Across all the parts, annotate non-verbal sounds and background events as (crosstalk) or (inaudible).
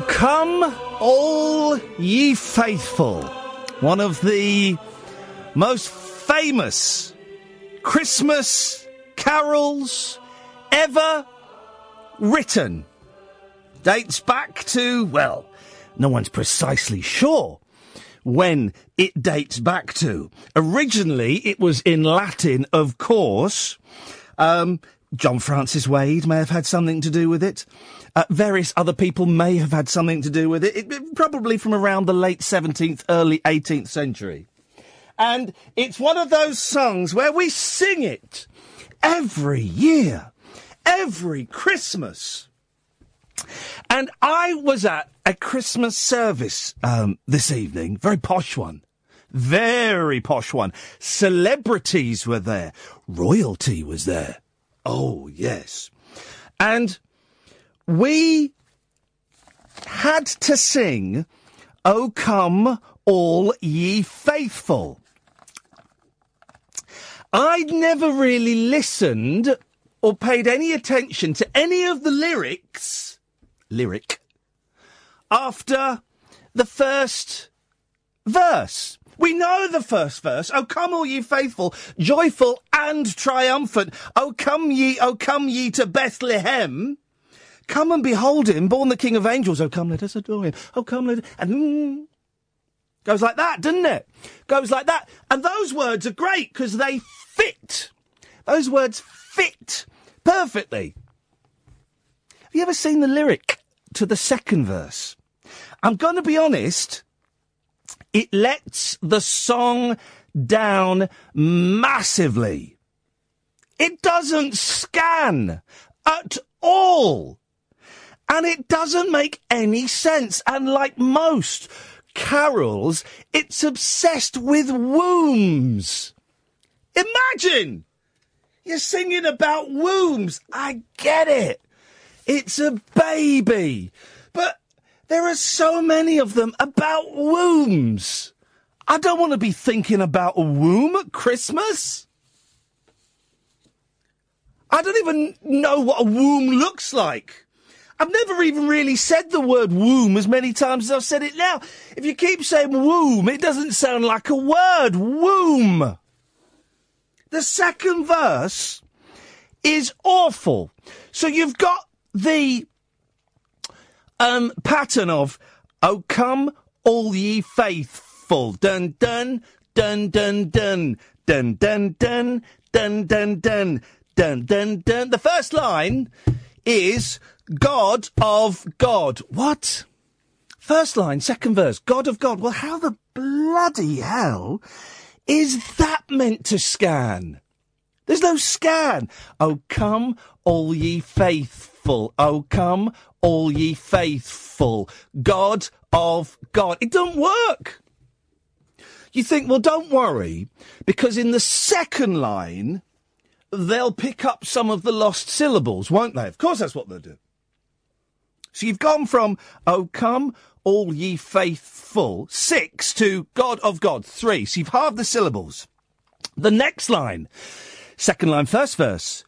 Come all ye faithful. One of the most famous Christmas carols ever written. Dates back to, well, no one's precisely sure when it dates back to. Originally, it was in Latin, of course. Um, John Francis Wade may have had something to do with it. Uh, various other people may have had something to do with it. it. it- Probably from around the late 17th, early 18th century. And it's one of those songs where we sing it every year, every Christmas. And I was at a Christmas service um, this evening, very posh one. Very posh one. Celebrities were there. Royalty was there. Oh, yes. And we had to sing, O come all ye faithful. I'd never really listened or paid any attention to any of the lyrics, lyric, after the first verse. We know the first verse. Oh, come all ye faithful, joyful and triumphant. Oh, come ye, oh, come ye to Bethlehem. Come and behold him, born the King of Angels. Oh, come, let us adore him. Oh, come, let us. and mm, goes like that, doesn't it? Goes like that, and those words are great because they fit. Those words fit perfectly. Have you ever seen the lyric to the second verse? I'm going to be honest. It lets the song down massively. It doesn't scan at all. And it doesn't make any sense. And like most carols, it's obsessed with wombs. Imagine! You're singing about wombs. I get it. It's a baby. But there are so many of them about wombs. I don't want to be thinking about a womb at Christmas. I don't even know what a womb looks like. I've never even really said the word womb as many times as I've said it now. If you keep saying womb, it doesn't sound like a word. Womb. The second verse is awful. So you've got the um, pattern of, Oh, come, all ye faithful. Dun, dun, dun, dun, dun, dun, dun, dun, dun, dun, dun, dun, dun, dun. The first line is God of God. What? First line, second verse, God of God. Well, how the bloody hell is that meant to scan? There's no scan. Oh, come, all ye faithful. Oh, come, all ye faithful. God of God. It don't work. You think, well, don't worry, because in the second line, they'll pick up some of the lost syllables, won't they? Of course, that's what they'll do. So you've gone from, oh, come, all ye faithful, six, to God of God, three. So you've halved the syllables. The next line, second line, first verse,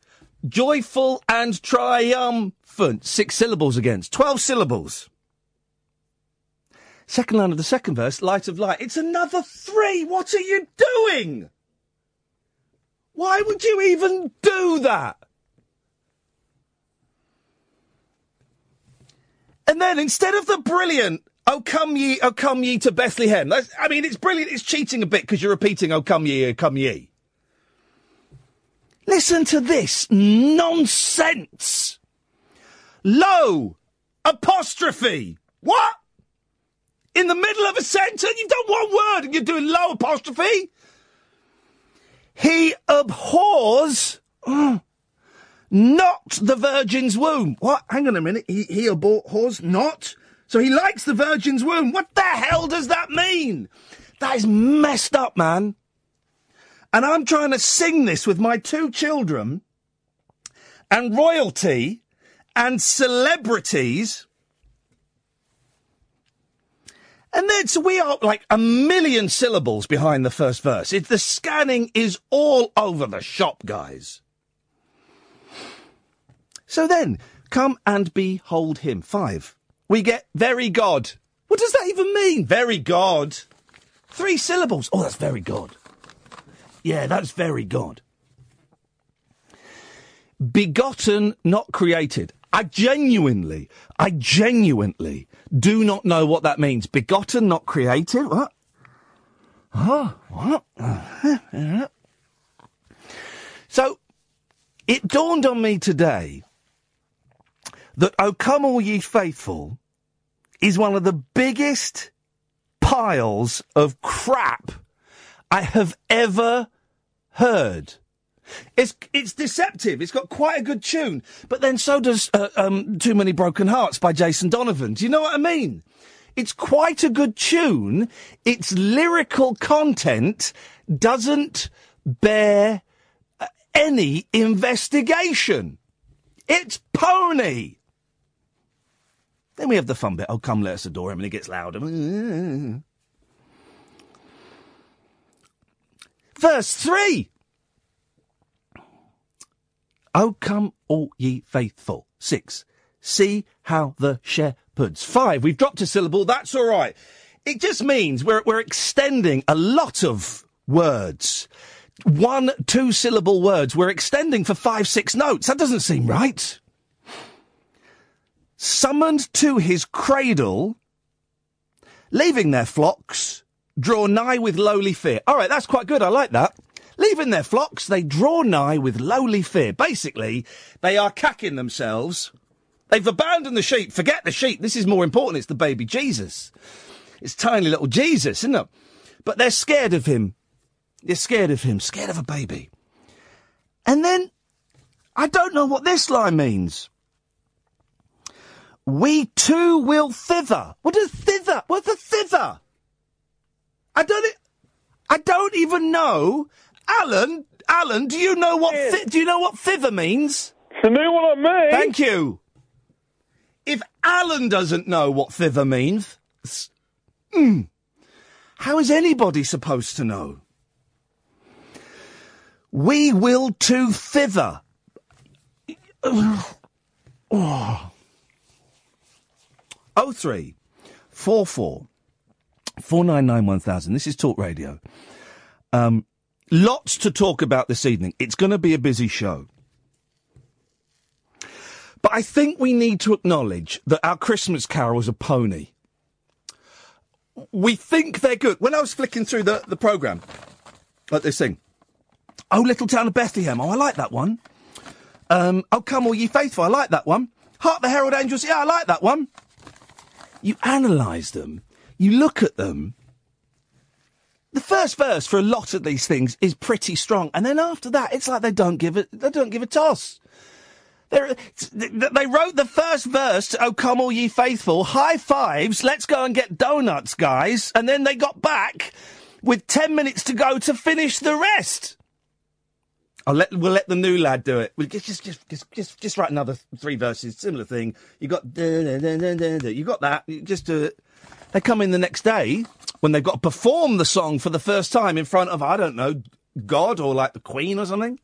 joyful and triumphant, six syllables against, 12 syllables. Second line of the second verse, light of light, it's another three. What are you doing? Why would you even do that? And then instead of the brilliant, oh come ye, oh come ye to Bethlehem. That's, I mean, it's brilliant. It's cheating a bit because you're repeating, oh come ye, oh come ye. Listen to this nonsense. Low apostrophe. What? In the middle of a sentence, you've done one word and you're doing low apostrophe. He abhors uh, not the virgin's womb. What? Hang on a minute. He, he abhors not? So he likes the virgin's womb. What the hell does that mean? That is messed up, man. And I'm trying to sing this with my two children and royalty and celebrities. And then, so we are like a million syllables behind the first verse. It, the scanning is all over the shop, guys. So then, come and behold him. Five. We get very God. What does that even mean? Very God. Three syllables. Oh, that's very God. Yeah, that's very God. Begotten, not created. I genuinely, I genuinely do not know what that means. Begotten, not created? What? Huh? What? (laughs) So, it dawned on me today that O Come All Ye Faithful is one of the biggest piles of crap I have ever heard. It's it's deceptive. It's got quite a good tune, but then so does uh, um, "Too Many Broken Hearts" by Jason Donovan. Do you know what I mean? It's quite a good tune. Its lyrical content doesn't bear uh, any investigation. It's pony. Then we have the fun bit. Oh, come, let us adore him, and it gets louder. Verse three. Oh, come, all ye faithful. Six. See how the shepherds. Five. We've dropped a syllable. That's all right. It just means we're, we're extending a lot of words. One, two syllable words. We're extending for five, six notes. That doesn't seem right. Summoned to his cradle, leaving their flocks, draw nigh with lowly fear. All right, that's quite good. I like that. Leaving their flocks, they draw nigh with lowly fear. Basically, they are cacking themselves. They've abandoned the sheep. Forget the sheep. This is more important. It's the baby Jesus. It's tiny little Jesus, isn't it? But they're scared of him. They're scared of him, scared of a baby. And then I don't know what this line means. We too will thither. What does thither? What's a thither? I don't. I don't even know. Alan, Alan, do you know what? Thi- do you know what thither means? It's a new one on me. Thank you. If Alan doesn't know what thither means, mm, how is anybody supposed to know? We will to thither. (sighs) Oh. Oh three four four four nine nine one thousand. This is Talk Radio. Um, lots to talk about this evening. It's going to be a busy show. But I think we need to acknowledge that our Christmas carols are pony. We think they're good. When I was flicking through the, the programme, like this thing, Oh, Little Town of Bethlehem, oh, I like that one. Um, oh, Come All Ye Faithful, I like that one. Hark the Herald Angels, yeah, I like that one. You analyse them, you look at them. The first verse for a lot of these things is pretty strong, and then after that, it's like they don't give a they don't give a toss. They're, they wrote the first verse, to, Oh Come All Ye Faithful, high fives, let's go and get donuts, guys. And then they got back with 10 minutes to go to finish the rest. I'll let, we'll let the new lad do it. We'll just, just, just, just, just, just write another three verses, similar thing. You got, you got that. You just do it. They come in the next day when they've got to perform the song for the first time in front of, I don't know, God or like the Queen or something.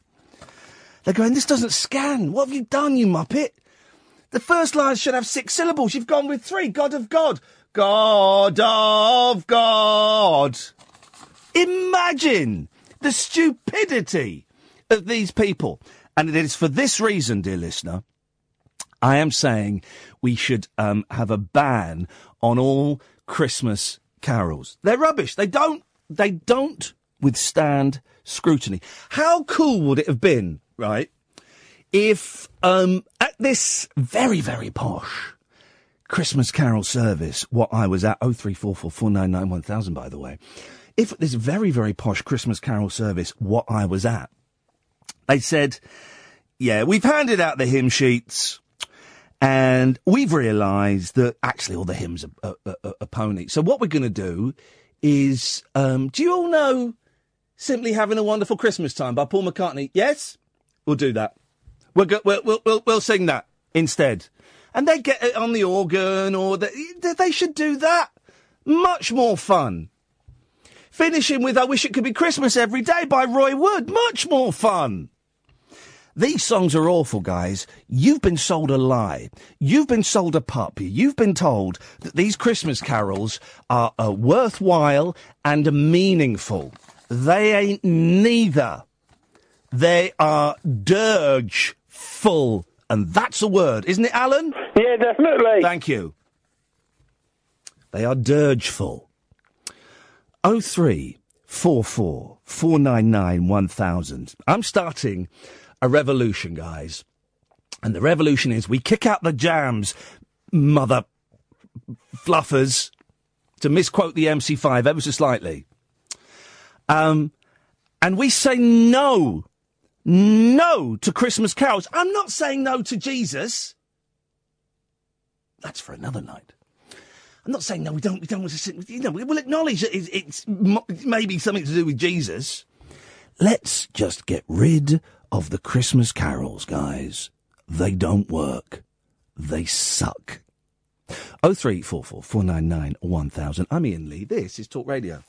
They're going, this doesn't scan. What have you done, you muppet? The first line should have six syllables. You've gone with three. God of God. God of God. Imagine the stupidity these people. And it is for this reason, dear listener, I am saying we should um, have a ban on all Christmas carols. They're rubbish. They don't. They don't withstand scrutiny. How cool would it have been, right, if um, at this very very posh Christmas carol service, what I was at, oh three four four four nine nine one thousand, by the way, if at this very very posh Christmas carol service, what I was at, they said, yeah, we've handed out the hymn sheets. And we've realised that actually all the hymns are, are, are pony. So what we're going to do is, um, do you all know "Simply Having a Wonderful Christmas Time" by Paul McCartney? Yes, we'll do that. We'll go, we'll, we'll, we'll, we'll sing that instead, and they get it on the organ, or the, they should do that. Much more fun. Finishing with "I Wish It Could Be Christmas Every Day" by Roy Wood. Much more fun. These songs are awful, guys. You've been sold a lie. You've been sold a puppy. You've been told that these Christmas carols are uh, worthwhile and meaningful. They ain't neither. They are dirge-full. And that's a word, isn't it, Alan? Yeah, definitely. Thank you. They are dirgeful. Oh three four four four nine nine one thousand. I'm starting a revolution, guys. And the revolution is we kick out the jams, mother fluffers, to misquote the MC5 ever so slightly. Um, and we say no, no to Christmas carols. I'm not saying no to Jesus. That's for another night. I'm not saying no. We don't. We don't want to. Sit, you know, we'll acknowledge that it's, it's maybe something to do with Jesus. Let's just get rid of the Christmas carols, guys. They don't work. They suck. Oh three four four four nine nine one thousand. I'm Iain Lee. This is Talk Radio.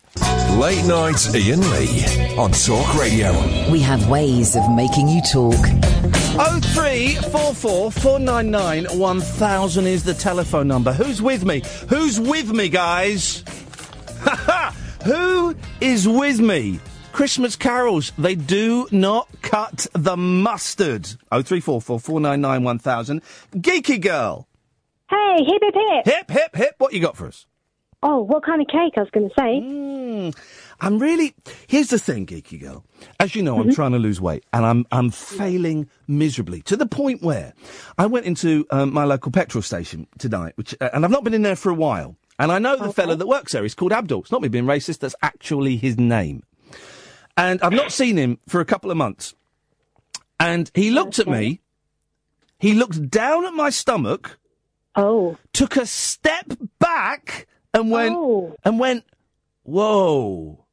Late night Iain Lee on Talk Radio. We have ways of making you talk. Oh three four four four nine nine one thousand is the telephone number. Who's with me? Who's with me, guys? Ha (laughs) ha! Who is with me? Christmas carols, they do not cut the mustard. Oh three four four four nine nine one thousand. Geeky girl. Hey, hip hip hip. Hip hip hip. What you got for us? Oh, what kind of cake I was going to say. Mm, I'm really. Here's the thing, geeky girl. As you know, I'm trying to lose weight, and I'm I'm failing miserably to the point where I went into um, my local petrol station tonight, which uh, and I've not been in there for a while. And I know the fella that works there. He's called Abdul. It's not me being racist. That's actually his name. And I've not seen him for a couple of months. And he looked at me. He looked down at my stomach. Oh. Took a step back and went Oh. and went, whoa.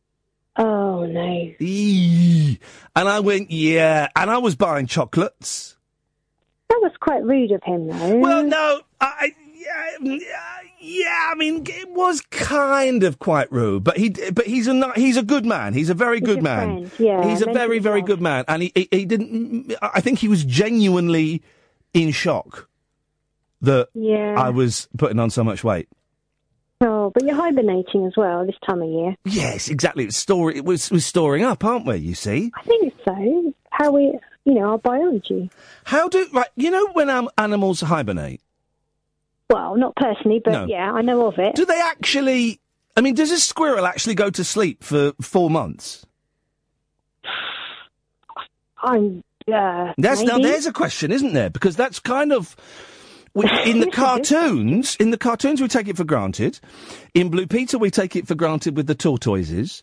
Oh no. Eee. And I went, yeah. And I was buying chocolates. That was quite rude of him, though. Well, no, I, yeah, yeah, I mean, it was kind of quite rude, but he, but he's a, ni- he's a good man. He's a very good man. friend, yeah, he's a very, very good man, and he, he, he didn't. I think he was genuinely in shock that Yeah. I was putting on so much weight. Oh, but you're hibernating as well this time of year. Yes, exactly. It's store, it was, was storing up, aren't we? You see. I think so. How we, you know, our biology. How do right? You know when um, animals hibernate? Well, not personally, but No. yeah, I know of it. Do they actually? I mean, does a squirrel actually go to sleep for four months? (sighs) I'm. Uh, That's now maybe. there's a question, isn't there? Because that's kind of we- (laughs) in the cartoons. In the cartoons, we take it for granted. In Blue Peter, we take it for granted with the tortoises.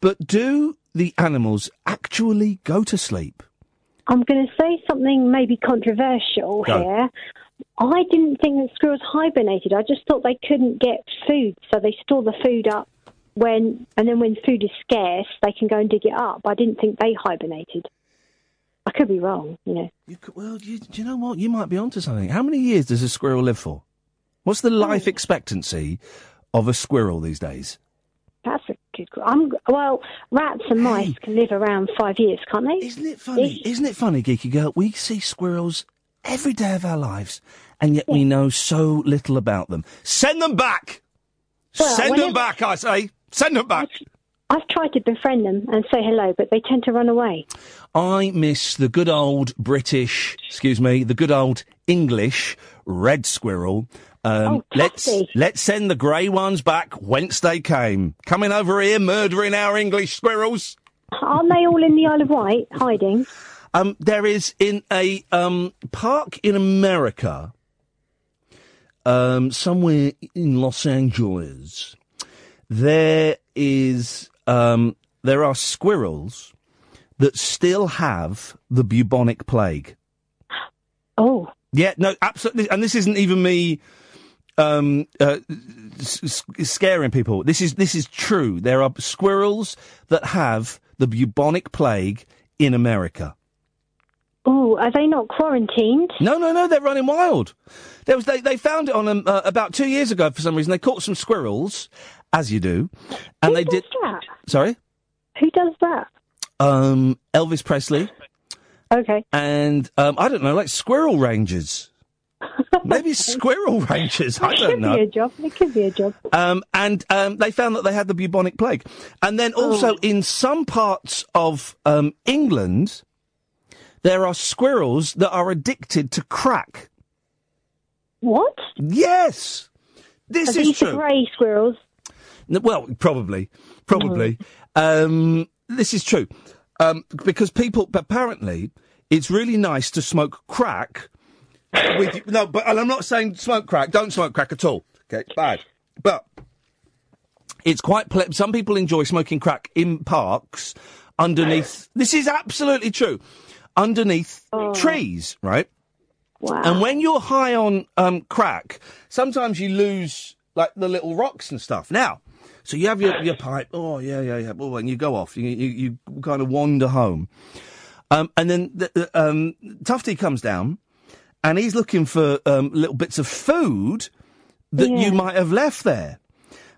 But do the animals actually go to sleep? I'm going to say something maybe controversial here. I didn't think that squirrels hibernated. I just thought they couldn't get food, so they store the food up when, and then when food is scarce, they can go and dig it up. I didn't think they hibernated. I could be wrong, you know. You could, well, you, do you know what? You might be onto something. How many years does a squirrel live for? What's the hmm. life expectancy of a squirrel these days? That's a good. I'm well. Rats and mice can live around five years, can't they? Isn't it funny? Isn't it funny, geeky girl? We see squirrels every day of our lives, and yet we know so little about them. Send them back. Well, Send them back, I say. Send them back. I've tried to befriend them and say hello, but they tend to run away. I miss the good old British, excuse me, the good old English red squirrel. Um, Oh, let's let's send the grey ones back whence they came. Coming over here, murdering our English squirrels. Aren't they all in the Isle of Wight hiding? Um, there is in a um, park in America, um, somewhere in Los Angeles. There is um, there are squirrels that still have the bubonic plague. Oh, Yeah, no, absolutely. And this isn't even me um, uh, s- scaring people. This is this is true. There are squirrels that have the bubonic plague in America. oh, are they not quarantined? No, no, no, they're running wild. There was they, they found it on um, uh, about two years ago for some reason. They caught some squirrels, as you do, and Who they does did. that? Sorry, Who does that? um, Elvis Presley Okay. and um, I don't know, like squirrel rangers. (laughs) Maybe squirrel rangers. I don't know. It could be a job. It could be a job. Um, and um, they found that they had the bubonic plague. And then also Oh. in some parts of um, England, there are squirrels that are addicted to crack. What? Yes, this Are is these the true. grey squirrels? Well, probably, probably. Um, this is true um, because people apparently it's really nice to smoke crack. With no, but and I'm not saying smoke crack. Don't smoke crack at all. Okay, bad. But it's quite. Ple- some people enjoy smoking crack in parks underneath. This is absolutely true. Underneath trees, right? Wow. And when you're high on um, crack, sometimes you lose like the little rocks and stuff. Now, so you have your, your pipe. Oh yeah, yeah, yeah. Oh, and you go off. You you, you kind of wander home, um, and then the, um, Tufty comes down, and he's looking for um, little bits of food that Yeah. you might have left there.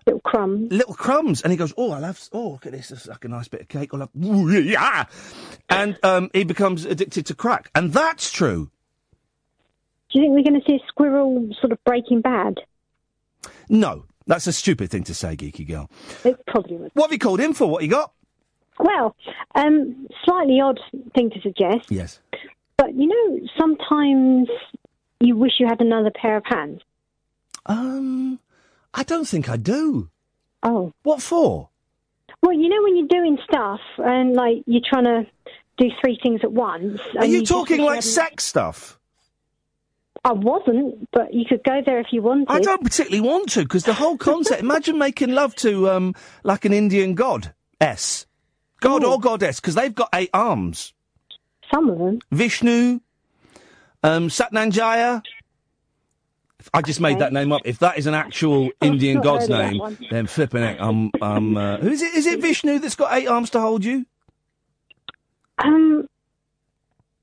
Little crumbs. Little crumbs, and he goes, "Oh, I'll have. Oh, look at this. It's like a nice bit of cake. I'll have. Yeah." And um, he becomes addicted to crack, and that's true. Do you think we're going to see a squirrel sort of breaking bad? No, that's a stupid thing to say, geeky girl. It probably would. What have you called in for? What you got? Well, um, slightly odd thing to suggest, Yes. but you know, sometimes you wish you had another pair of hands. Um, I don't think I do. Oh. What for? Well, you know when you're doing stuff and like you're trying to do three things at once. Are and you talking like sex stuff? I wasn't, but you could go there if you wanted. I don't particularly want to because the whole concept. (laughs) imagine making love to um like an Indian god s, god or goddess because they've got eight arms. Some of them. Vishnu, um, Satnanjaya. I just made Okay. that name up. If that is an actual Indian god's heard of that name, then flipping it. Um, um, uh, who is it? Is it Vishnu that's got eight arms to hold you? Um,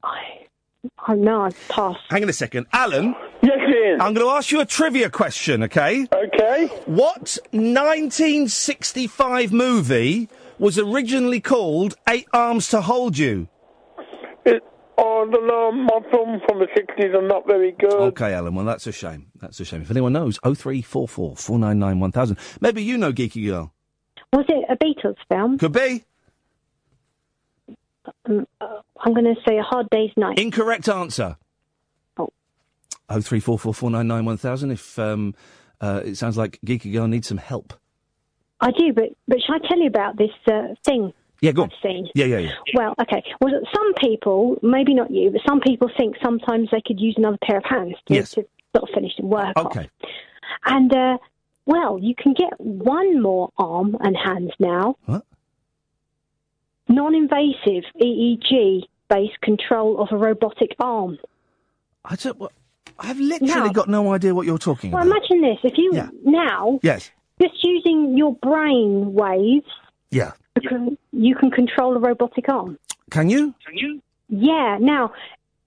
I, Oh, I know, I've passed. Hang on a second, Alan. Yes, Iain. I'm going to ask you a trivia question, okay? Okay. What 1965 movie was originally called Eight Arms to Hold You? It, oh, I don't know. My film from the 60s are not very good. Okay, Alan. Well, that's a shame. That's a shame. If anyone knows, 0344 499 1000. Maybe you know Geeky Girl. Was it a Beatles film? Could be. Um, uh, I'm going to say A Hard Day's Night. Incorrect answer. Oh. 0344 499 1000. If um, uh, it sounds like Geeky Girl needs some help. I do, but but shall I tell you about this uh, thing Yeah, go on. I've seen? Yeah, yeah, yeah. Well, okay. Well, some people, maybe not you, but some people think sometimes they could use another pair of hands to, Yes. to sort of finish the work off. Okay. And, uh, well, you can get one more arm and hands now. What? Non-invasive EEG based control of a robotic arm. I don't. What, I've literally Now- got no idea what you're talking Well, about. imagine this: if you Yeah. now Yes. just using your brain waves, Yeah. because you can control a robotic arm. Can you? Can you? Yeah. Now,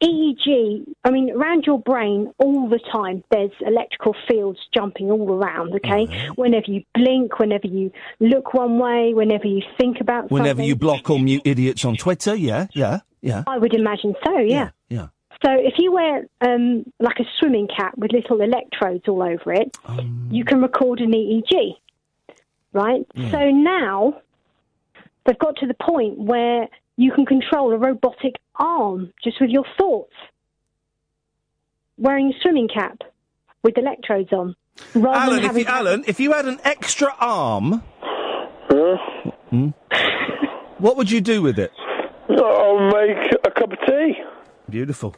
EEG, I mean, around your brain all the time, there's electrical fields jumping all around, okay? Whenever you blink, whenever you look one way, whenever you think about Whenever something. you block or mute idiots on Twitter, yeah, yeah, yeah. I would imagine so, yeah. Yeah. So if you wear um, like a swimming cap with little electrodes all over it, Um. you can record an EEG, right? So now they've got to the point where you can control a robotic arm just with your thoughts, wearing a swimming cap with electrodes on. Rather Alan, than if having you, Alan, if you had an extra arm, Hmm? what would you do with it? I'll make a cup of tea. Beautiful.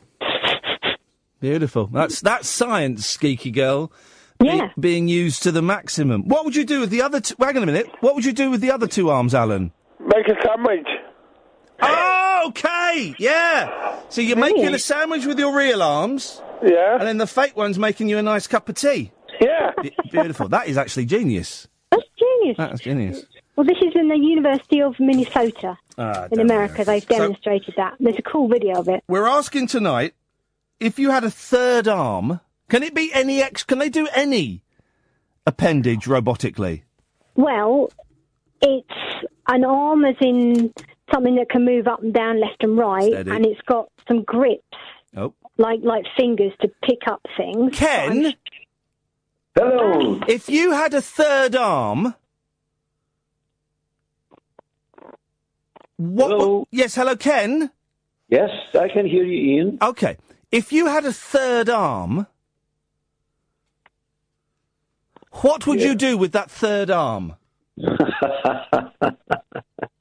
Beautiful. That's that's science, geeky girl. be- Yeah. being used to the maximum. What would you do with the other? T- Wait a minute. What would you do with the other two arms, Alan? Make a sandwich. Oh, okay. Yeah. So you're making a sandwich with your real arms, Yeah. and then the fake one's making you a nice cup of tea. Yeah. Be- beautiful. that is actually genius. That's genius. That's genius. Well, this is in the University of Minnesota Ah, in damn America. it. They've So- demonstrated that. There's a cool video of it. We're asking tonight if you had a third arm, can it be any ex? Can they do any appendage robotically? Well, it's an arm as in something that can move up and down, left and right, Steady. and it's got some grips, Oh, like like fingers to pick up things. Ken, Hello. if you had a third arm, what? Hello. Yes, hello, Ken. Yes, I can hear you, Iain. Okay, if you had a third arm, what would you do with that third arm? (laughs)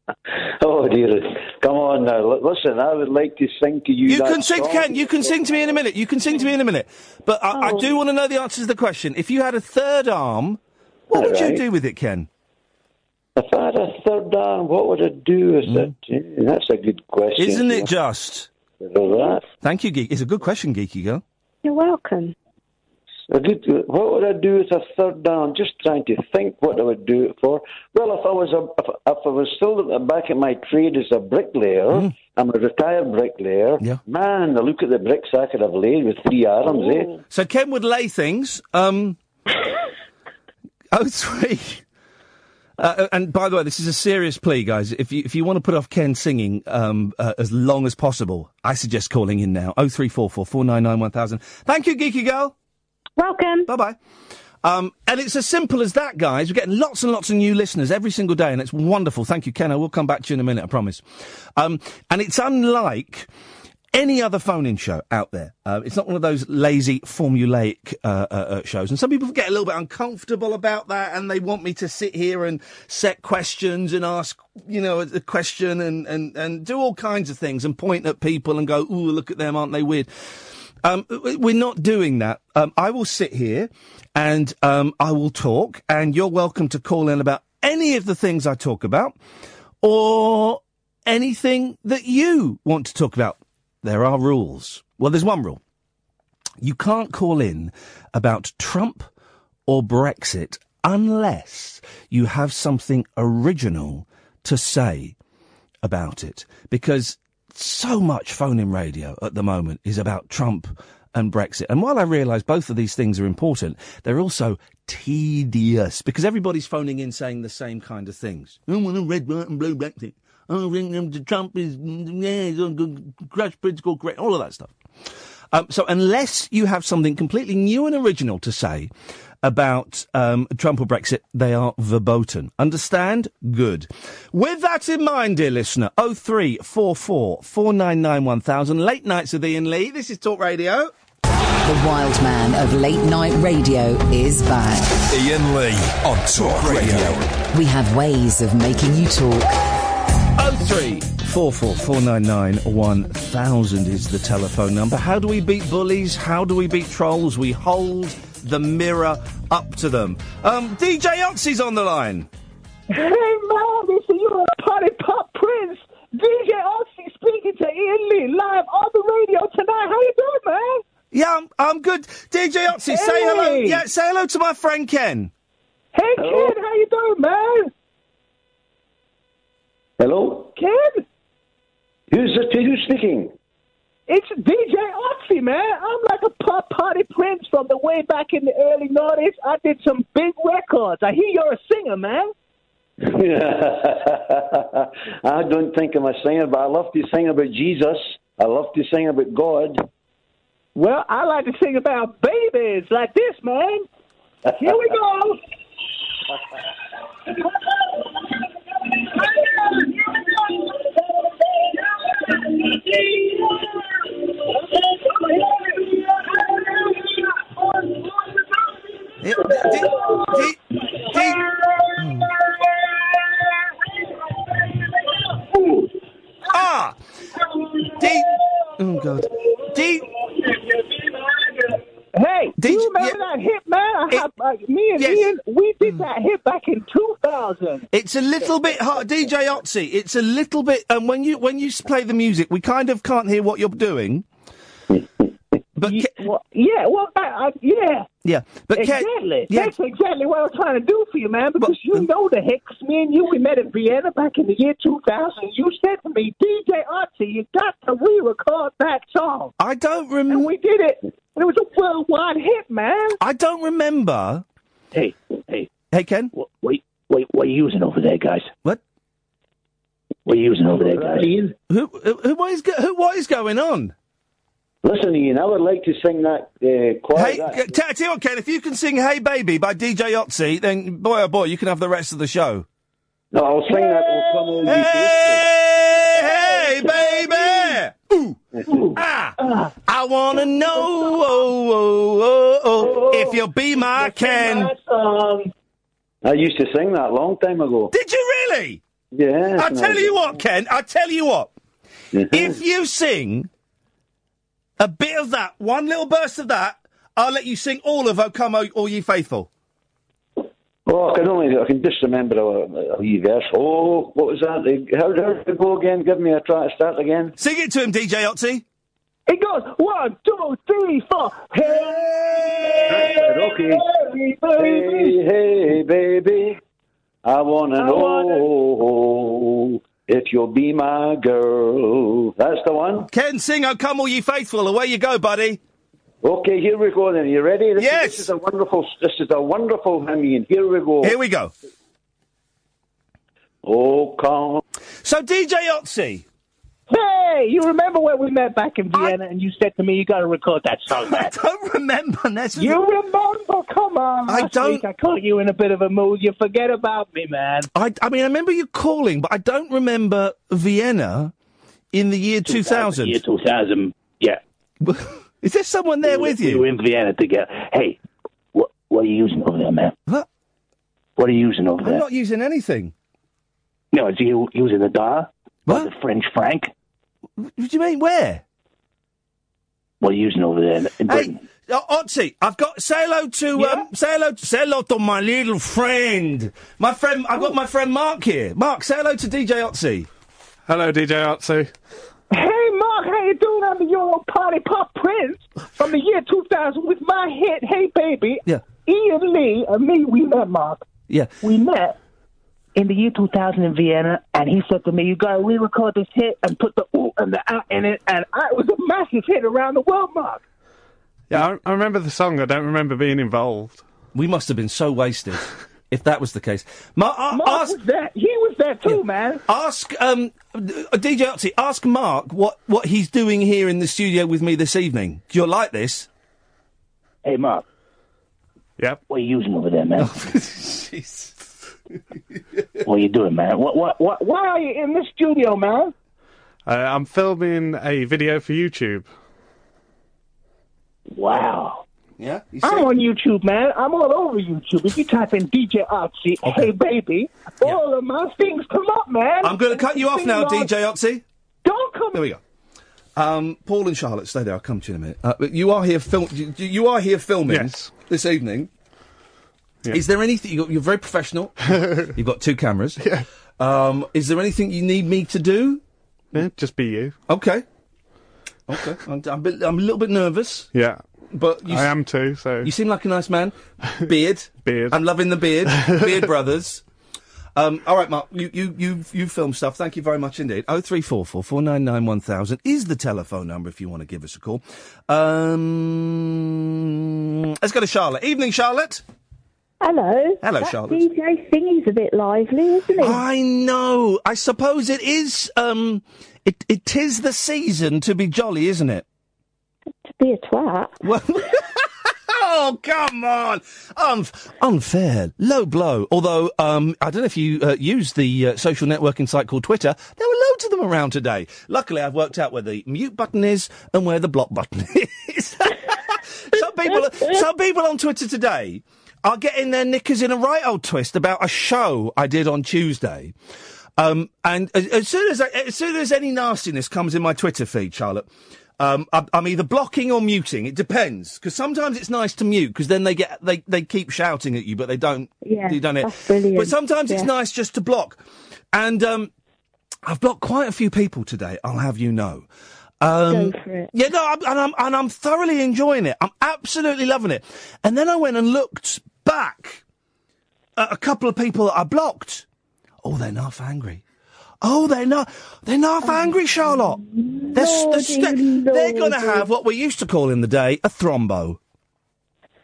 (laughs) oh dear. Come on now. L- Listen, I would like to sing to you. You that can sing, song. Ken. You can sing to me in a minute. You can sing to me in a minute. But I, I Oh. do want to know the answer to the question. If you had a third arm, what would you do with it, Ken? If I had a third arm, what would I do with mm. it? Eh, that's a good question. Isn't it just? That. Thank you, Geek. It's a good question, Geeky girl. You're welcome. A good, what would I do with a third arm? Just trying to think what I would do it for. Well, if I was a, if, if I was still back of my trade as a bricklayer, I'm a retired bricklayer. Yeah. Man, I look at the bricks I could have laid with three arms, eh? So Ken would lay things. Um, (laughs) oh three. Uh, and by the way, this is a serious plea, guys. If you if you want to put off Ken singing um, uh, as long as possible, I suggest calling in now. Oh three four four four nine nine one thousand. Thank you, Geeky girl. Welcome. Bye bye. Um, and it's as simple as that, guys. We're getting lots and lots of new listeners every single day, and it's wonderful. Thank you, Ken. I will come back to you in a minute, I promise. Um, and it's unlike any other phone-in show out there. Uh, it's not one of those lazy, formulaic uh, uh, uh, shows. And some people get a little bit uncomfortable about that, and they want me to sit here and set questions and ask, you know, a, a question and, and, and do all kinds of things and point at people and go, ooh, look at them, aren't they weird? Um, we're not doing that. Um, I will sit here and um, I will talk, and you're welcome to call in about any of the things I talk about or anything that you want to talk about. there are rules. Well, there's one rule. You can't call in about Trump or Brexit unless you have something original to say about it. Because so much phone in radio at the moment is about Trump and Brexit. And while I realise both of these things are important, they're also tedious because everybody's phoning in saying the same kind of things. I want a red, white, and blue Brexit. I think um, Trump is, yeah, he's a good crash political great, all of that stuff. Um, so unless you have something completely new and original to say about um, Trump or Brexit, they are verboten. Understand? Good. With that in mind, dear listener, 0344 499 late nights with Iain Lee. This is Talk Radio. The wild man of late night radio is back. Iain Lee on Talk Radio. We have ways of making you talk. 0344499 1000 is the telephone number. How do we beat bullies? How do we beat trolls? We hold the mirror up to them. Um, DJ Ötzi's on the line. Hey man, this is your party pop prince, DJ Ötzi speaking to Iain Lee live on the radio tonight. How you doing, man? Yeah, I'm, I'm good. DJ Ötzi, say hello. Yeah, say hello to my friend Ken. Hey Ken, how you doing, man? Hello? Ken? Who's, the who's speaking? It's DJ Ötzi, man. I'm like a pop party prince from the way back in the early noughties. I did some big records. I hear you're a singer, man. (laughs) I don't think I'm a singer, but I love to sing about Jesus. I love to sing about God. Well, I like to sing about babies like this, man. Here we go. (laughs) (laughs) Yeah, D- D- D- ah! D- oh, God. D- Hey, do Did you remember yeah. that hit, man? I It- have, uh, me and yes. Iain, we did that hit back in 2000. It's a little bit hard, DJ Ötzi. It's a little bit, and when you when you play the music, we kind of can't hear what you're doing. (laughs) But Ye- Ke- well, yeah, well, I, I, yeah, yeah, but exactly. yeah, That's exactly what I'm trying to do for you, man. Because But- you know the hit. 'Cause me and you, we met in Vienna back in the year 2000. You said to me, DJ Archie, you got to re-record that song, I don't and remember. we did it. And it was a worldwide hit, man. I don't remember. Hey, hey, Hey, Ken. what, wait, what, what are you using over there, guys? What? What are you using over there, guys? Iain? Who? Who? who what is? Who? What is going on? Listen, Iain, I would like to sing that uh, choir. Hey, that- t- tell you what, Ken. If you can sing "Hey Baby" by DJ Ötzi, then boy oh boy, you can have the rest of the show. no, I'll sing that. Will come all you Hey, hey, baby. Ooh. Ah. I wanna know oh, oh, oh, oh, if you'll be my Ken. I used to sing that a long time ago. Did you really? Yeah. I tell you what, Ken. I tell you what. Mhm. If you sing a bit of that, one little burst of that, I'll let you sing all of "O Come, O All Ye Faithful." Oh, I can only, I can just remember a, a wee verse. Oh, what was that? How, how did it go again? Give me a try to start again. Sing it to him, DJ Ötzi. It goes one, two, three, four. Hey, Okay. baby. Hey, hey, baby, I wanna I wanna- know if you'll be my girl. That's the one. Ken, sing "O Come, All Ye Faithful." Away you go, buddy. Okay, here we go then. You ready? This, Yes. This is a wonderful. This is a wonderful hymn. Iain. Here we go. Here we go. Oh, come. So, DJ Ötzi. Hey, you remember when we met back in Vienna and you said to me, you got to record that song, (laughs) I don't remember. That's You remember? Come on. I last don't- Week I caught you in a bit of a mood. You forget about me, man. I, I mean, I remember you calling, but I don't remember Vienna in the year 2000. Year 2000, yeah. (laughs) Is there someone there with We were you? in Vienna together. Hey, what, what are you using over there, man? What? What are you using over there? I'm not using anything. No, is you using the da? What? The French franc? What do you mean? Where? What are you using over there in, in Hey, Britain? uh, Ötzi, I've got say hello to um, say hello, say hello to my little friend. My friend, I've got my friend Mark here. Mark, say hello to DJ Ötzi. Hello, DJ Artsy. Hey, Mark, how you doing? I'm the Euro Party Pop Prince from the year 2000 with my hit, Hey Baby. Yeah. Iain Lee and me, we met, Mark. Yeah. We met in the year 2000 in Vienna, and he said to me, you got to re-record this hit and put the ooh and the ah in it, and I, it was a massive hit around the world, Mark. Yeah, I, I remember the song. I don't remember being involved. We must have been so wasted (laughs) if that was the case. Ma- a- Mark ask, was there. He was there too, man. ask um, uh, DJ Ötzi, ask Mark what, what he's doing here in the studio with me this evening. Do You'll like this. Hey, Mark. Yep. What are you using over there, man? (laughs) Jeez. what are you doing, man? What, what, what? Why are you in the studio, man? Uh, I'm filming a video for YouTube. Wow. Yeah? You I'm see? on YouTube, man. I'm all over YouTube. If you type in DJ Oxy, hey baby, all of my things come up, man. I'm going to cut you off now, Things DJ on- Ötzi. Don't come. There we go. Um, Paul and Charlotte, stay there. I'll come to you in a minute. Uh, but you are here film. You, you are here filming Yes. this evening. Yeah. Is there anything you're, you're very professional? (laughs) You've got two cameras. Yeah. Um, is there anything you need me to do? Yeah, just be you. Okay. Okay. I'm, I'm, a bit- I'm a little bit nervous, Yeah. But you, I s- am too, so. you seem like a nice man. Beard. (laughs) Beard. I'm loving the beard. (laughs) beard brothers. Um, all right, Mark. You you you you film stuff. Thank you very much indeed. Oh three four four four nine nine one thousand is the telephone number if you want to give us a call. Um, let's go to Charlotte. Evening, Charlotte. Hello. Hello, that Charlotte. DJ thingy's a bit lively, isn't it? I know. I suppose it is. Um, it it is the season to be jolly, isn't it? Be a twat. Well, (laughs) oh come on, Unf- unfair, low blow. Although um, I don't know if you uh, use the uh, social networking site called Twitter. There were loads of them around today. Luckily, I've worked out where the mute button is and where the block button (laughs) is. (laughs) some people, some people on Twitter today are getting their knickers in a right old twist about a show I did on Tuesday. Um, and as, as soon as I, as soon as any nastiness comes in my Twitter feed, Charlotte, um, I'm, I'm either blocking or muting. It depends because sometimes it's nice to mute because then they get they, they keep shouting at you, but they don't. Yeah, you don't. brilliant. But sometimes it's nice just to block. And um, I've blocked quite a few people today. I'll have you know. Um, Go for it. Yeah, no, I'm, and I'm and I'm thoroughly enjoying it. I'm absolutely loving it. And then I went and looked back at a couple of people that I blocked. Oh, they're not angry. Oh, they're not. They're not angry, oh, Charlotte. They're, Lordy, st- they're going to have what we used to call in the day a thrombo.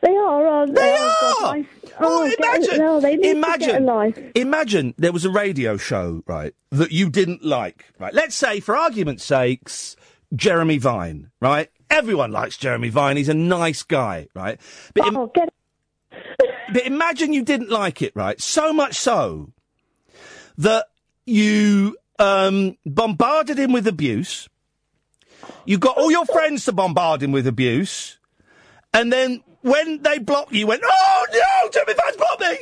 They are, aren't they? They Oh, God, are. I- Oh, oh, imagine, a- no, they need to get a imagine, life. imagine there was a radio show, right, that you didn't like, right? Let's say, for argument's sakes, Jeremy Vine, right? Everyone likes Jeremy Vine. He's a nice guy, right? But, im- Oh, get but imagine you didn't like it, right? So much so that you um, bombarded him with abuse. You got all your friends to bombard him with abuse, and then when they blocked you, you went, "Oh no, Jeremy Vine's blocked me."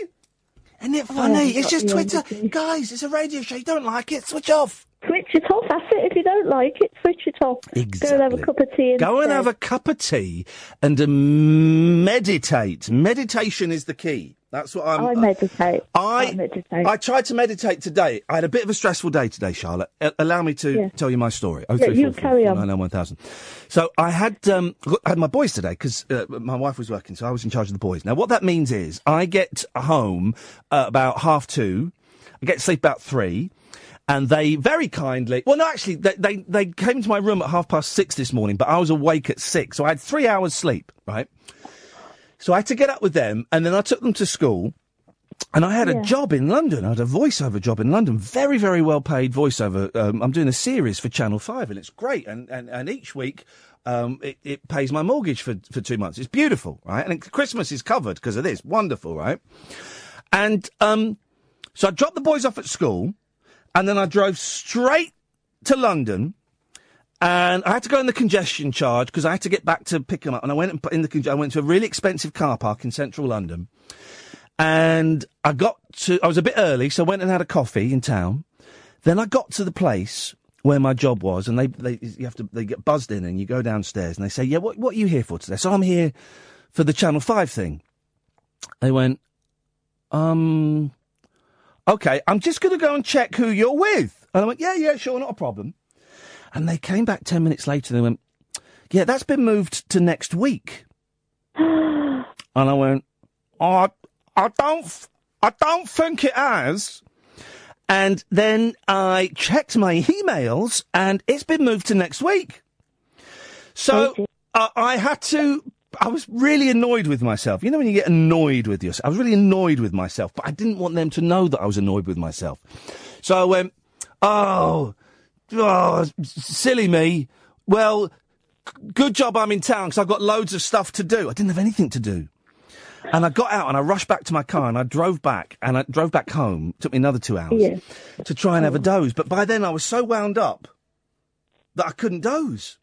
Isn't it funny? Oh, it's just Twitter, guys. It's a radio show. You don't like it? Switch off. switch it off. That's it. If you don't like it, switch it off. Exactly. Go and have a cup of tea. Go and have a cup of tea and um, meditate. Meditation is the key. That's what I'm. I meditate. I, meditate. I tried to meditate today. I had a bit of a stressful day today, Charlotte. A- allow me to Yeah. tell you my story. Yeah, you carry on. Nine, 1000. So I had um, I had my boys today because uh, my wife was working, so I was in charge of the boys. Now, what that means is I get home uh, about half two. I get to sleep about three. And they very kindly, well, no, actually, they, they, they came into my room at half past six this morning, but I was awake at six. So I had three hours sleep, right? So I had to get up with them, and then I took them to school. And I had a job in London. I had a voiceover job in London. Very, very well paid voiceover. Um, I'm doing a series for Channel 5, and it's great. And, and, and each week, um, it, it pays my mortgage for, for two months. It's beautiful, right? And Christmas is covered because of this. Wonderful, right? And um, so I dropped the boys off at school, and then I drove straight to London. And I had to go in the congestion charge because I had to get back to pick him up. And I went in the conge- I went to a really expensive car park in central London. And I got to, I was a bit early, so I went and had a coffee in town. Then I got to the place where my job was, and they, they, you have to, they get buzzed in, and you go downstairs, and they say, "Yeah, what, what are you here for today?" So I'm here for the Channel Five thing. They went, um, okay, I'm just going to go and check who you're with. And I went, yeah, yeah, sure, not a problem. And they came back 10 minutes later and they went, yeah, that's been moved to next week. (gasps) and I went, I, I don't, I don't think it has. And then I checked my emails and it's been moved to next week. So uh, I had to. I was really annoyed with myself. You know when you get annoyed with yourself? I was really annoyed with myself, but I didn't want them to know that I was annoyed with myself. So I went, oh, oh, silly me. Well, g- good job I'm in town because I've got loads of stuff to do. I didn't have anything to do. And I got out and I rushed back to my car and I drove back and I drove back home. took me another two hours Yeah. to try and have a doze. But by then I was so wound up that I couldn't doze.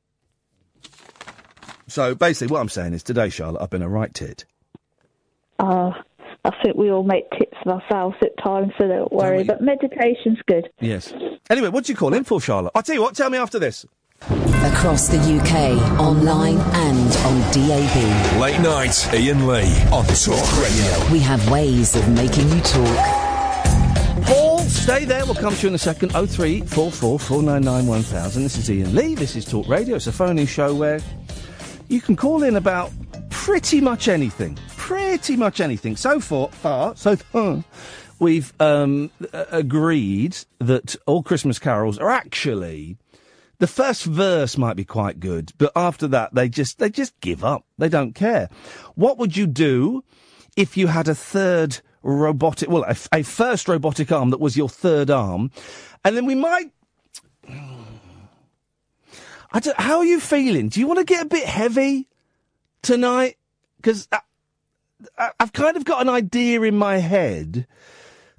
So basically, what I'm saying is today, Charlotte, I've been a right tit. Uh, I think we all make tips of ourselves at times, so don't worry. But meditation's good. Yes. Anyway, what do you call in for, Charlotte? I'll tell you what. Tell me after this. Across the UK, online and on DAB. Late night, Iain Lee on Talk Radio. We have ways of making you talk. Paul, stay there. We'll come to you in a second. Oh three four four four nine nine one thousand. This is Iain Lee. This is Talk Radio. It's a phone-in show where you can call in about pretty much anything. Pretty much anything. So far, far so far, we've um, agreed that all Christmas carols are actually. The first verse might be quite good, but after that, they just they just give up. They don't care. What would you do if you had a third robotic, well, a first robotic arm that was your third arm, and then we might. I don't, how are you feeling? Do you want to get a bit heavy tonight? Because I've kind of got an idea in my head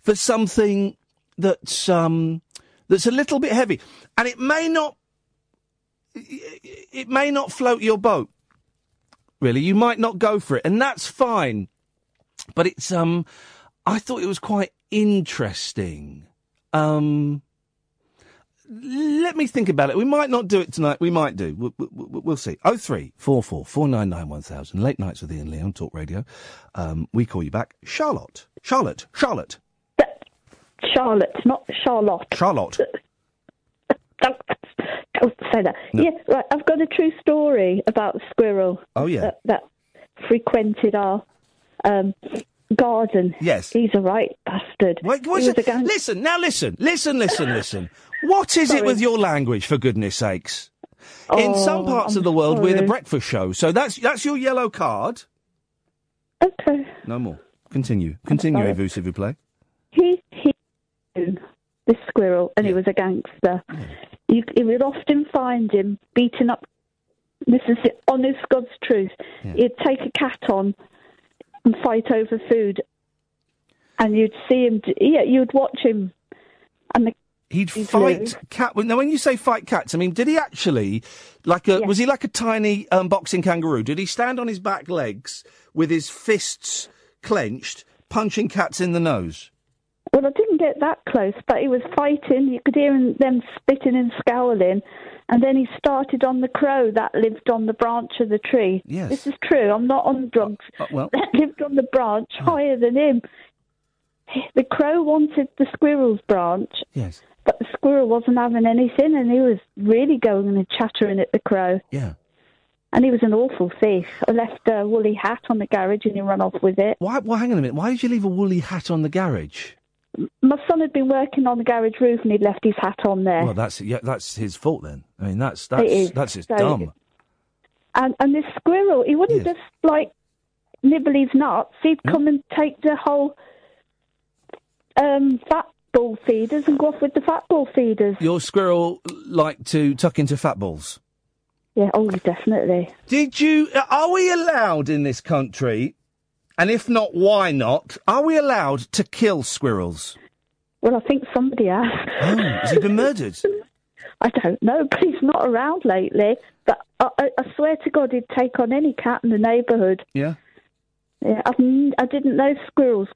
for something that's um that's a little bit heavy, and it may not it may not float your boat. Really, you might not go for it, and that's fine. But it's um, I thought it was quite interesting. Um, let me think about it. We might not do it tonight. We might do. We'll, we'll, we'll see. Oh three four four four nine nine one thousand. Late nights with Iain Lee on Talk Radio. Um, we call you back, Charlotte. Charlotte. Charlotte. Charlotte, not Charlotte. Charlotte. (laughs) Don't say that. Yeah, right. I've got a true story about a squirrel. Oh, yeah. That, that frequented our um, garden. Yes. He's a right bastard. Wait, what's it? a gang- Listen, now listen, listen, listen, listen. What is it with your language, for goodness sakes? In Oh, some parts I'm of the world, we're the breakfast show. So that's that's your yellow card. Okay. No more. Continue. Continue, sorry. vous, s'il vous plaît. He he this squirrel, and he was a gangster. You, you would often find him beating up. This is the honest God's truth. He'd take a cat on and fight over food, and you'd see him. Yeah, you'd watch him, He'd He's fight cat. Now, when you say fight cats, I mean, did he actually like a? Was he like a tiny um, boxing kangaroo? Did he stand on his back legs with his fists clenched, punching cats in the nose? Well, I didn't get that close, but he was fighting. You could hear him, them spitting and scowling. And then he started on the crow that lived on the branch of the tree. Yes. This is true. I'm not on drugs. Uh, well, (laughs) That lived on the branch higher than him. The crow wanted the squirrel's branch, yes, but the squirrel wasn't having anything, and he was really going and chattering at the crow. yeah. And he was an awful thief. I left a woolly hat on the garage, and he ran off with it. Why? Well, hang on a minute. Why did you leave a woolly hat on the garage? My son had been working on the garage roof, and he'd left his hat on there. Well, that's yeah, that's his fault then. I mean, that's that's that's just So- dumb. And and this squirrel, he wouldn't just like nibble his nuts. He'd come and take the whole um, fat ball feeders and go off with the fat ball feeders. Your squirrel like to tuck into fat balls. Yeah, oh, definitely. Did you? Are we allowed in this country? And if not, why not? Are we allowed to kill squirrels? Well, I think somebody has. Oh, has he been murdered? (laughs) I don't know, but he's not around lately. But I, I, I swear to God, he'd take on any cat in the neighbourhood. Yeah. Yeah, I've, n- I didn't know squirrels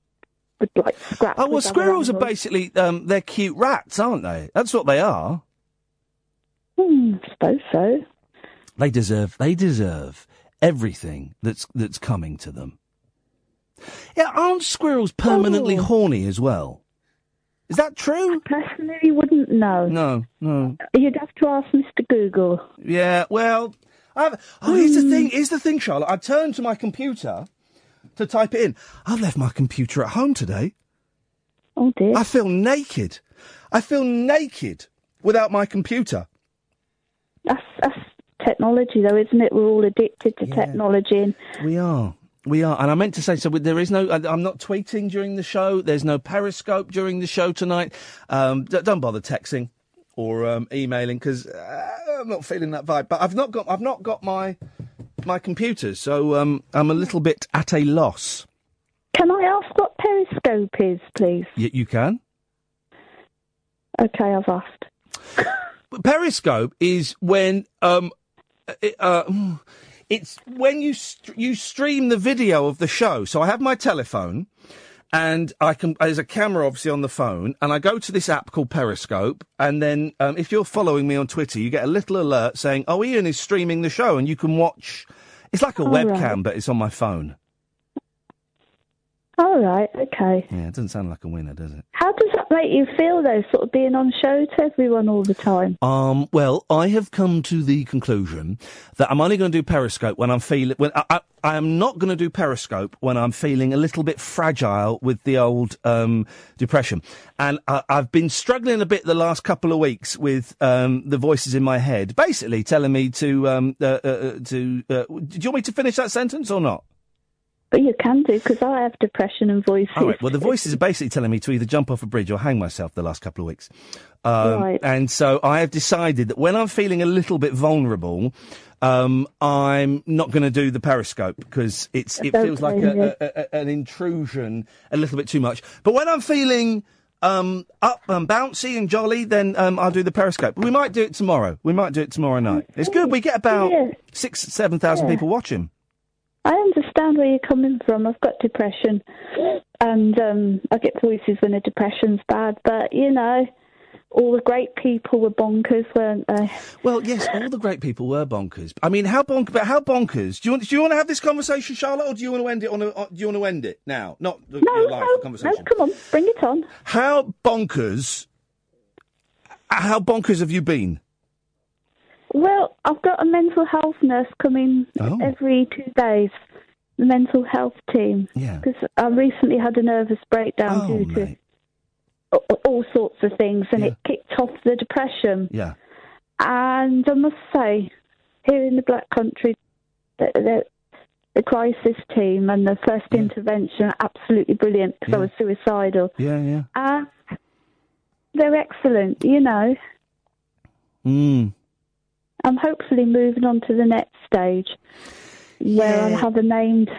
would like scrap. Oh well, squirrels are basically um, they're cute rats, aren't they? That's what they are. Hmm, I suppose so. They deserve. They deserve everything that's that's coming to them. Yeah, aren't squirrels permanently Oh. horny as well? Is that true? Personally, wouldn't know. No, no. You'd have to ask Mr. Google. Yeah, well, I've, oh, here's the thing. Here's the thing, Charlotte. I turned to my computer to type it in. I've left my computer at home today. Oh dear. I feel naked. I feel naked without my computer. That's, that's technology, though, isn't it? We're all addicted to technology. And We are. We are. And I meant to say, so there is no, I'm not tweeting during the show. There's no Periscope during the show tonight. Um, d- don't bother texting or um, emailing because uh, I'm not feeling that vibe. But I've not got, I've not got my, my computers. So um, I'm a little bit at a loss. can I ask what Periscope is, please? Y- you can? Okay, I've asked. (laughs) Periscope is when um, it, uh, it's when you st- you stream the video of the show. So I have my telephone, and I can there's a camera obviously on the phone, and I go to this app called Periscope, and then um, if you're following me on Twitter, you get a little alert saying, "Oh, Iain is streaming the show," and you can watch. It's like a Oh, webcam, right. but it's on my phone. All right, okay. Yeah, it doesn't sound like a winner, does it? How does that make you feel, though, sort of being on show to everyone all the time? Um, well, I have come to the conclusion that I'm only going to do Periscope when I'm feeling. When I, I, I am not going to do Periscope when I'm feeling a little bit fragile with the old um, depression, and I, I've been struggling a bit the last couple of weeks with um, the voices in my head, basically telling me to um, uh, uh, uh, to. Uh, do you want me to finish that sentence or not? But you can do, because I have depression and voices. All right. Well, the voices are basically telling me to either jump off a bridge or hang myself the last couple of weeks. Um, Right. And so I have decided that when I'm feeling a little bit vulnerable, um, I'm not going to do the Periscope because it's it feels like a, a, a, an intrusion a little bit too much. But when I'm feeling um, up and bouncy and jolly, then um, I'll do the Periscope. We might do it tomorrow. We might do it tomorrow night. It's good. We get about Yeah. six, seven thousand Yeah. people watching. I understand where you're coming from. I've got depression, and um, I get voices when the depression's bad. But you know, all the great people were bonkers, weren't they? Well, yes, all the great people were bonkers. I mean, how bonk? But how bonkers? Do you want? Do you want to have this conversation, Charlotte, or do you want to end it on? A, or do you want to end it now? Not the, your live No, conversation. no, come on, bring it on. How bonkers? How bonkers have you been? Well, I've got a mental health nurse coming Oh. every two days. The mental health team. Yeah. Because I recently had a nervous breakdown Oh, due to mate. a- all sorts of things, and it kicked off the depression. Yeah. And I must say, here in the Black Country, the, the, the crisis team and the first intervention are absolutely brilliant because I was suicidal. Yeah, yeah. Uh, they're excellent, you know. Mm. I'm hopefully moving on to the next stage where I'll have a named.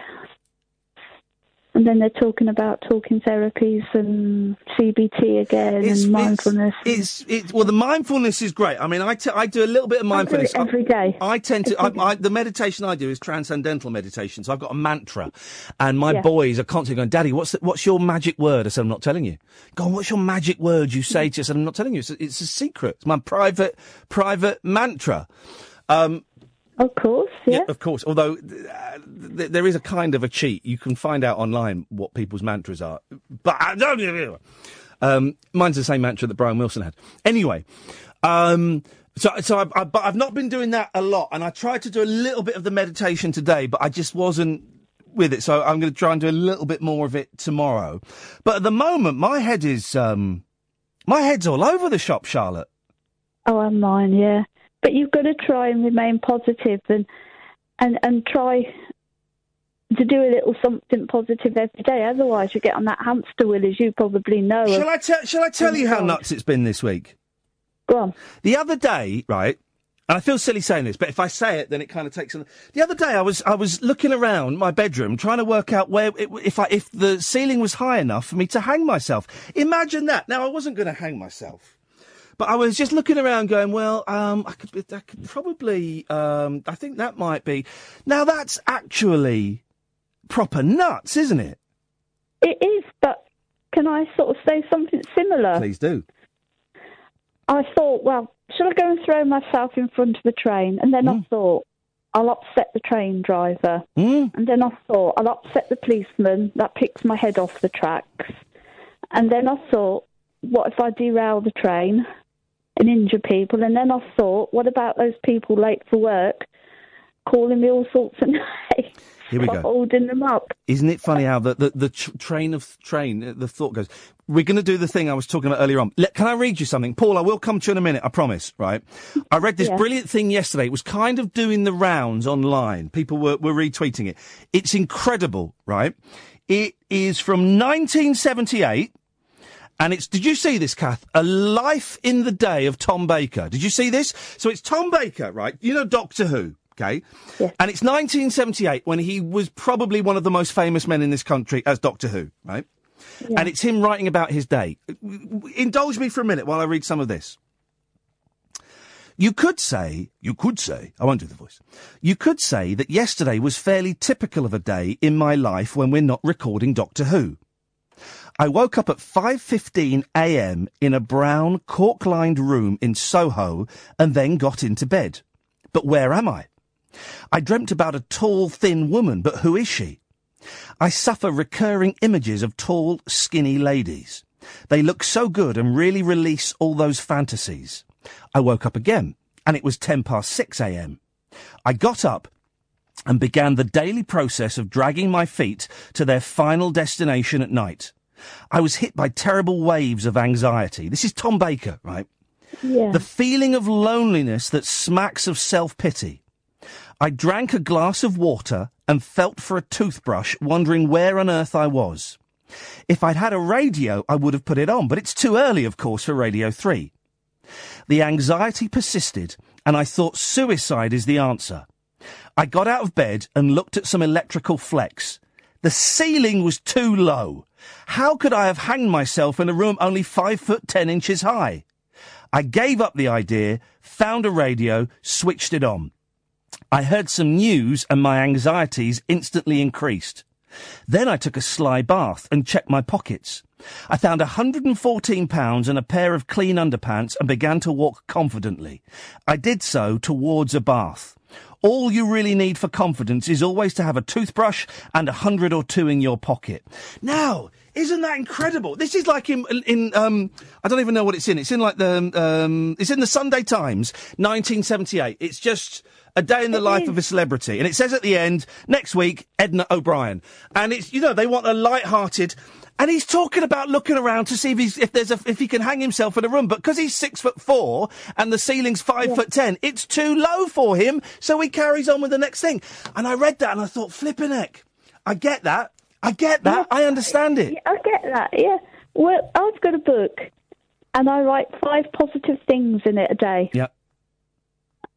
And then they're talking about talking therapies and CBT again and mindfulness. It's, it's well, the mindfulness is great. I mean, I, t- I do a little bit of mindfulness every day. I tend to. I, I, the meditation I do is transcendental meditation. So I've got a mantra, and my Yeah. boys are constantly going, "Daddy, what's the, what's your magic word?" I said, "I'm not telling you." Go on, what's your magic word you say to us? I said, "I'm not telling you. It's a, it's a secret. It's my private private mantra." Um, of course, yeah. of course. Although uh, th- there is a kind of a cheat. You can find out online what people's mantras are. But don't. Um, mine's the same mantra that Brian Wilson had. Anyway, um, so so I, I, but I've not been doing that a lot, and I tried to do a little bit of the meditation today, but I just wasn't with it. So I'm going to try and do a little bit more of it tomorrow. But at the moment, my head is um, my head's all over the shop, Charlotte. Oh, and mine, yeah. But you've got to try and remain positive and and and try to do a little something positive every day. Otherwise, you get on that hamster wheel, as you probably know. Shall I tell? Shall I tell you how nuts it's been this week? Go on. The other day, right, and I feel silly saying this, but if I say it, then it kind of takes. The other day, I was I was looking around my bedroom trying to work out where it, if I if the ceiling was high enough for me to hang myself. Imagine that. Now I wasn't going to hang myself. But I was just looking around, going, "Well, um, I could, I could probably, um, I think that might be." Now that's actually proper nuts, isn't it? It is, but can I sort of say something similar? Please do. I thought, well, shall I go and throw myself in front of a train? And then I thought, I'll upset the train driver. Mm. And then I thought, I'll upset the policeman that picks my head off the tracks. And then I thought, what if I derail the train and injure people? And then I thought, what about those people late for work calling me all sorts of (laughs) names Here we go. holding them up? Isn't it funny how the, the, the train of train, the thought goes, we're going to do the thing I was talking about earlier on. Let, can I read you something? Paul, I will come to you in a minute, I promise, right? I read this Yeah. brilliant thing yesterday. It was kind of doing the rounds online. People were, were retweeting it. It's incredible, right? It is from 1978. And it's, did you see this, Kath? A Life in the Day of Tom Baker. Did you see this? So it's Tom Baker, right? You know Doctor Who, okay? Yeah. And it's 1978 when he was probably one of the most famous men in this country as Doctor Who, right? And it's him writing about his day. Indulge me for a minute while I read some of this. You could say, you could say, I won't do the voice. You could say that yesterday was fairly typical of a day in my life when we're not recording Doctor Who. I woke up at 5:15 a.m. in a brown cork-lined room in Soho and then got into bed. But where am I? I dreamt about a tall, thin woman, but who is she? I suffer recurring images of tall, skinny ladies. They look so good and really release all those fantasies. I woke up again, and it was 10 past 6 a.m. I got up and began the daily process of dragging my feet to their final destination at night. I was hit by terrible waves of anxiety. This is Tom Baker, right? Yeah. The feeling of loneliness that smacks of self pity. I drank a glass of water and felt for a toothbrush, wondering where on earth I was. If I'd had a radio, I would have put it on, but it's too early, of course, for Radio 3. The anxiety persisted, and I thought suicide is the answer. I got out of bed and looked at some electrical flex. The ceiling was too low. How could I have hanged myself in a room only five foot ten inches high? I gave up the idea, found a radio, switched it on. I heard some news and my anxieties instantly increased. Then I took a sly bath and checked my pockets. I found £114 and a pair of clean underpants and began to walk confidently. I did so towards a bath. All you really need for confidence is always to have a toothbrush and a hundred or two in your pocket. Now, isn't that incredible? This is like in, in um, I don't even know what it's in. It's in like the, um, it's in the Sunday Times, 1978. It's just a day in the life of a celebrity. And it says at the end, next week, Edna O'Brien. And it's, you know, they want a light-hearted, and he's talking about looking around to see if he's, if there's a, if he can hang himself in a room. But because he's six foot four and the ceiling's five foot ten, it's too low for him. So he carries on with the next thing. And I read that and I thought, flipping heck. I get that. I get that. I understand it. I get that, yeah. Well, I've got a book, and I write five positive things in it a day. Yeah.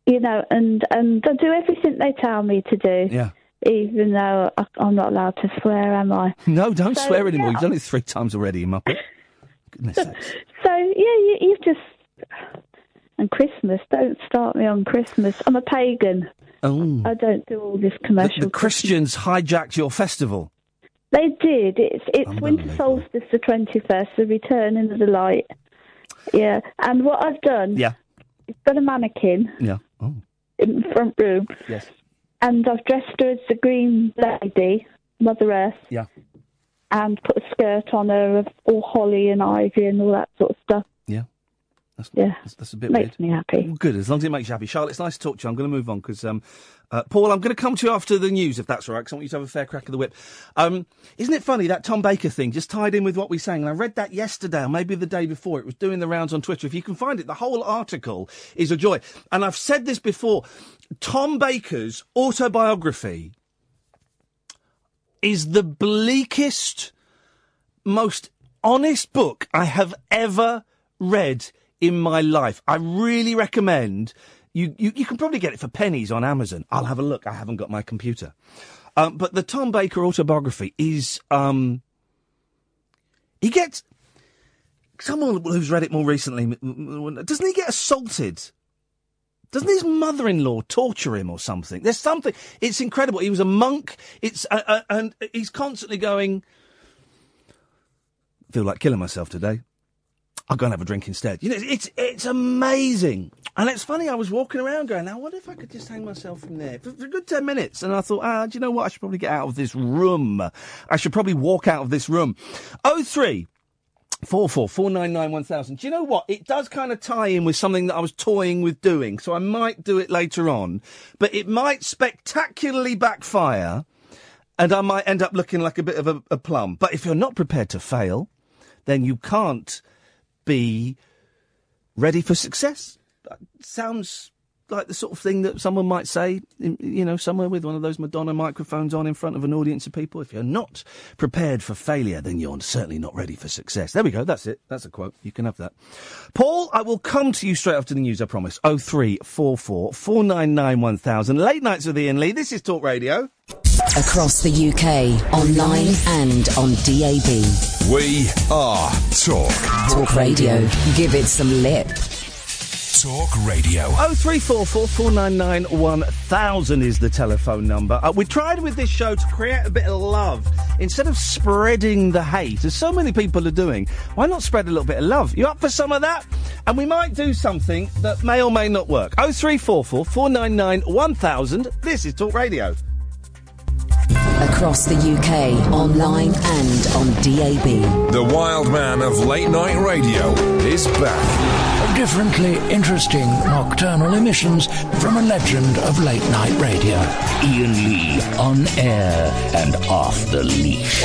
You know, and and I do everything they tell me to do. Yeah. Even though I, I'm not allowed to swear, am I? (laughs) No, don't So, swear anymore. yeah. You've done it three times already, you muppet. Goodness (laughs) sakes. So yeah, you, you just and Christmas. Don't start me on Christmas. I'm a pagan. Oh. I don't do all this commercial. the Christians hijacked your festival. They did. It's it's winter solstice, the twenty first, the returning of the light. Yeah, and what I've done, Yeah. I've got a mannequin Yeah. Oh. in the front room, Yes. And I've dressed her as the Green Lady, Mother Earth, Yeah. and put a skirt on her of all holly and ivy and all that sort of stuff. Yeah. That's, Yeah. that's, that's a bit Makes weird. me happy. Well, good, as long as it makes you happy. Charlotte, it's nice to talk to you. I'm going to move on because, um, uh, Paul, I'm going to come to you after the news, if that's all right, because I want you to have a fair crack of the whip. Um, isn't it funny, that Tom Baker thing just tied in with what we're saying? And I read that yesterday, or maybe the day before. It was doing the rounds on Twitter. If you can find it, the whole article is a joy. And I've said this before. Tom Baker's autobiography is the bleakest, most honest book I have ever read in my life. I really recommend you, you, you can probably get it for pennies on Amazon. I'll have a look. I haven't got my computer. Um, but the Tom Baker autobiography is, um, he gets, someone who's read it more recently, doesn't he get assaulted? Doesn't his mother-in-law torture him or something? There's something. It's incredible. He was a monk. It's uh, uh, and he's constantly going. Feel like killing myself today. I'll go and have a drink instead. You know, it's it's amazing. And it's funny. I was walking around going, "Now, what if I could just hang myself from there for, for a good ten minutes?" And I thought, "Ah, do you know what? I should probably get out of this room. I should probably walk out of this room." Oh three. Four four four nine nine one thousand. Do you know what? It does kind of tie in with something that I was toying with doing, so I might do it later on. But it might spectacularly backfire, and I might end up looking like a bit of a, a plum. But if you're not prepared to fail, then you can't be ready for success. That sounds like the sort of thing that someone might say, you know, somewhere with one of those Madonna microphones on in front of an audience of people. If you're not prepared for failure, then you're certainly not ready for success. There we go. That's it. That's a quote. You can have that. Paul, I will come to you straight after the news, I promise. 0344 499 1000. Late nights with Iain Lee. This is Talk Radio. Across the UK, online and on DAB. We are Talk. Talk Radio. Give it some lip. Talk Radio. 0344 499 1000 is the telephone number. Uh, we tried with this show to create a bit of love. Instead of spreading the hate, as so many people are doing, why not spread a little bit of love? You up for some of that? And we might do something that may or may not work. 0344 499 1000. This is Talk Radio. Across the UK, online and on DAB. The wild man of late night radio is back. Differently interesting nocturnal emissions from a legend of late night radio. Iain Lee, on air and off the leash.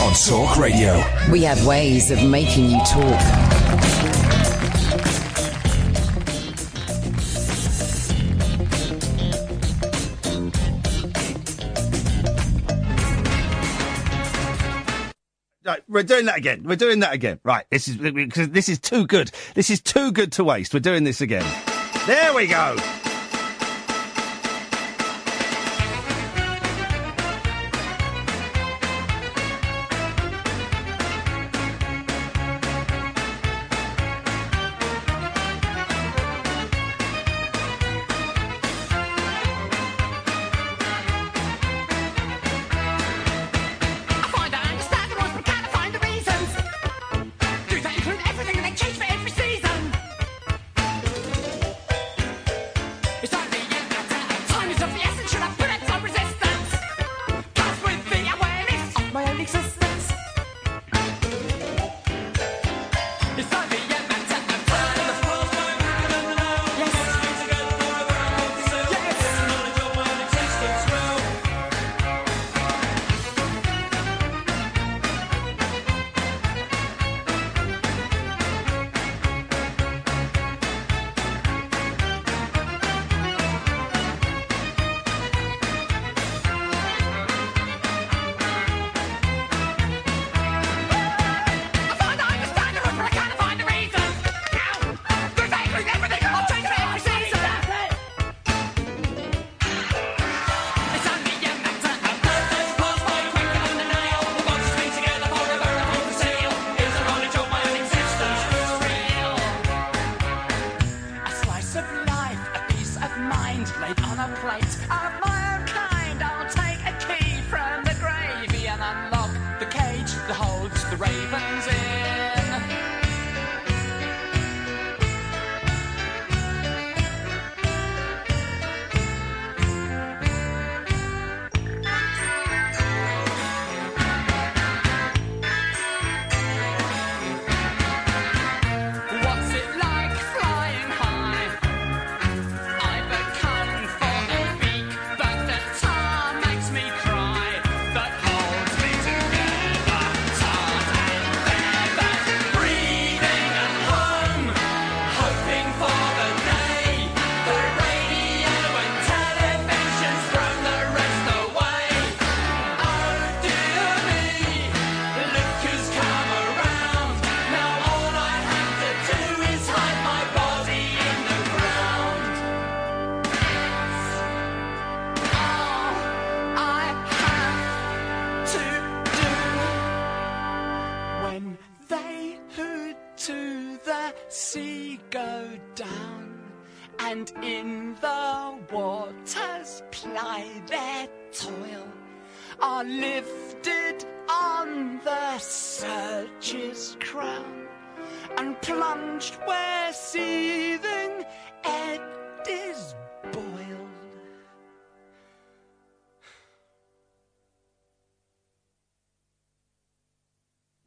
On Talk Radio. We have ways of making you talk. We're doing that again. We're doing that again. Right, this is because this is too good. This is too good to waste. We're doing this again. There we go.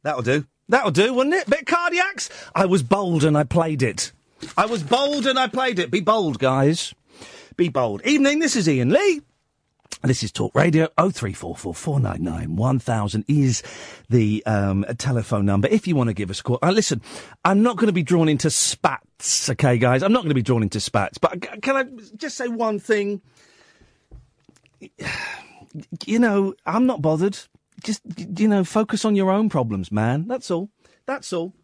That'll do. That'll do, wouldn't it? Bit Cardiacs? I was bold and I played it. I was bold and I played it. Be bold, guys. Be bold. Evening, this is Iain Lee. This is Talk Radio. 0344 499 1000 is the um, telephone number if you want to give us a call. Uh, listen, I'm not going to be drawn into spats, okay, guys? I'm not going to be drawn into spats. But can I just say one thing? (sighs) You know, I'm not bothered. Just, you know, focus on your own problems, man. That's all. That's all.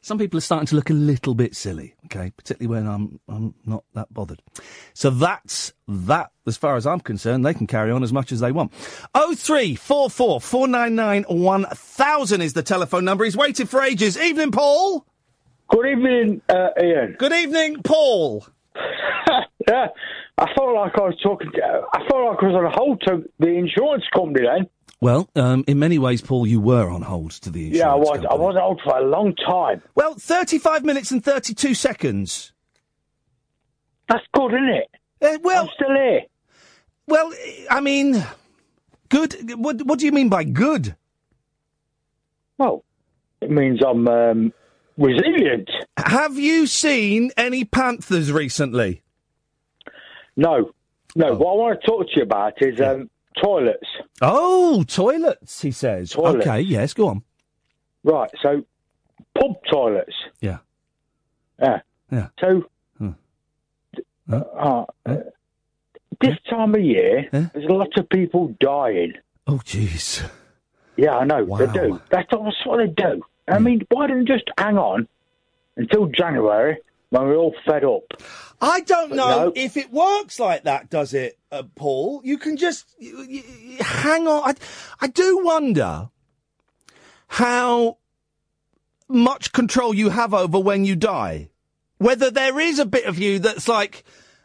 Some people are starting to look a little bit silly, okay, particularly when I'm I'm not that bothered. So that's that. As far as I'm concerned, they can carry on as much as they want. Oh three four four four nine nine one thousand is the telephone number. He's waited for ages. Evening, Paul. Good evening, uh, Iain. Good evening, Paul. (laughs) yeah, I felt like I was talking. To, I felt like I was on a hold to the insurance company then. Well, um, in many ways, Paul, you were on hold to the insurance Yeah, I was. company. I was on hold for a long time. Well, thirty-five minutes and thirty-two seconds. That's good, isn't it? Uh, well, I'm still here. Well, I mean, good. What, what do you mean by good? Well, it means I'm um, resilient. Have you seen any panthers recently? No, no. What I want to talk to you about is um, toilets. Oh, toilets, he says. Toilets. Okay, yes, go on. Right. So, pub toilets. Yeah. Yeah. Yeah. So, Hmm. uh, uh, this time of year, there's a lot of people dying. Oh, jeez. Yeah, I know. They do. That's, that's what they do. I mean, why don't you just hang on until January when we're all fed up? I don't know No. if it works like that, does it, uh, Paul? You can just you, you- hang on. I, I do wonder how much control you have over when you die. Whether there is a bit of you that's like,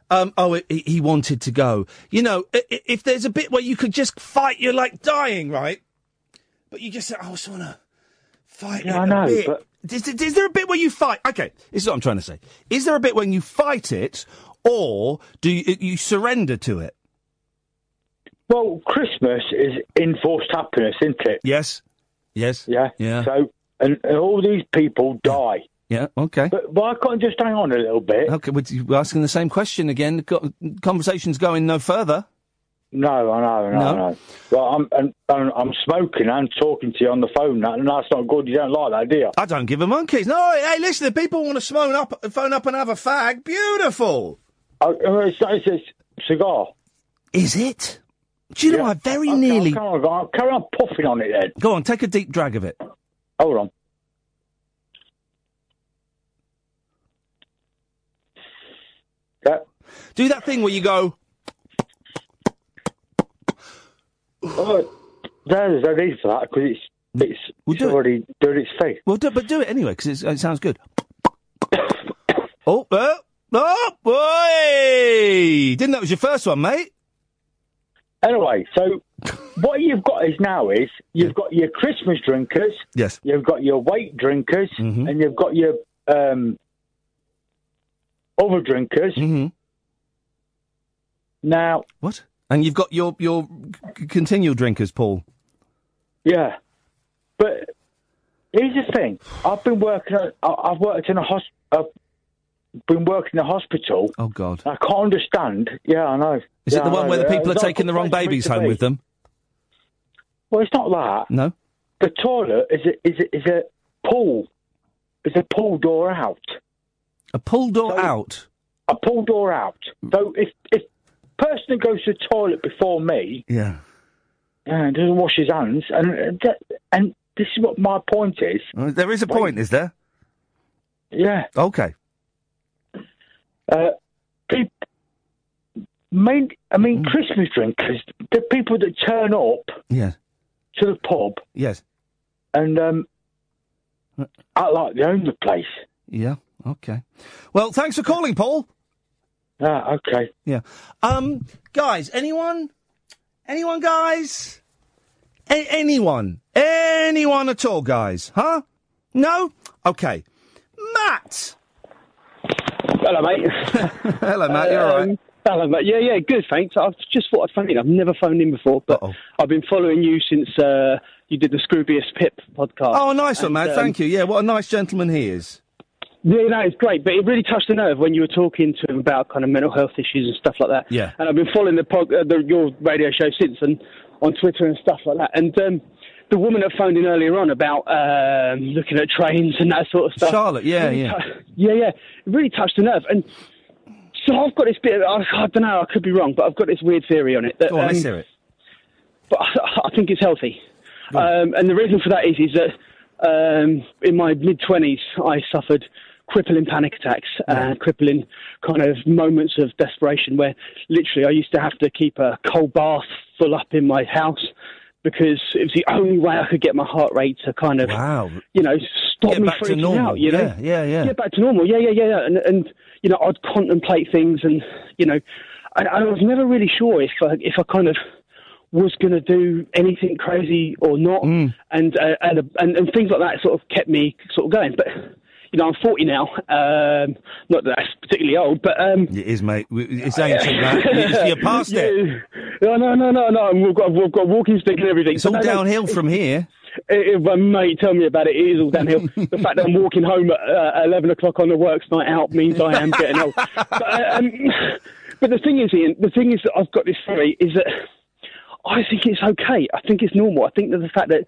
um, oh, he, he wanted to go. You know, if there's a bit where you could just fight, you're like dying, right? But you just say, oh, I just want to fight Yeah, I know, but- Is, is there a bit where you fight? Okay, this is what I'm trying to say. Is there a bit when you fight it, or do you, you surrender to it? Well, Christmas is enforced happiness, isn't it? Yes. Yes. Yeah. Yeah. So, and, and all these people die. Yeah. Okay. But why can't you just hang on a little bit? Okay, you're asking the same question again. Conversation's going no further. No, I know, I know, No? Well, I'm and, I'm smoking and talking to you on the phone, now, and that's not good. You don't like that, do you? I don't give a monkeys. No, hey, listen, if people want to phone up, phone up and have a fag, beautiful. Oh, uh, it's, it's a cigar. Is it? Do you know, I very nearly. Come on, go on, carry on puffing on it then. Go on, take a deep drag of it. Hold on. Yeah. Do that thing where you go. Oh, there's no need for that because it's it's, it's already doing its thing. Well, do, but do it anyway because it sounds good. (coughs) oh, uh, oh, boy! Didn't that was your first one, mate. Anyway, so (laughs) what you've got is now is you've got your Christmas drinkers, Yes. you've got your weight drinkers, and you've got your um, other drinkers. Mm-hmm. Now, What? And you've got your your c- continual drinkers, Paul. yeah, but here's the thing: I've been working. At, I've worked in a hos. I've been working in a hospital. Oh God! I can't understand. Yeah, I know. Is Yeah, it the I one know. where the people are it's not a taking the wrong place for me babies home be. with them? Well, it's not that. No. The toilet is a, is a, is a pull. Is a pull door out. A pull door out. A pull door out. So if if person who goes to the toilet before me Yeah. and doesn't wash his hands, and and that- and this is what my point is. Uh, There is a point, is there? Yeah. Okay. Uh, peop main, I Mm. mean, Christmas drinkers, the people that turn up Yes. to the pub Yes. and um, act like they own the place. Yeah. Okay. Well, thanks for calling, Paul. Ah, okay. Yeah. Um, guys, anyone? Anyone, guys? A- anyone? Anyone at all, guys? Huh? No? Okay. Matt! Hello, mate. (laughs) Hello, Matt. You're all right. Hello, mate. Yeah, yeah, good, thanks. I've just thought I'd phone in. I've never phoned in before, but I've been following you since uh, you did the Scroobius Pip podcast. Oh, nice one, And, man. um, Thank you. Yeah, what a nice gentleman he is. Yeah, no, it's great, but it really touched the nerve when you were talking to him about kind of mental health issues and stuff like that. Yeah. And I've been following the, pod, uh, the your radio show since, and on Twitter and stuff like that. And um, the woman that phoned in earlier on about um, looking at trains and that sort of stuff. Charlotte, yeah, really yeah. tou- yeah, yeah. It really touched the nerve. And so I've got this bit. Of, I, I don't know. I could be wrong, but I've got this weird theory on it. That, Go on, let's um, hear it. but I, I think it's healthy. Um, and the reason for that is, is that um, in my mid twenties, I suffered crippling panic attacks and crippling kind of moments of desperation where literally I used to have to keep a cold bath full up in my house because it was the only way I could get my heart rate to kind of, wow. you know, stop Get me freaking normal. out. You know, Yeah, yeah, yeah. yeah, back to normal. Yeah, yeah, yeah, yeah. And and you know, I'd contemplate things, and you know, I, I was never really sure if I, if I kind of was going to do anything crazy or not, Mm. and, uh, and and and things like that sort of kept me sort of going. But you know, I'm 40 now. Um, not that that's particularly old, but um, It is, mate. It's ancient, man. You're- You're past (laughs) it. No, no, no, no, no. We've got we've got walking stick and everything. It's all no, no. downhill from here. It, it, mate, tell me about it. It is all downhill. (laughs) the fact that I'm walking home at uh, 11 o'clock on the works night out means I am getting old. (laughs) But, uh, um, but the thing is, Iain, the thing is that I've got this theory is that I think it's okay. I think it's normal. I think that the fact that,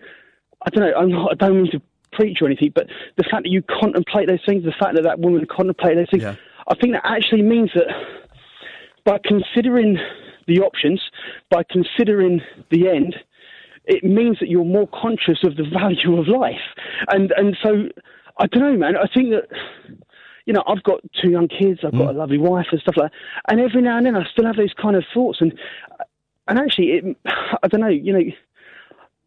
I don't know, I'm not, I don't mean to preach or anything, but the fact that you contemplate those things, the fact that that woman contemplated those things, I think that actually means that by considering the options, by considering the end, it means that you're more conscious of the (laughs) value of life. And and so I don't know, man. I think that you know I've got two young kids, I've got mm. a lovely wife and stuff like that. And every now and then I still have those kind of thoughts. And and actually, it, (sighs) I don't know. You know.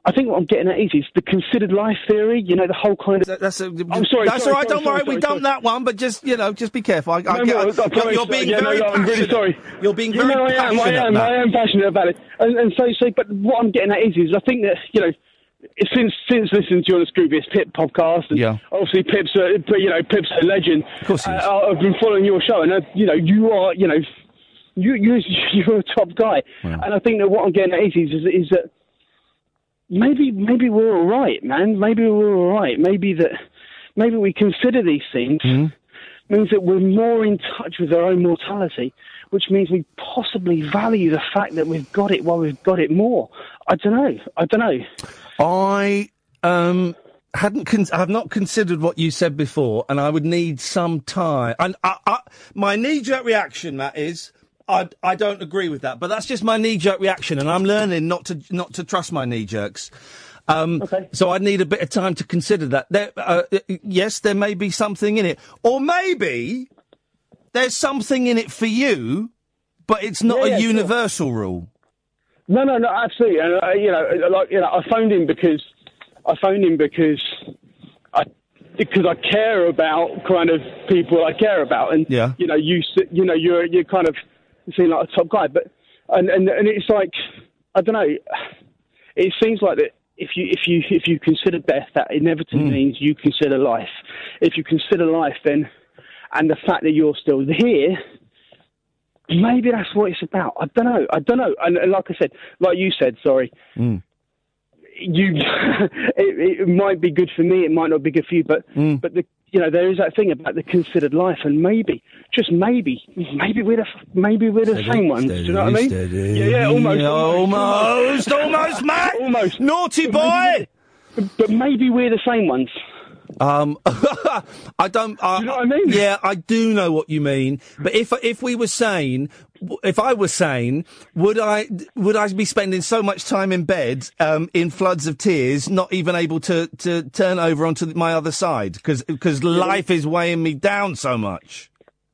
I think what I'm getting at is, is the considered life theory. You know, the whole kind of. That's a, I'm sorry. That's sorry, all right. sorry, Don't sorry, worry. we dumped that one, but just you know, just be careful. I, I No, no, I you're, being Yeah, very no, I'm really sorry. You're being very no, I am. I am. I am passionate about it. And, and so, so, but what I'm getting at is, is I think that you know, since since listening to you on the Scroobius Pip podcast, and Yeah. obviously Pip's a but, you know Pip's a legend. Of course he is. Uh, I've been following your show, and uh, you know, you are you know, you you (laughs) you're a top guy, and I think that what I'm getting at is is, is that maybe maybe we're all right, man. Maybe we're all right. Maybe that maybe we consider these things means that we're more in touch with our own mortality, which means we possibly value the fact that we've got it while we've got it more. I don't know. I don't know. I um hadn't con- I've not considered what you said before, and I would need some time. And I, I, my knee jerk reaction, Matt, is. I, I don't agree with that, but that's just my knee jerk reaction, and I'm learning not to not to trust my knee jerks. Um, So I need a bit of time to consider that. There, uh, uh, yes, there may be something in it, or maybe there's something in it for you, but it's not Yeah, a yeah, sure. universal rule. No, no, no, absolutely. And uh, you know, like you know, I phoned him because I phoned him because I because I care about kind of people I care about, and Yeah. you know, you you know, you're you're kind of seem like a top guy, but and and and it's like I don't know. It seems like that if you if you if you consider death, that inevitably means you consider life. If you consider life, then and the fact that you're still here maybe that's what it's about. I don't know. I don't know. And, and like I said, like you said, sorry, Mm. you (laughs) it, it might be good for me. It might not be good for you. But Mm. but the you know there is that thing about the considered life, and maybe just maybe mm-hmm. maybe we're the maybe we're the same ones. Do you know what I mean? Yeah, yeah, almost, almost, almost, Matt. almost. Naughty boy. But maybe we're the same ones. Um, (laughs) I don't. I, you know what I mean? Yeah, I do know what you mean. But if if we were sane, if I was sane, would I would I be spending so much time in bed, um, in floods of tears, not even able to to turn over onto my other side because because life is weighing me down so much.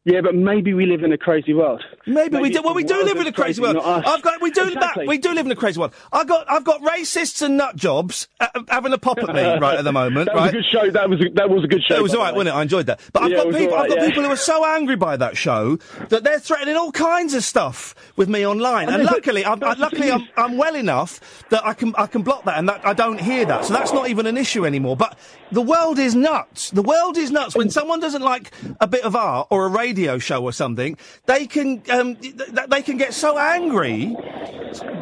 Yeah, but maybe we live in a crazy world. Maybe, we do. Well, we do live in a crazy crazy, world. I've got. We do. Exactly. Matt, we do live in a crazy world. I've got. I've got racists and nut jobs uh, having a pop at me (laughs) right at the moment. That was right? a good show. That was a, that was a good show. It was all right, wasn't it? I enjoyed that. But I've Yeah, got people. all I've got yeah. people who are so angry by that show that they're threatening all kinds of stuff with me online. I And luckily, I'm, that's luckily, I'm, I'm well enough that I can I can block that, and that I don't hear that. So that's not even an issue anymore. But the world is nuts. The world is nuts. When someone doesn't like a bit of art or a radio show or something, they can um, th- th- they can get so angry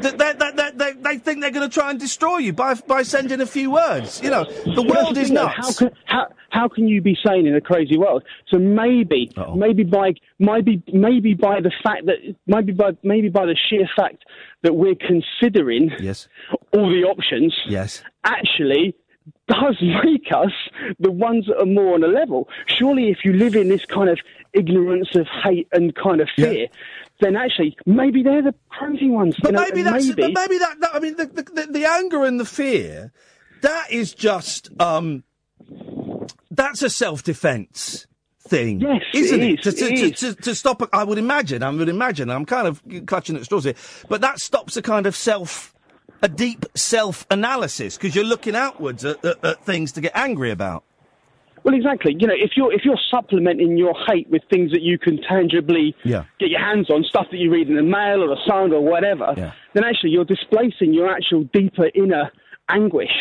that they, that, that, they, they think they're going to try and destroy you by by sending a few words. You know, the world is the thing, though. nuts. How can, how, how can you be sane in a crazy world? So maybe, maybe by, maybe, maybe by the fact that, maybe by, maybe by the sheer fact that we're considering yes. all the options, yes, actually does (laughs) make us the ones that are more on a level. Surely, if you live in this kind of ignorance of hate and kind of fear, then actually maybe they're the crazy ones. But you know, maybe that's maybe, but maybe that, that I mean the, the the anger and the fear that is just um that's a self defense thing, Yes, isn't it is, To, to, it to, is. to, to stop, I would imagine. I would imagine. I'm kind of clutching at straws here, but that stops a kind of self, a deep self analysis because you're looking outwards at, at, at things to get angry about. Well, exactly. You know, if you're if you're supplementing your hate with things that you can tangibly Yeah. get your hands on, stuff that you read in the mail or a song or whatever, then actually you're displacing your actual deeper inner anguish.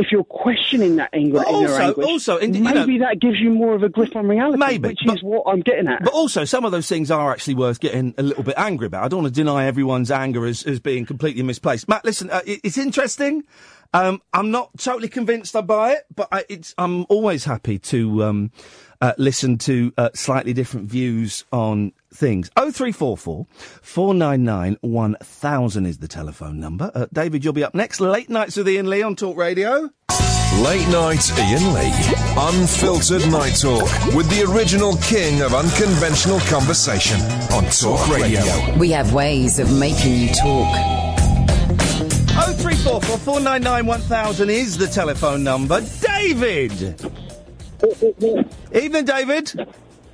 If you're questioning that anger, But inner also- anguish, also, in- you know- maybe that gives you more of a grip on reality, Maybe, which is what I'm getting at. But also, some of those things are actually worth getting a little bit angry about. I don't want to deny everyone's anger as, as being completely misplaced. Matt, listen, uh, it, it's interesting. Um, I'm not totally convinced I buy it, but I, it's, I'm always happy to um, uh, listen to uh, slightly different views on things. 0344 499 1000 is the telephone number. Uh, David, you'll be up next. Late nights with Iain Lee on Talk Radio. Late night Iain Lee. Unfiltered night talk with the original king of unconventional conversation on Talk Radio. We have ways of making you talk. 0344 499 1000 is the telephone number. David! Evening, David.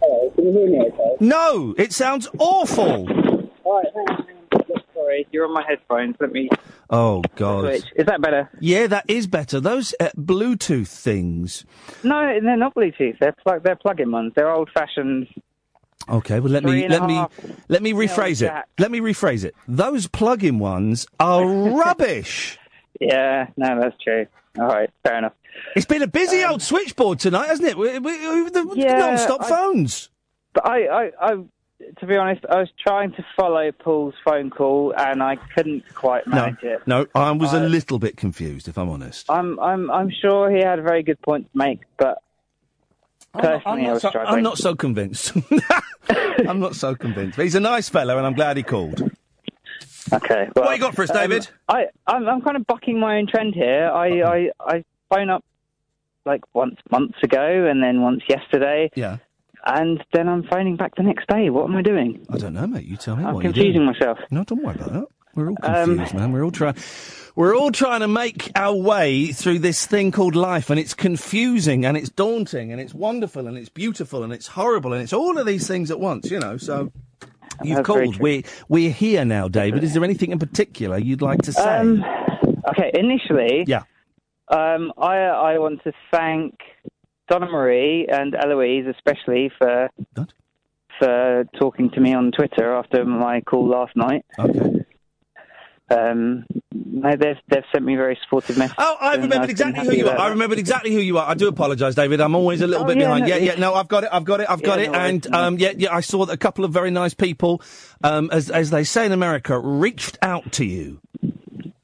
Hello, can you hear me okay? No, it sounds awful. Alright, hang on, hang on. Sorry, you're on my headphones. Let me Oh, God. switch. Is that better? Yeah, that is better. Those uh, Bluetooth things. No, they're not Bluetooth. They're plug. They're plug-in ones. They're old-fashioned. Okay, well let Three me let me let me rephrase it. jack. Let me rephrase it. Those plug-in ones are (laughs) rubbish. Yeah, no, that's true. All right, fair enough. It's been a busy old switchboard tonight, hasn't it? We, we, we- the Yeah, non-stop I- phones. But I, I, I, to be honest, I was trying to follow Paul's phone call and I couldn't quite No, manage it. no, I was a I- little bit confused, if I'm honest. I'm, I'm, I'm sure he had a very good point to make, but personally, I'm I not, so. I'm not so convinced. (laughs) I'm not so convinced. But he's a nice fellow, and I'm glad he called. Okay. What you got for us, um, David? I, I'm, I'm kind of bucking my own trend here. I, I, I phone up like once months ago, and then once yesterday, Yeah. and then I'm phoning back the next day. What am I doing? I don't know, mate. You tell me. I'm what you're confusing myself. No, don't worry about that. We're all Um, confused, man. We're all trying. We're all trying to make our way through this thing called life, and it's confusing, and it's daunting, and it's wonderful, and it's beautiful, and it's horrible, and it's all of these things at once. You know, so. You've called. We're we're here now, David. Is there anything in particular you'd like to say? Um, okay, initially, yeah. Um, I I want to thank Donna Marie and Eloise especially for for talking to me on Twitter after my call last night. Okay. Um, no, they've they've sent me very supportive messages. Oh, I and remembered exactly who you are. about I that. remembered exactly who you are. I do apologise, David. I'm always a little Oh, bit yeah, behind. no, yeah, yeah. it's- No, I've got it. I've got it. I've got Yeah, it. no and um, yeah, yeah. I saw that a couple of very nice people, um, as as they say in America, reached out to you.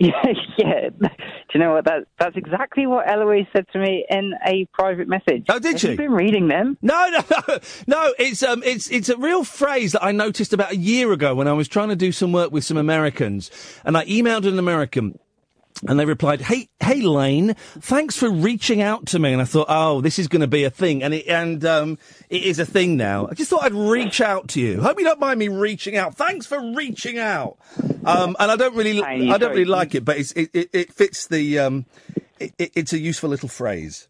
(laughs) Yeah, yeah. Do you know what? That that's exactly what Eloise said to me in a private message. Oh, did Have she? You been reading them? No, (laughs) no, no, no. It's um, it's it's a real phrase that I noticed about a year ago when I was trying to do some work with some Americans, and I emailed an American. And they replied, "Hey, hey, Lane, thanks for reaching out to me." And I thought, "Oh, this is going to be a thing," and it and um, it is a thing now. I just thought I'd reach out to you. Hope you don't mind me reaching out. Thanks for reaching out. Um, and I don't really, I don't really like it, but it's, it, it it fits the. Um, it, it, it's a useful little phrase.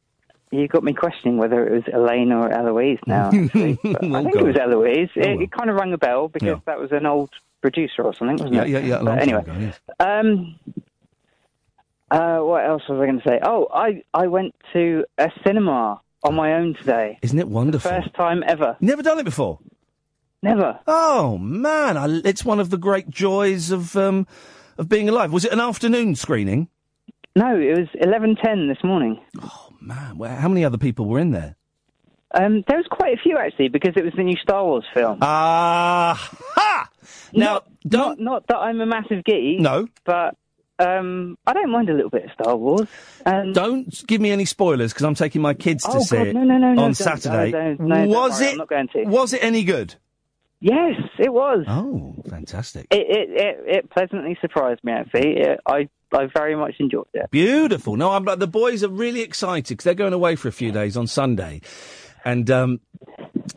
You got me questioning whether it was Elaine or Eloise now. (laughs) Actually. But I Oh, think God. it was Eloise. Oh, it, well. it kind of rang a bell because Yeah. that was an old producer or something, wasn't Yeah, it? yeah, yeah. a long But time anyway, ago, yes. um, uh, what else was I going to say? Oh, I I went to a cinema on my own today. Isn't it wonderful? First time ever. Never done it before. Never. Oh man, I, it's one of the great joys of um, of being alive. Was it an afternoon screening? No, it was eleven ten this morning. Oh man, well, how many other people were in there? Um, there was quite a few actually because it was the new Star Wars film. Ah, ha! Now, not, not that I'm a massive geek. No. but um, I don't mind a little bit of Star Wars. And Don't give me any spoilers because I'm taking my kids to Oh, see God, it no, no, no, on Saturday. no, don't, no, don't was worry, it? I'm not going to. Was it any good? Yes, it was. Oh, fantastic! It it it, it pleasantly surprised me. Actually, it, I I very much enjoyed it. Beautiful. No, I'm, like the boys are really excited because they're going away for a few days on Sunday, and um,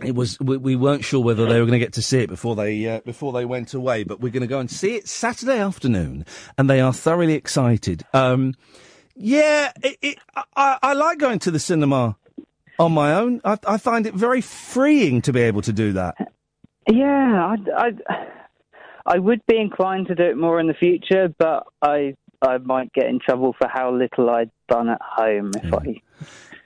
it was we, we weren't sure whether they were going to get to see it before they uh, before they went away, but we're going to go and see it Saturday afternoon, and they are thoroughly excited. Um, yeah, it, it, I, I like going to the cinema on my own. I, I find it very freeing to be able to do that. Yeah, I, I I would be inclined to do it more in the future, but I I might get in trouble for how little I'd done at home if I.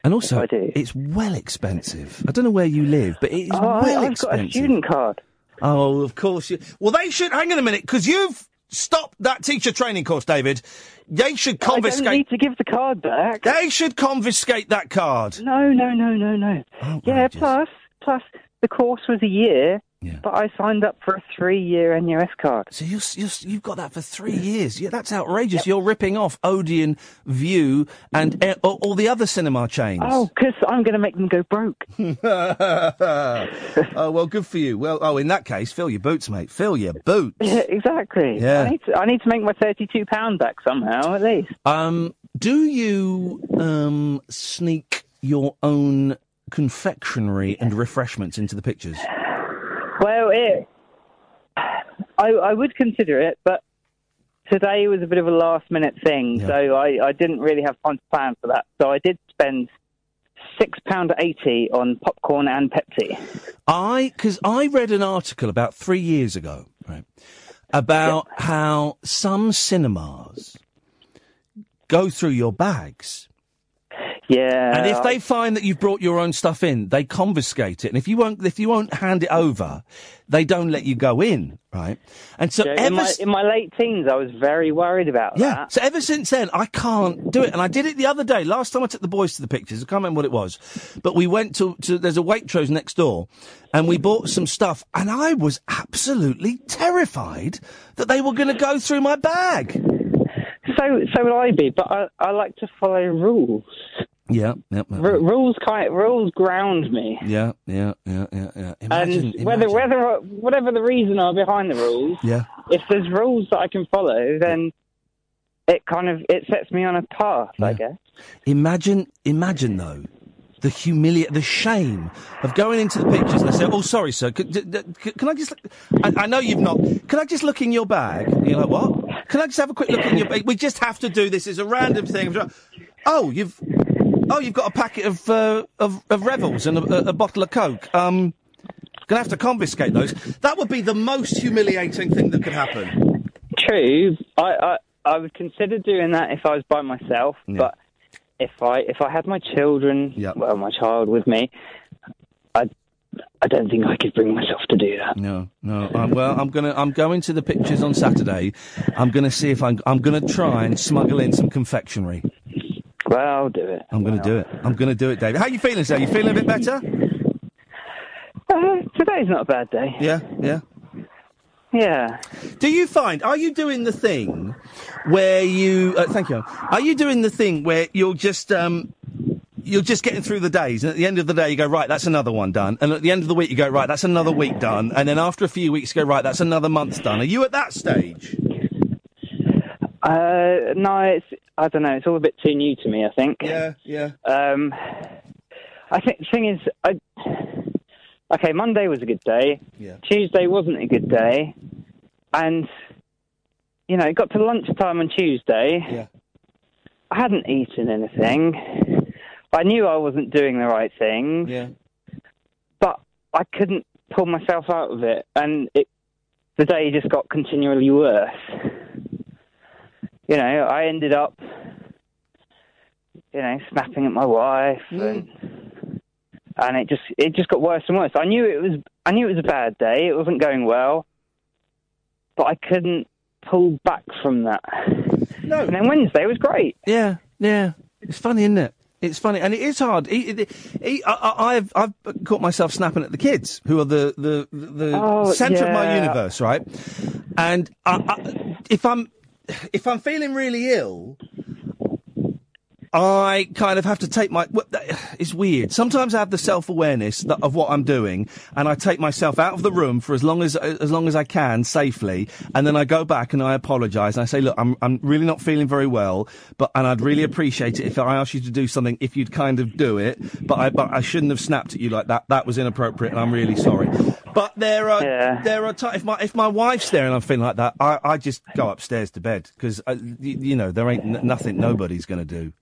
And also, I do. it's well expensive. I don't know where you live, but it is Oh, I- well I've got a student card. Oh, of course. You... Well, they should. Hang on a minute, because you've stopped that teacher training course, David. They should confiscate. I don't need to give the card back. They should confiscate that card. No, no, no, no, no. Oh, yeah, plus, plus the course was a year, but I signed up for a three-year NUS card. So you're, you're, you've got that for three years. Yeah, that's outrageous. You're ripping off Odeon, Vue, and uh, all, all the other cinema chains. Oh, because I'm going to make them go broke. (laughs) oh well, good for you. Well, oh, in that case, fill your boots, mate. Fill your boots. (laughs) Yeah, exactly. Yeah. I need to, I need to make my thirty-two pound back somehow, at least. Um, do you um sneak your own confectionery and refreshments into the pictures? Well, it, I, I would consider it, but today was a bit of a last minute thing, so I, I didn't really have time to plan for that. So I did spend six pound eighty on popcorn and Pepsi. I because I read an article about three years ago, right, about how some cinemas go through your bags. Yeah. And if they find that you've brought your own stuff in, they confiscate it. And if you won't, if you won't hand it over, they don't let you go in, right? And so Yeah, ever in, my, in my late teens, I was very worried about yeah. that. So ever since then, I can't do it. And I did it the other day. Last time I took the boys to the pictures, I can't remember what it was, but we went to, to there's a Waitrose next door, and we bought some stuff, and I was absolutely terrified that they were going to go through my bag. So so would I be, but I, I like to follow rules. Yeah, yeah, yeah, R- rules kind rules ground me. yeah, yeah, yeah, yeah. yeah. Imagine, and whether whether whatever the reason are behind the rules, yeah. if there's rules that I can follow, then it kind of it sets me on a path, I guess. Imagine, imagine though, the humilia, the shame of going into the pictures and they say, "Oh, sorry, sir, can, d- d- c- can I just? I, I know you've not. Can I just look in your bag?" And you're like, "What? Can I just have a quick look in your bag? We just have to do this as a random thing." Oh, you've, oh, you've got a packet of uh, of, of Revels and a, a, a bottle of Coke. Um, gonna have to confiscate those. That would be the most humiliating thing that could happen. True. I, I I would consider doing that if I was by myself, but if I if I had my children, well, my child with me, I I don't think I could bring myself to do that. No, no. Um, well, I'm gonna. I'm going to the pictures on Saturday. I'm gonna see if I'm. I'm gonna try and smuggle in some confectionery. Well, I'll do it. I'm gonna do it. I'm gonna do it, David. How are you feeling, sir? You feeling a bit better? Uh, today's not a bad day. Yeah, yeah. Yeah. Do you find? Are you doing the thing where you? Uh, thank you. Are you doing the thing where you're just um, you're just getting through the days, and at the end of the day, you go right. That's another one done, and at the end of the week, you go right. That's another week done, and then after a few weeks, you go right. That's another month done. Are you at that stage? Uh, no, it's I don't know. It's all a bit too new to me. I think. Yeah, yeah. Um, I think the thing is, I okay. Monday was a good day. Yeah. Tuesday wasn't a good day, and you know, it got to lunchtime on Tuesday. Yeah. I hadn't eaten anything. I knew I wasn't doing the right thing. Yeah. But I couldn't pull myself out of it, and it the day just got continually worse. You know, I ended up, you know, snapping at my wife, mm. and and it just it just got worse and worse. I knew it was I knew it was a bad day. It wasn't going well, but I couldn't pull back from that. No. And then Wednesday was great. Yeah, yeah. It's funny, isn't it? It's funny, and it is hard. He- he- he- I, I, I've I've caught myself snapping at the kids, who are the the the Oh, centre of my universe, right? And I, I, if I'm (sighs) if I'm feeling really ill, I kind of have to take my. (sighs) It's weird. Sometimes I have the self awareness of what I'm doing, and I take myself out of the room for as long as as long as I can safely, and then I go back and I apologise and I say, look, I'm I'm really not feeling very well, but and I'd really appreciate it if I asked you to do something if you'd kind of do it, but I but I shouldn't have snapped at you like that. That was inappropriate, and I'm really sorry. But there are there are times if my if my wife's there and I'm feeling like that, I I just go upstairs to bed because uh, you, you know there ain't n- nothing nobody's going to do.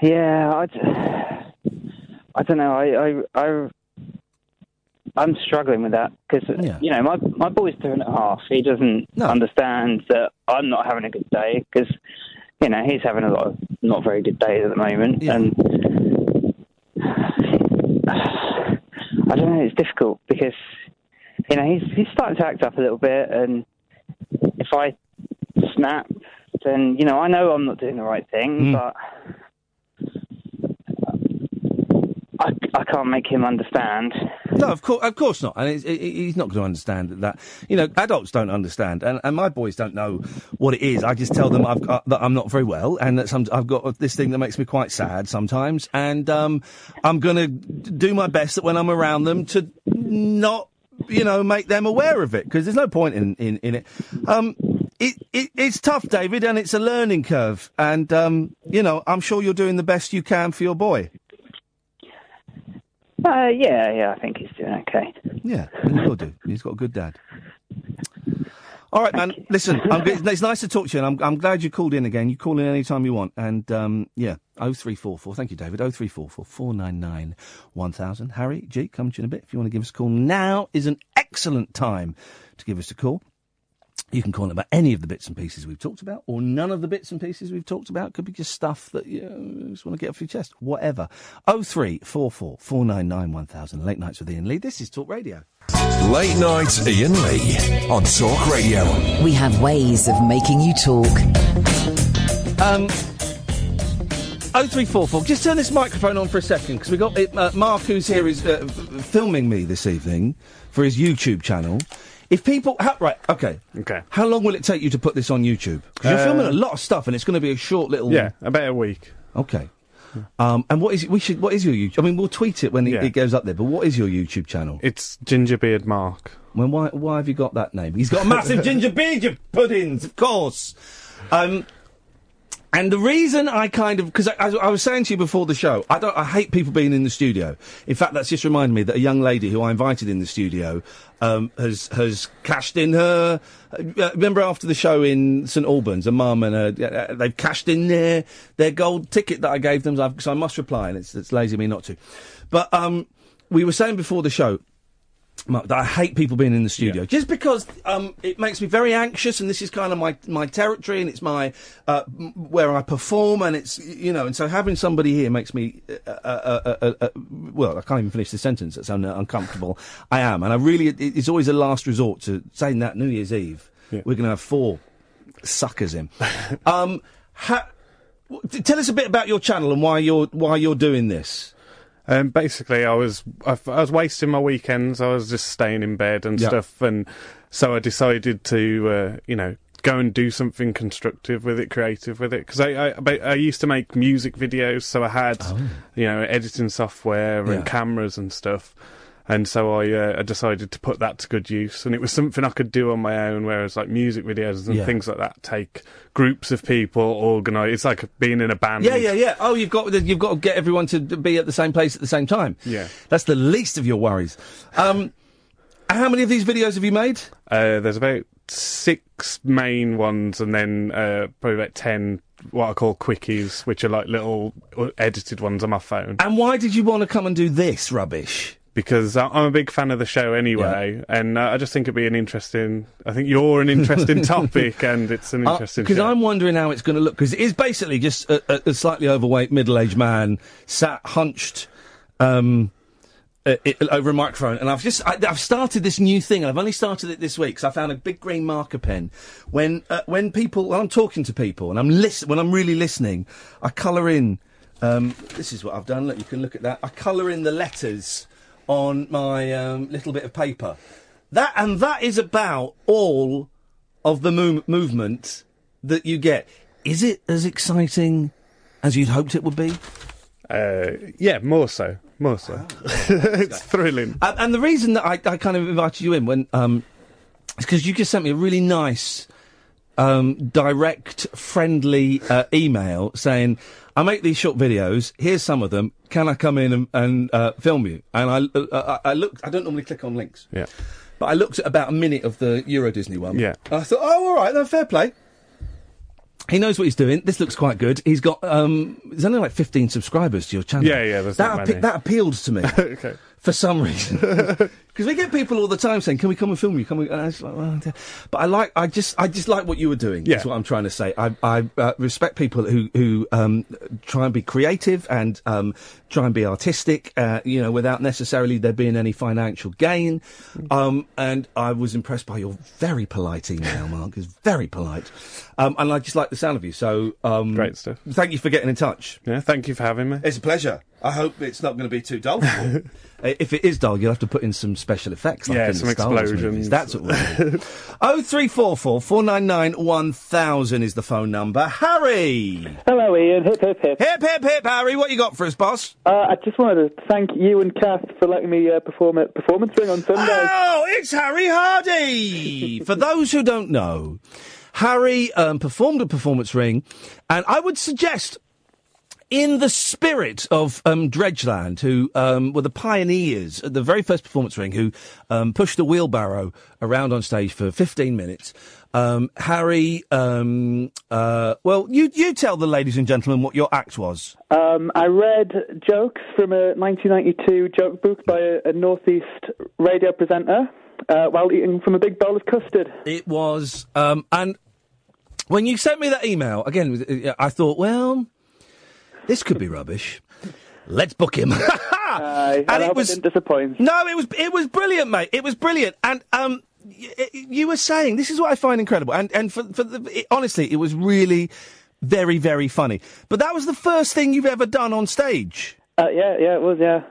Yeah, I, d- I don't know. I, I, I, I'm struggling with that because you know my my boy's two and a half. He doesn't understand that I'm not having a good day because you know he's having a lot of not very good days at the moment, and I don't know. It's difficult because you know he's he's starting to act up a little bit, and if I snap, then you know I know I'm not doing the right thing, Mm. but. I, I can't make him understand. No, of course, of course not. And he's not going to understand that. You know, adults don't understand, and, and my boys don't know what it is. I just tell them I've got, that I'm not very well, and that some, I've got this thing that makes me quite sad sometimes, and um, I'm going to do my best that when I'm around them to not, you know, make them aware of it because there's no point in in, in it. Um, it, it, it's tough, David, and it's a learning curve. And, um, you know, I'm sure you're doing the best you can for your boy. Uh, yeah, yeah, I think he's doing okay. Yeah, he will do. He's got a good dad. All right, man. Listen, I'm, (laughs) it's nice to talk to you, and I'm, I'm glad you called in again. You call in any time you want, and um, yeah, oh three four four. Thank you, David. Oh three four four four nine nine one thousand. Harry G, come to you in a bit. If you want to give us a call, now is an excellent time to give us a call. You can call in about any of the bits and pieces we've talked about, or none of the bits and pieces we've talked about. Could be just stuff that you know, just want to get off your chest. Whatever. Oh three four four four nine nine one thousand. Late nights with Iain Lee. This is Talk Radio. Late night Iain Lee on Talk Radio. We have ways of making you talk. Um, 0344, just turn this microphone on for a second because we got it, uh, Mark, who's here, is uh, filming me this evening for his YouTube channel. If people, how, right, okay, okay, how long will it take you to put this on YouTube? Because you're Uh, filming a lot of stuff, and it's going to be a short little. Yeah, about a week. Okay. Um, and what is it? We should. What is your YouTube? I mean, we'll tweet it when it, Yeah. it goes up there. But what is your YouTube channel? It's Gingerbeard Mark. Well, why? Why have you got that name? He's got a massive (laughs) ginger beard, you puddings, of course. Um, and the reason I kind of because I, I, I was saying to you before the show, I don't. I hate people being in the studio. In fact, that's just reminded me that a young lady who I invited in the studio um, has has cashed in her. Uh, remember after the show in St Albans, a mum and a, uh, they've cashed in their their gold ticket that I gave them. So, so I must reply, and it's, it's lazy of me not to. But um, we were saying before the show. That I hate people being in the studio just because um, it makes me very anxious, and this is kind of my my territory, and it's my uh, where I perform, and it's you know, and so having somebody here makes me uh, uh, uh, uh, uh, well, I can't even finish the sentence. That's how uncomfortable (laughs) I am, and I really it, it's always a last resort to saying that New Year's Eve we're going to have four suckers in. (laughs) um, ha- tell us a bit about your channel and why you're why you're doing this. Um, basically, I was I, I was wasting my weekends. I was just staying in bed and Yeah. stuff, and so I decided to, uh, you know, go and do something constructive with it, creative with it. Because I, I I used to make music videos, so I had, you know, editing software Yeah. and cameras and stuff. And so I, uh, I decided to put that to good use, and it was something I could do on my own. Whereas like music videos and Yeah. things like that take groups of people, organise. It's like being in a band. Yeah, yeah, yeah. Oh, you've got you've got to get everyone to be at the same place at the same time. Yeah. that's the least of your worries. Um, how many of these videos have you made? Uh, there's about six main ones, and then uh, probably about ten what I call quickies, which are like little uh, edited ones on my phone. And why did you want to come and do this rubbish? Because I'm a big fan of the show anyway, and uh, I just think it'd be an interesting. I think you're an interesting (laughs) topic, and it's an interesting. Because. Uh, I'm wondering how it's going to look. Because it is basically just a, a, a slightly overweight middle-aged man sat hunched um, uh, i over a microphone, and I've just I, I've started this new thing, and I've only started it this week. because I found a big green marker pen. When uh, when people when I'm talking to people and I'm listen when I'm really listening, I colour in Um, this is what I've done. Look, you can look at that. I colour in the letters on my um, little bit of paper. That and that is about all of the move- movement that you get. Is it as exciting as you'd hoped it would be? Uh, yeah, more so, more so. (laughs) it's thrilling. And, and the reason that I, I kind of invited you in when um, is because you just sent me a really nice, um, direct, friendly uh, email saying, "I make these short videos. Here's some of them. Can I come in and, and uh, film you?" And I, uh, I, I looked. I don't normally click on links. Yeah. But I looked at about a minute of the Euro Disney one. Yeah. I thought, oh, all right, then fair play. He knows what he's doing. This looks quite good. He's got um, there's only like 15 subscribers to your channel. Yeah, yeah, there's that not appe- many. that appealed to me (laughs) okay. For some reason. (laughs) Because we get people all the time saying, "Can we come and film you?" Can we? And I was like, well, but I like, I just, I just like what you were doing. That's what I'm trying to say. I, I uh, respect people who who um, try and be creative and um, try and be artistic. Uh, you know, without necessarily there being any financial gain. Um, and I was impressed by your very polite email, (laughs) Mark. It's very polite, um, and I just like the sound of you. So um, Great stuff. Thank you for getting in touch. Yeah, thank you for having me. It's a pleasure. I hope it's not going to be too dull. For you. (laughs) Uh, if it is dull, you'll have to put in some special effects. Like Yeah, in some the Star Wars explosions. movies. That's what we'll do. (laughs) Oh three four four four nine nine one thousand is the phone number. Harry. Hello, Iain. Hip, hip, hip. Hip, hip, hip, Harry. What you got for us, boss? Uh, I just wanted to thank you and Kath for letting me uh, perform at Performance Ring on Sunday. Oh, it's Harry Hardy. (laughs) For those who don't know, Harry um, performed a Performance Ring, and I would suggest. In the spirit of um, Dredgeland, who um, were the pioneers at the very first performance ring, who um, pushed the wheelbarrow around on stage for 15 minutes, um, Harry, um, uh, well, you, you tell the ladies and gentlemen what your act was. Um, I read jokes from a 1992 joke book by a, a Northeast radio presenter uh, while eating from a big bowl of custard. It was, um, and when you sent me that email, again, uh, I thought, well, this could be rubbish. Let's book him. (laughs) Aye, and it was didn't disappoint. No, it was it was brilliant, mate. It was brilliant, and um, y- y- you were saying this is what I find incredible, and and for for the, it, honestly, it was really very very funny. But that was the first thing you've ever done on stage. Uh, yeah, yeah, it was, yeah.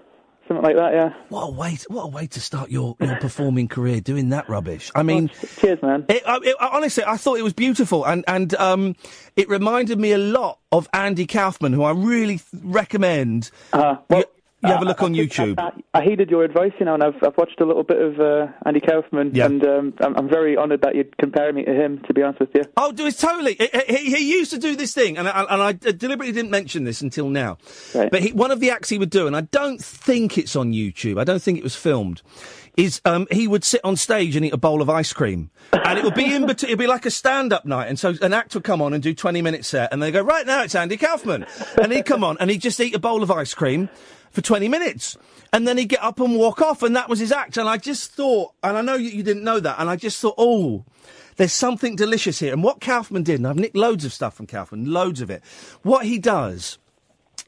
Something like that, yeah. What a way! To, what a way to start your, your (laughs) performing career doing that rubbish. I mean, cheers, man. It, I- it, honestly, I thought it was beautiful, and and um, it reminded me a lot of Andy Kaufman, who I really th- recommend. Uh, you, you have a look on YouTube. I, I heeded your advice, you know, and I've, I've watched a little bit of uh, Andy Kaufman, Yeah. and um, I'm, I'm very honoured that you'd compare me to him, to be honest with you. Oh, do it's totally. He, he, he used to do this thing, and I, and I deliberately didn't mention this until now. But he, one of the acts he would do, and I don't think it's on YouTube. I don't think it was filmed. Is um, he would sit on stage and eat a bowl of ice cream, and it would be in between. It'd be like a stand-up night, and so an actor would come on and do twenty minute set, and they go right now it's Andy Kaufman, and he'd come on and he'd just eat a bowl of ice cream for twenty minutes, and then he'd get up and walk off, and that was his act. And I just thought, and I know you, you didn't know that, and I just thought, oh. There's something delicious here. And what Kaufman did, and I've nicked loads of stuff from Kaufman, loads of it. What he does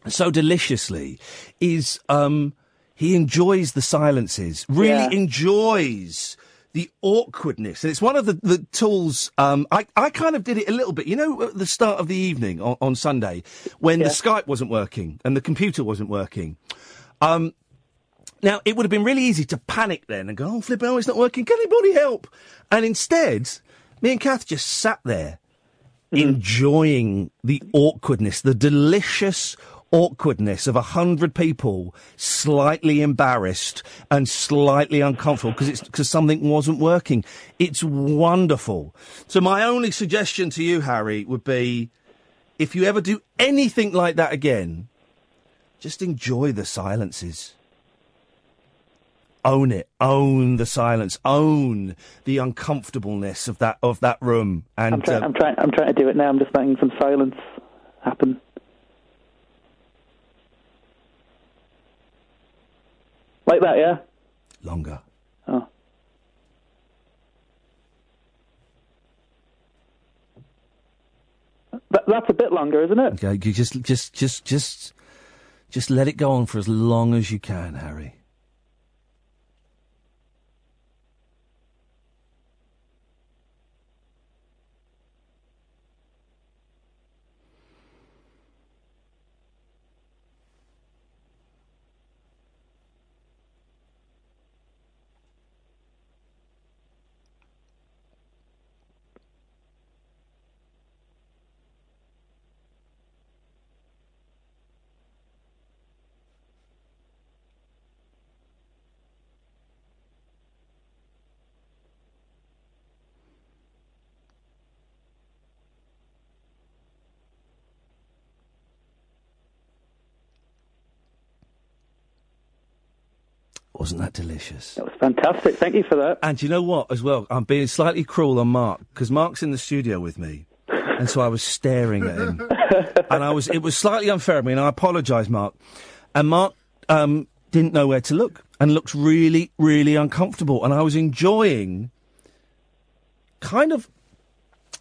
so deliciously is um, he enjoys the silences, really Yeah. enjoys the awkwardness. And it's one of the, the tools. Um, I, I kind of did it a little bit. You know, at the start of the evening on, on Sunday, when the Skype wasn't working and the computer wasn't working. Um, now, it would have been really easy to panic then and go, oh, flipping, oh, it's not working. Can anybody help? And instead, me and Kath just sat there enjoying the awkwardness, the delicious awkwardness of a hundred people slightly embarrassed and slightly uncomfortable because it's because something wasn't working. It's wonderful. So my only suggestion to you, Harry, would be if you ever do anything like that again, just enjoy the silences. Own it. Own the silence. Own the uncomfortableness of that of that room. And I'm, try- uh, I'm trying. I'm trying to do it now. I'm just letting some silence happen. Like that, yeah. longer. Oh. That, that's a bit longer, isn't it? Okay, you just just just just just let it go on for as long as you can, Harry. Wasn't that delicious? That was fantastic. Thank you for that. And you know what, as well, I'm being slightly cruel on Mark because Mark's in the studio with me, and so I was staring at him, (laughs) and I was it was slightly unfair of me, and I apologise, Mark. And Mark um, didn't know where to look and looked really, really uncomfortable, and I was enjoying, kind of,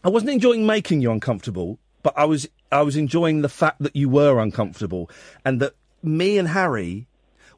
I wasn't enjoying making you uncomfortable, but I was I was enjoying the fact that you were uncomfortable, and that me and Harry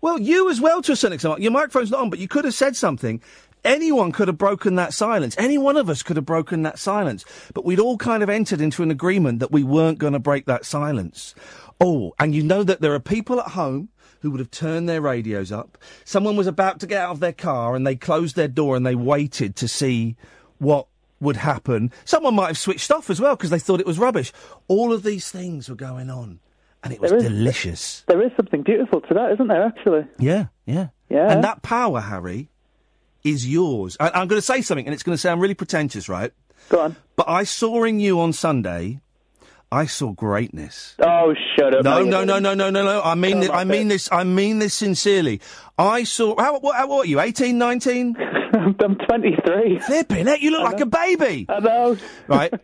well, you as well to a certain extent. Your microphone's not on, but you could have said something. Anyone could have broken that silence. Any one of us could have broken that silence. But we'd all kind of entered into an agreement that we weren't going to break that silence. Oh, and you know that there are people at home who would have turned their radios up. Someone was about to get out of their car and they closed their door and they waited to see what would happen. Someone might have switched off as well because they thought it was rubbish. All of these things were going on. And it was There is- delicious. There is something beautiful to that, isn't there? Actually. Yeah, yeah. Yeah. And that power, Harry, is yours. I, I'm going to say something, and it's going to sound really pretentious, right? Go on. But I saw in you on Sunday, I saw greatness. Oh, shut up. No, no, no, no, no, no, no. I mean, Come I mean mate. this. I mean this sincerely. I saw. How, what, how, what are you? 18, 19? (laughs) I'm 23. Flipping heck, you look like a baby. I know. Right. (laughs)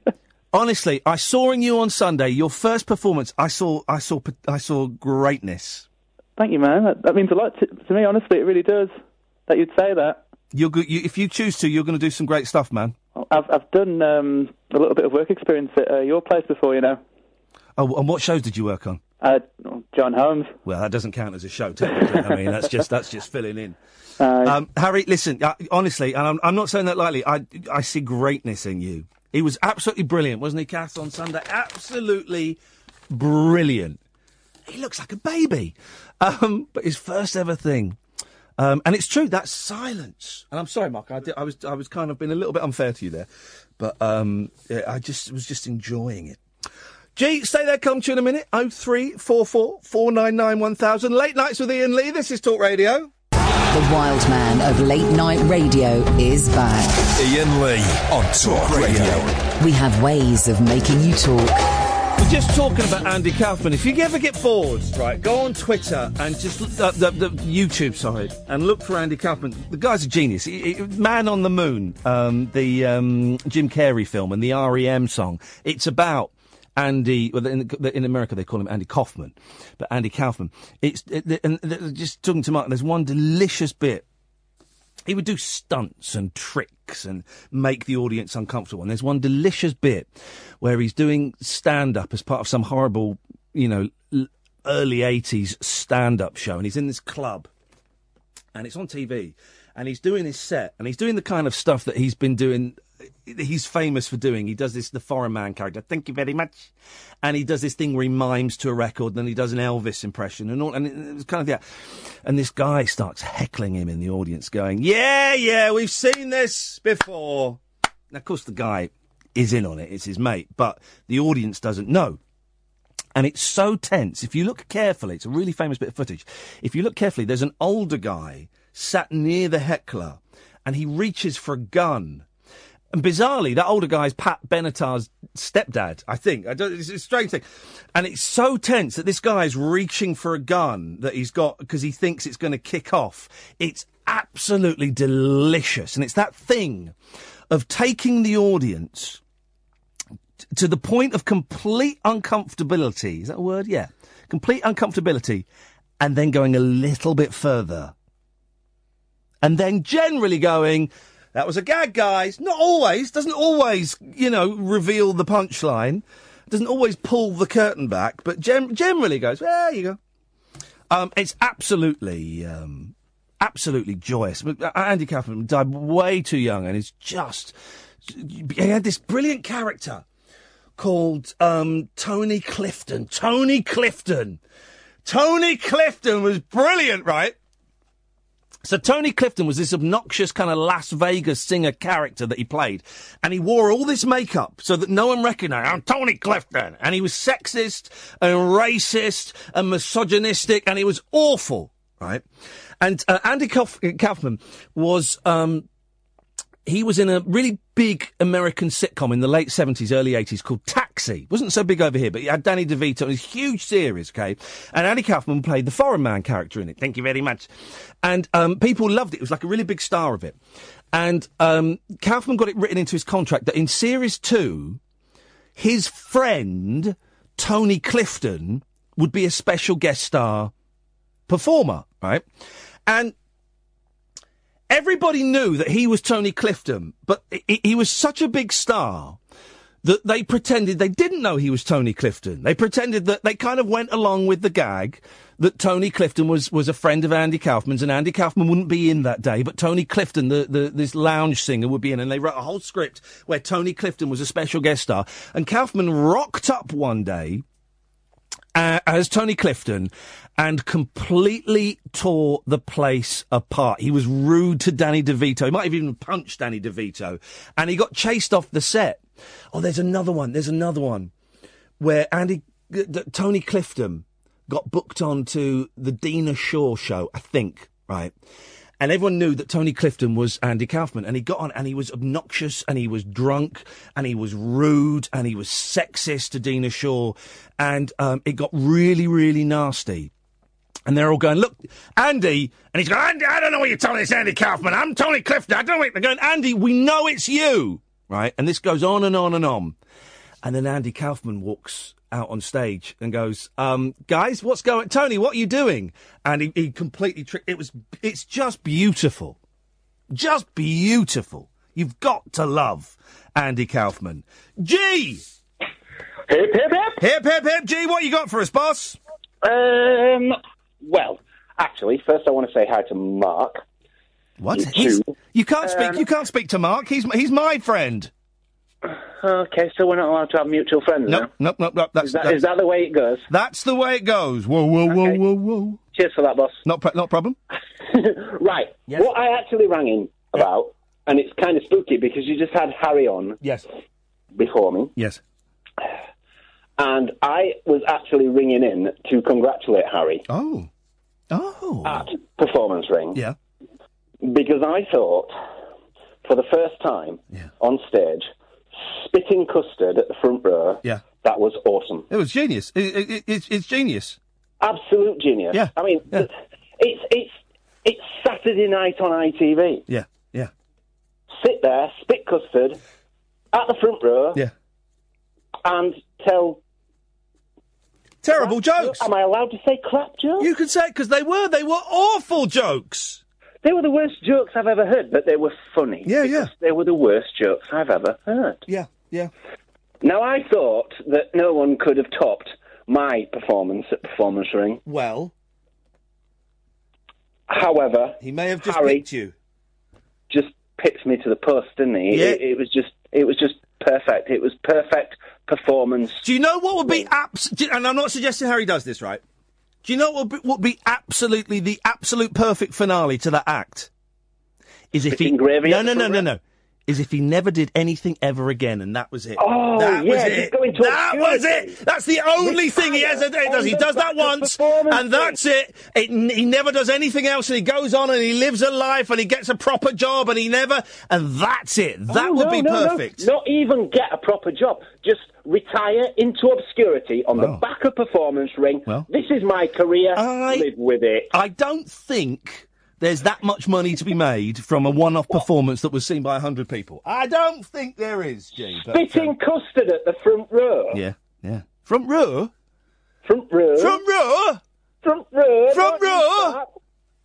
Honestly, I saw in you on Sunday your first performance. I saw. I saw. I saw greatness. Thank you, man. That, that means a lot to, to me. Honestly, it really does. That you'd say that. You're good. You, if you choose to, you're going to do some great stuff, man. I've I've done um, a little bit of work experience at uh, your place before. You know, Oh, and what shows did you work on? uh, John Holmes. Well, that doesn't count as a show, technically. I mean, that's just that's just filling in. Uh, Um, Harry, listen, uh, honestly, and I'm, I'm not saying that lightly. I I see greatness in you. He was absolutely brilliant, wasn't he, Kath, on Sunday? Absolutely brilliant. He looks like a baby. Um, but his first ever thing. Um, and it's true, that silence. And I'm sorry, Mark, I, did, I was I was kind of being a little bit unfair to you there. But um, yeah, I just was just enjoying it. G, stay there, come to you in a minute. Oh three four four four nine nine one thousand. Late nights with Iain Lee. This is Talk Radio. The wild man of late night radio is back. Iain Lee on Talk Radio. We have ways of making you talk. We're just talking about Andy Kaufman. If you ever get bored, right, go on Twitter and just look, uh, the, the YouTube, side and look for Andy Kaufman. The guy's a genius. He- he- Man on the Moon, um, the um, Jim Carrey film and the REM song. It's about Andy. Well, in, in America they call him Andy Kaufman, but Andy Kaufman. It's it, and just talking to Mark. There's one delicious bit he would do stunts and tricks and make the audience uncomfortable. And there's one delicious bit where he's doing stand up as part of some horrible, you know, early 80s stand up show. And he's in this club and it's on TV. And he's doing his set and he's doing the kind of stuff that he's been doing. He's famous for doing. He does this, the foreign man character. Thank you very much. And he does this thing where he mimes to a record, and then he does an Elvis impression, and all. And it- it's kind of yeah. And this guy starts heckling him in the audience, going, "Yeah, yeah, we've seen this before." Now, of course, the guy is in on it. It's his mate, but the audience doesn't know. And it's so tense. If you look carefully, it's a really famous bit of footage. If you look carefully, there's an older guy sat near the heckler, and he reaches for a gun. And bizarrely, that older guy's Pat Benatar's stepdad, I think. I it's a strange thing. And it's so tense that this guy's reaching for a gun that he's got because he thinks it's going to kick off. It's absolutely delicious. And it's that thing of taking the audience t- to the point of complete uncomfortability. Is that a word? Yeah. Complete uncomfortability. And then going a little bit further. And then generally going, that was a gag, guys. Not always. Doesn't always, you know, reveal the punchline. Doesn't always pull the curtain back, but generally goes, there you go. Um, it's absolutely, um, absolutely joyous. Uh, Andy Kaufman died way too young, and is just. He had this brilliant character called um, Tony Clifton. Tony Clifton. Tony Clifton was brilliant, right? So Tony Clifton was this obnoxious kind of Las Vegas singer character that he played, and he wore all this makeup so that no one recognised. I'm Tony Clifton, and he was sexist and racist and misogynistic, and he was awful, right? And uh, Andy Kauf- Kaufman was um, he was in a really big American sitcom in the late 70s, early 80s called Taxi. Wasn't so big over here, but he had Danny DeVito. It was a huge series, okay? And Andy Kaufman played the foreign man character in it. Thank you very much. And um, people loved it. It was like a really big star of it. And um, Kaufman got it written into his contract that in series two, his friend, Tony Clifton, would be a special guest star performer, right? And everybody knew that he was Tony Clifton, but he, he was such a big star that they pretended they didn't know he was Tony Clifton. They pretended that they kind of went along with the gag that Tony Clifton was, was a friend of Andy Kaufman's and Andy Kaufman wouldn't be in that day, but Tony Clifton, the, the, this lounge singer, would be in. And they wrote a whole script where Tony Clifton was a special guest star. And Kaufman rocked up one day uh, as Tony Clifton and completely tore the place apart. He was rude to Danny DeVito. He might have even punched Danny DeVito. And he got chased off the set. Oh, there's another one. There's another one where Andy, uh, Tony Clifton got booked onto the Dinah Shore show, I think, right? And everyone knew that Tony Clifton was Andy Kaufman. And he got on and he was obnoxious and he was drunk and he was rude and he was sexist to Dinah Shore. And um, it got really, really nasty. And they're all going, look, Andy. And he's going, Andy, I don't know what you're telling us, Andy Kaufman. I'm Tony Clifton. I don't know what they're going, Andy, we know it's you. Right? And this goes on and on and on. And then Andy Kaufman walks out on stage and goes, um, guys, what's going, Tony, what are you doing? And he, he completely tricked, it was, it's just beautiful. Just beautiful. You've got to love Andy Kaufman. G! Hip, hip, hip. Hip, hip, hip. G, what you got for us, boss? Um, well, actually, first I want to say hi to Mark. What? You you can't speak, Um, you can't speak to Mark. He's, he's my friend. Okay, so we're not allowed to have mutual friends No, now? no, no, no. That's, Is that, that's, is that the way it goes? that's the way it goes. Whoa, whoa, whoa, whoa, whoa. Cheers for that, boss. Not, pro- not problem. (laughs) Right. What I actually rang in about, and it's kind of spooky because you just had Harry on Yes. before me, Yes. and I was actually ringing in to congratulate Harry Oh. Oh. at Performance Ring. Yeah. Because I thought, for the first time on stage, spitting custard at the front row, Yeah. that was awesome. It was genius. It, it, it, it's, it's genius. Absolute genius. Yeah. I mean, it's it's it's Saturday night on ITV. Yeah. Yeah. Sit there, spit custard at the front row. Yeah. And tell. Terrible jokes. Am I allowed to say crap jokes? You can say it because they were. They were awful jokes. They were the worst jokes I've ever heard, but they were funny. Yeah, yeah. They were the worst jokes I've ever heard. Yeah, yeah. Now, I thought that no one could have topped my performance at Performance Ring. Well, However, he may have just Harry picked you. just pipped me to the post, didn't he? Yeah. It, it was just, it was just perfect. It was perfect performance. Do you know what would be abs? And I'm not suggesting Harry does this, right? Do you know what would be, would be absolutely the absolute perfect finale to that act? Is if he no no no no no. Is if he never did anything ever again, and that was it. Oh, that yeah, was it. that was it. That's the only thing he has. He does. He does that once, and that's it. it. He never does anything else, and he goes on and he lives a life, and he gets a proper job, and he never, and that's it. Oh, that Oh, would no, be no, no. perfect. Not even get a proper job. Just retire into obscurity on the back of Performance Ring. Well. this is my career. I, Live with it. I don't think there's that much money to be made from a one-off performance that was seen by hundred people. I don't think there is, G. but, Spitting um, custard at the front row. yeah, yeah. Front row. Front row. Front row. Front row. Front row.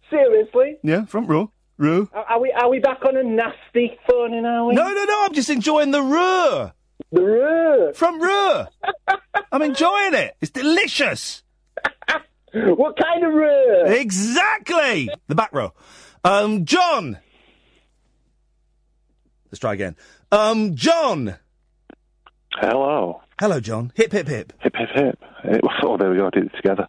Seriously. Yeah, front row. Row. Are, are we are we back on a nasty phoning? Are we? No, no, no. I'm just enjoying the row. The row. From row. I'm enjoying it. It's delicious. (laughs) what kind of row? Exactly. The back row. Um, John. Let's try again. Um, John. Hello. Hello, John. Hip, hip, hip. Hip, hip, hip. Uh, (laughs) Oh, there we go. I did it together.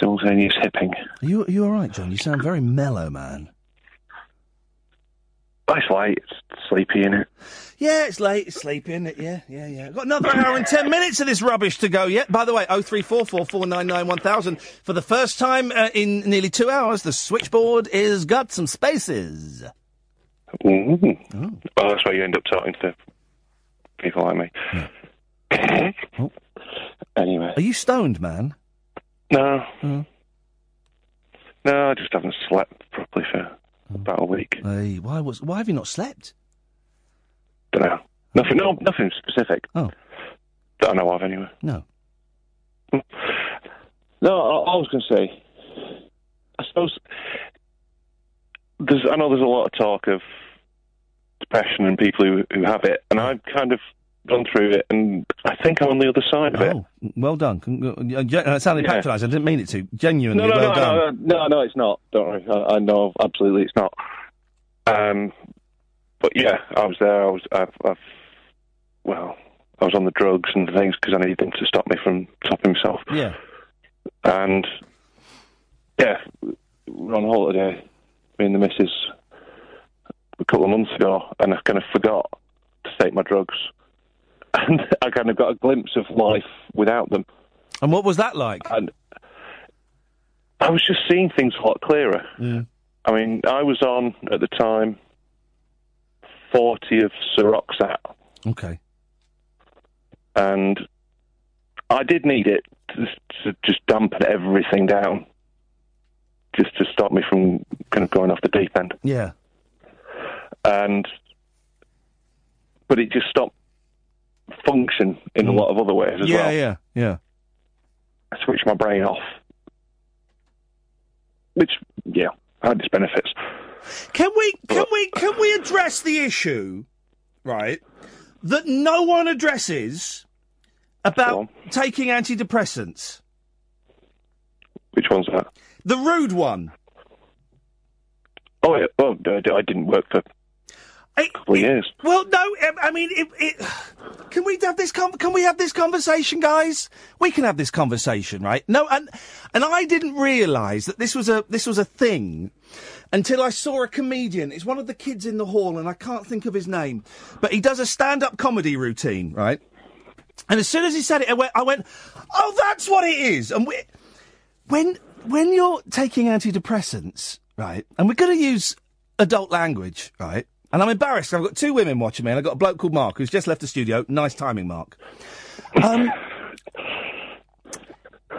Simultaneous hipping. Are you, are you all right, John? You sound very mellow, man. It's late. It's sleepy, in it? Yeah, it's late. It's sleepy, isn't it? Yeah, yeah, yeah. Got another hour and ten minutes of this rubbish to go yet. By the way, oh three four four four nine nine one thousand. For the first time uh, in nearly two hours, the switchboard is got some spaces. Mm. Well, that's where you end up talking to people like me. Anyway. Are you stoned, man? No. Oh. No, I just haven't slept properly for about a week. Hey, why was? Why have you not slept? Don't know. Nothing. No, nothing specific. Oh. That I know of, anyway. No. No, I, I was going to say. I suppose there's. I know there's a lot of talk of depression and people who who have it, and I've kind of gone through it, and I think I'm on the other side of it. Oh, well done. Con- uh, sounded Yeah. patronising. I didn't mean it to. Genuinely, No, no, well no, done. no, no, no, it's not. Don't worry. I, I know absolutely it's not. Um, but yeah, I was there. I was. I've, I've well, I was on the drugs and things because I needed them to stop me from stopping myself. Yeah. And yeah, we were on holiday, me and the missus, a couple of months ago, and I kind of forgot to take my drugs, and I kind of got a glimpse of life without them. And what was that like? And I was just seeing things a lot clearer. Yeah. I mean, I was on at the time forty of Seroxat, Okay. and I did need it to, to just dampen everything down, just to stop me from kind of going off the deep end. Yeah. And but it just stopped function in a lot of other ways as Mm. yeah, well. yeah, yeah. I switched my brain off, which yeah had its benefits. Can we can we can we address the issue, right? That no one addresses about taking antidepressants. Which one's that? The rude one. Oh, yeah. well, I I didn't work for a couple of years. Well, no, I- I mean, it, it, can we have this? Con- can we have this conversation, guys? We can have this conversation, right? No, and and I didn't realise that this was a this was a thing until I saw a comedian. It's one of the kids in the hall, and I can't think of his name, but he does a stand-up comedy routine, right? And as soon as he said it, I went, I went "Oh, that's what it is." And we, when when you're taking antidepressants, right, and we're going to use adult language, right? And I'm embarrassed. I've got two women watching me, and I've got a bloke called Mark who's just left the studio. Nice timing, Mark. Um,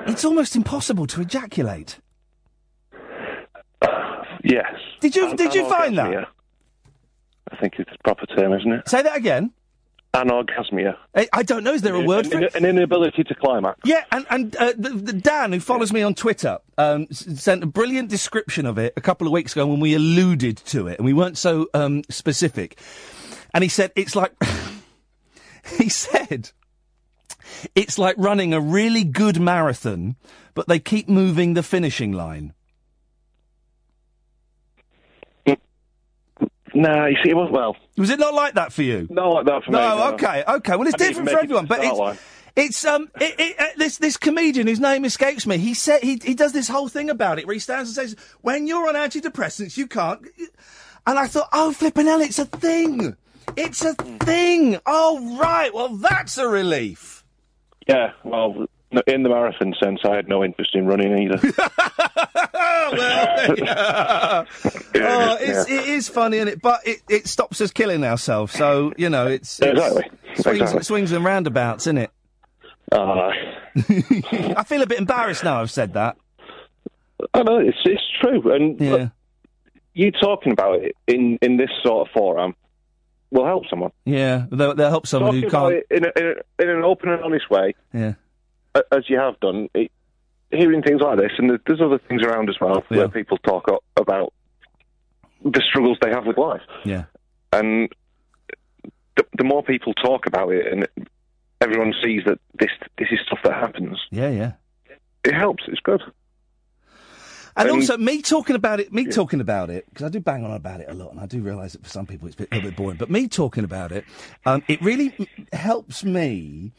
it's almost impossible to ejaculate. Yes. Did you did you find that? I think it's the proper term, isn't it? Say that again. Anorgasmia. I, I don't know. Is there a word for an, it? An inability to climax. Yeah, and and uh, the, the Dan, who follows me on Twitter, um, s- sent a brilliant description of it a couple of weeks ago when we alluded to it, and we weren't so um, specific. And he said it's like (laughs) he said it's like running a really good marathon, but they keep moving the finishing line. No, you see, it wasn't well. Was it not like that for you? Not like that for no, me. no. okay, okay. Well, it's I different for everyone, but it's line. it's um it, it, uh, this this comedian whose name escapes me. He said he he does this whole thing about it where he stands and says, "When you're on antidepressants, you can't." And I thought, oh, flipping hell, it's a thing. It's a thing. Oh, right. Well, that's a relief. Yeah, well, in the marathon sense, I had no interest in running either. (laughs) well, yeah. oh, it's, it is funny, and it? But it, it stops us killing ourselves. So you know, it's, it's Exactly. swings, Exactly. swings and roundabouts, isn't it? Uh, (laughs) I feel a bit embarrassed now. I've said that. I know it's it's true, and look, you talking about it in in this sort of forum will help someone. Yeah, they'll, they'll help someone talking who can't. in, a, in, a, in an open and honest way, Yeah. As you have done. It, hearing things like this, and there's, other things around as well where people talk o- about the struggles they have with life, Yeah. and the, the more people talk about it, and everyone sees that this this is stuff that happens, Yeah, yeah. it helps. It's good. And, And- also, me talking about it, me talking about it, because I do bang on about it a lot, and I do realise that for some people it's a, bit, a little bit boring. But me talking about it, um, it really m- helps me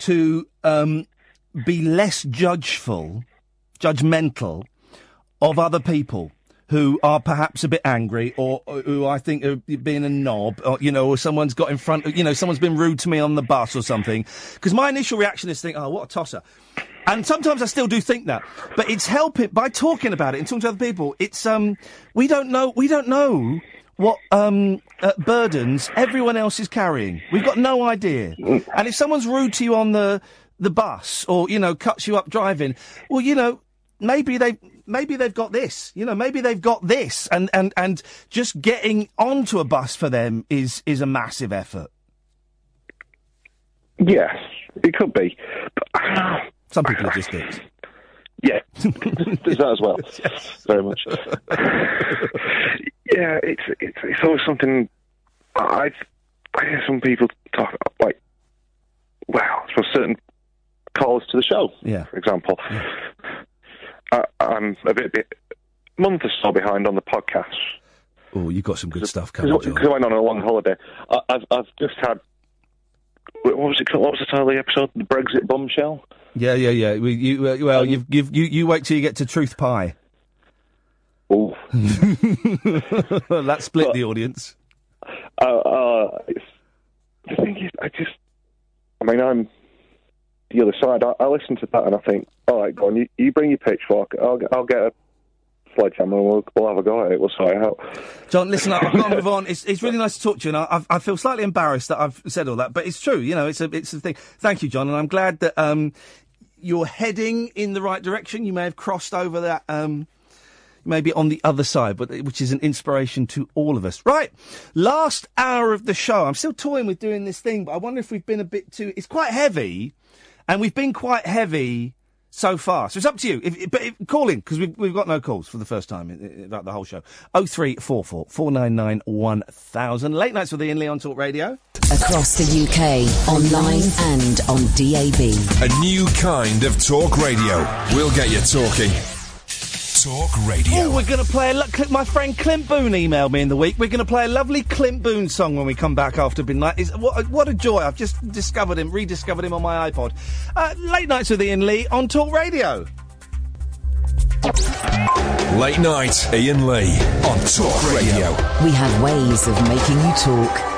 to um, be less judgeful, judgmental of other people who are perhaps a bit angry or, or who I think are being a knob or, you know, or someone's got in front, you know, someone's been rude to me on the bus or something. Because my initial reaction is think, oh, what a tosser. And sometimes I still do think that, but it's helping by talking about it and talking to other people. It's um, we don't know, we don't know what um, uh, burdens everyone else is carrying. We've got no idea. And if someone's rude to you on the the bus or you know cuts you up driving, well, you know maybe they maybe they've got this. You know, maybe they've got this, and and and just getting onto a bus for them is is a massive effort. Yes, it could be. Some people are just dicks. (laughs) Yeah, there's that as well. (laughs) Yes. Very much. (laughs) yeah, it's it's it's always something. I I hear some people talk like, well, for certain calls to the show, Yeah. for example. I, I'm a bit, bit month or so behind on the podcast Oh, you've got some good stuff coming, because. I went on a long holiday. I, I've I've just had. What was it? What was the title of the episode? The Brexit bombshell. Yeah, yeah, yeah. We, you, uh, well, you've, you've, you, you wait till you get to Truth Pie. (laughs) Oh, that split the audience. uh, uh, the thing is, I just, I mean, I'm the other side. I, I listen to that and I think, all right, go on, you, you bring your pitchfork. I'll, get- I'll get a sledgehammer and we'll, we'll have a go at it. We'll sort it out. John, listen, I- I've got to move on. (laughs) It's, it's really nice to talk to you, and I, I I feel slightly embarrassed that I've said all that, but it's true. You know, it's a it's a thing. Thank you, John, and I'm glad that um, you're heading in the right direction. You may have crossed over that. Um, Maybe on the other side, but which is an inspiration to all of us. Right, last hour of the show. I'm still toying with doing this thing, but I wonder if we've been a bit too. It's quite heavy, and we've been quite heavy so far. So it's up to you. If, but if, call in because we've, we've got no calls for the first time in, in, about the whole show. Oh three four four four nine nine one thousand. Late nights with Iain Lee on Talk Radio. Across the UK, online and on DAB. A new kind of talk radio. We'll get you talking. Talk radio. Oh, we're going to play. A, lo- my friend Clint Boon emailed me in the week. We're going to play a lovely Clint Boon song when we come back after midnight. Is what, a- what a joy! I've just discovered him, rediscovered him on my iPod. Uh, late nights with Iain Lee on Talk Radio. Late night, Iain Lee on Talk Radio. We have ways of making you talk.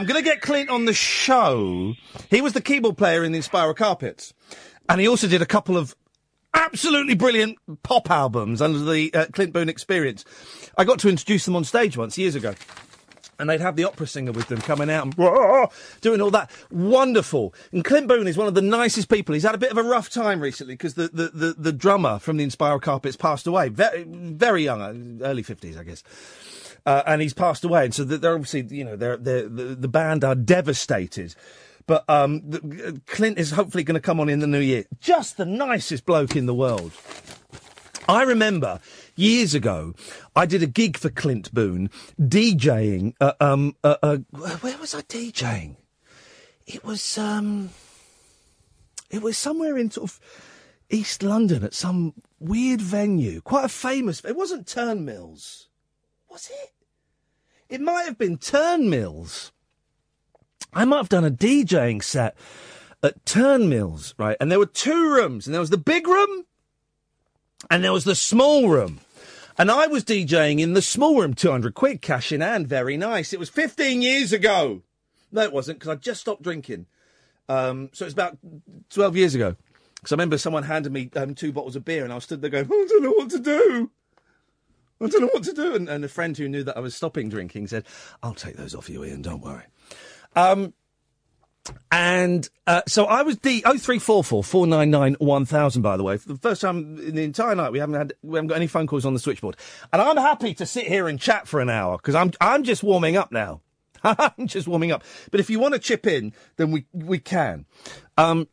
I'm going to get Clint on the show. He was the keyboard player in the Inspiral Carpets. And he also did a couple of absolutely brilliant pop albums under the uh, Clint Boon experience. I got to introduce them on stage once, years ago. And they'd have the opera singer with them coming out and doing all that. Wonderful. And Clint Boon is one of the nicest people. He's had a bit of a rough time recently because the, the, the, the drummer from the Inspiral Carpets passed away. Very, very young, early 50s, I guess. Uh, and he's passed away. And so they're obviously, you know, they're, they're, the, the band are devastated. But um, the, Clint is hopefully going to come on in the new year. Just the nicest bloke in the world. I remember years ago, I did a gig for Clint Boon, DJing. Uh, um, uh, uh, where was I DJing? It was um, it was somewhere in sort of East London at some weird venue, quite a famous. It wasn't Turnmills, was it? It might have been Turnmills. I might have done a DJing set at Turnmills, right? And there were two rooms, and there was the big room, and there was the small room. And I was DJing in the small room, 200 quid, cash in hand, very nice. It was 15 years ago. No, it wasn't, because I'd just stopped drinking. Um, so it's about 12 years ago. Because I remember someone handed me um, two bottles of beer, and I stood there going, I don't know what to do. I don't know what to do. And, and a friend who knew that I was stopping drinking said, I'll take those off you, Iain, don't worry. Um, and uh, so I was nine nine one thousand. By the way, for the first time in the entire night, we haven't had we haven't got any phone calls on the switchboard, and I'm happy to sit here and chat for an hour because I'm I'm just warming up now. (laughs) I'm just warming up. But if you want to chip in, then we we can. Um,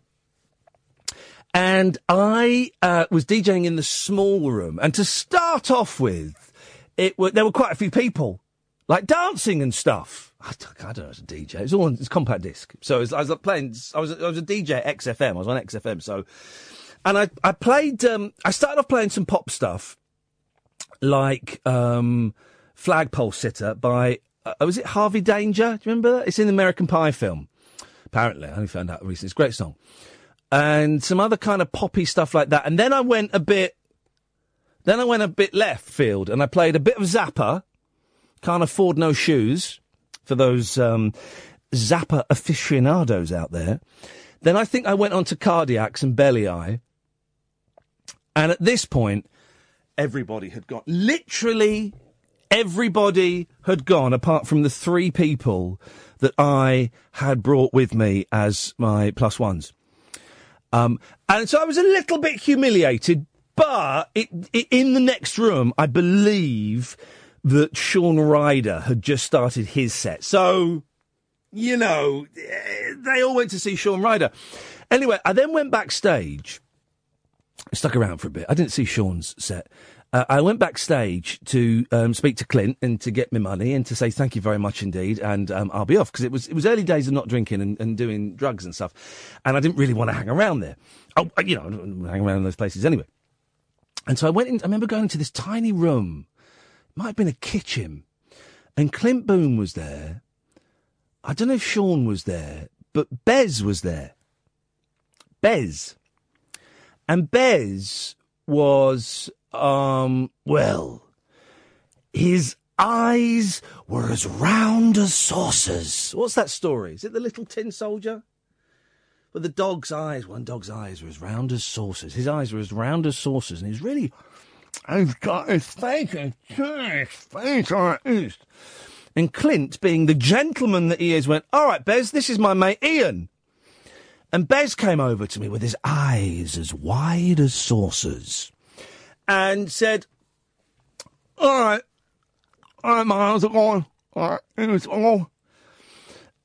and I uh, was DJing in the small room, and to start off with, it were, there were quite a few people, like dancing and stuff. I don't, I don't know, it's a DJ. It's all on it's compact disc. So it's- I was playing. I was I was a DJ at XFM. I was on XFM. So, and I I played. Um, I started off playing some pop stuff, like um, Flagpole Sitta by uh, was it Harvey Danger? Do you remember that? It's in the American Pie film. Apparently, I only found out recently. It's a great song, and some other kind of poppy stuff like that. And then I went a bit. Then I went a bit left field, and I played a bit of Zappa. Can't afford no shoes for those um, Zappa aficionados out there. Then I think I went on to Cardiacs and Belly Eye. And at this point, everybody had gone. Literally, everybody had gone, apart from the three people that I had brought with me as my plus ones. Um, and so I was a little bit humiliated, but it, it, in the next room, I believe that Shaun Ryder had just started his set. So, you know, they all went to see Shaun Ryder. Anyway, I then went backstage, stuck around for a bit. I didn't see Shaun's set. Uh, I went backstage to um, speak to Clint and to get my money and to say thank you very much indeed, and um, I'll be off because it was it was early days of not drinking and, and doing drugs and stuff, and I didn't really want to hang around there. Oh, you know, hang around in those places anyway. And so I went in. I remember going into this tiny room, might have been a kitchen, and Clint Boon was there. I don't know if Shaun was there, but Bez was there. Bez. And Bez was, um, well, his eyes were as round as saucers. What's that story? Is it the little tin soldier? But the dog's eyes, one dog's eyes were as round as saucers. His eyes were as round as saucers, and he's really, He's got his face, his his face on it is. And Clint, being the gentleman that he is, went, All right, Bez, this is my mate Iain. And Bez came over to me with his eyes as wide as saucers and said, All right, all right, it going? All right, it's all.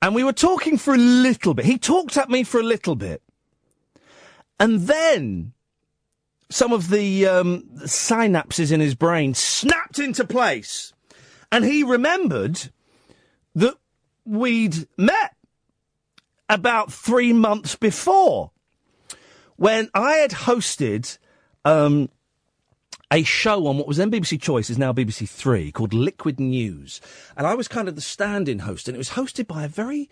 And we were talking for a little bit. He talked at me for a little bit. And then some of the um, synapses in his brain snapped into place. And he remembered that we'd met about three months before when I had hosted um, a show on what was then BBC Choice, is now BBC Three, called Liquid News, and I was kind of the stand-in host, and it was hosted by a very,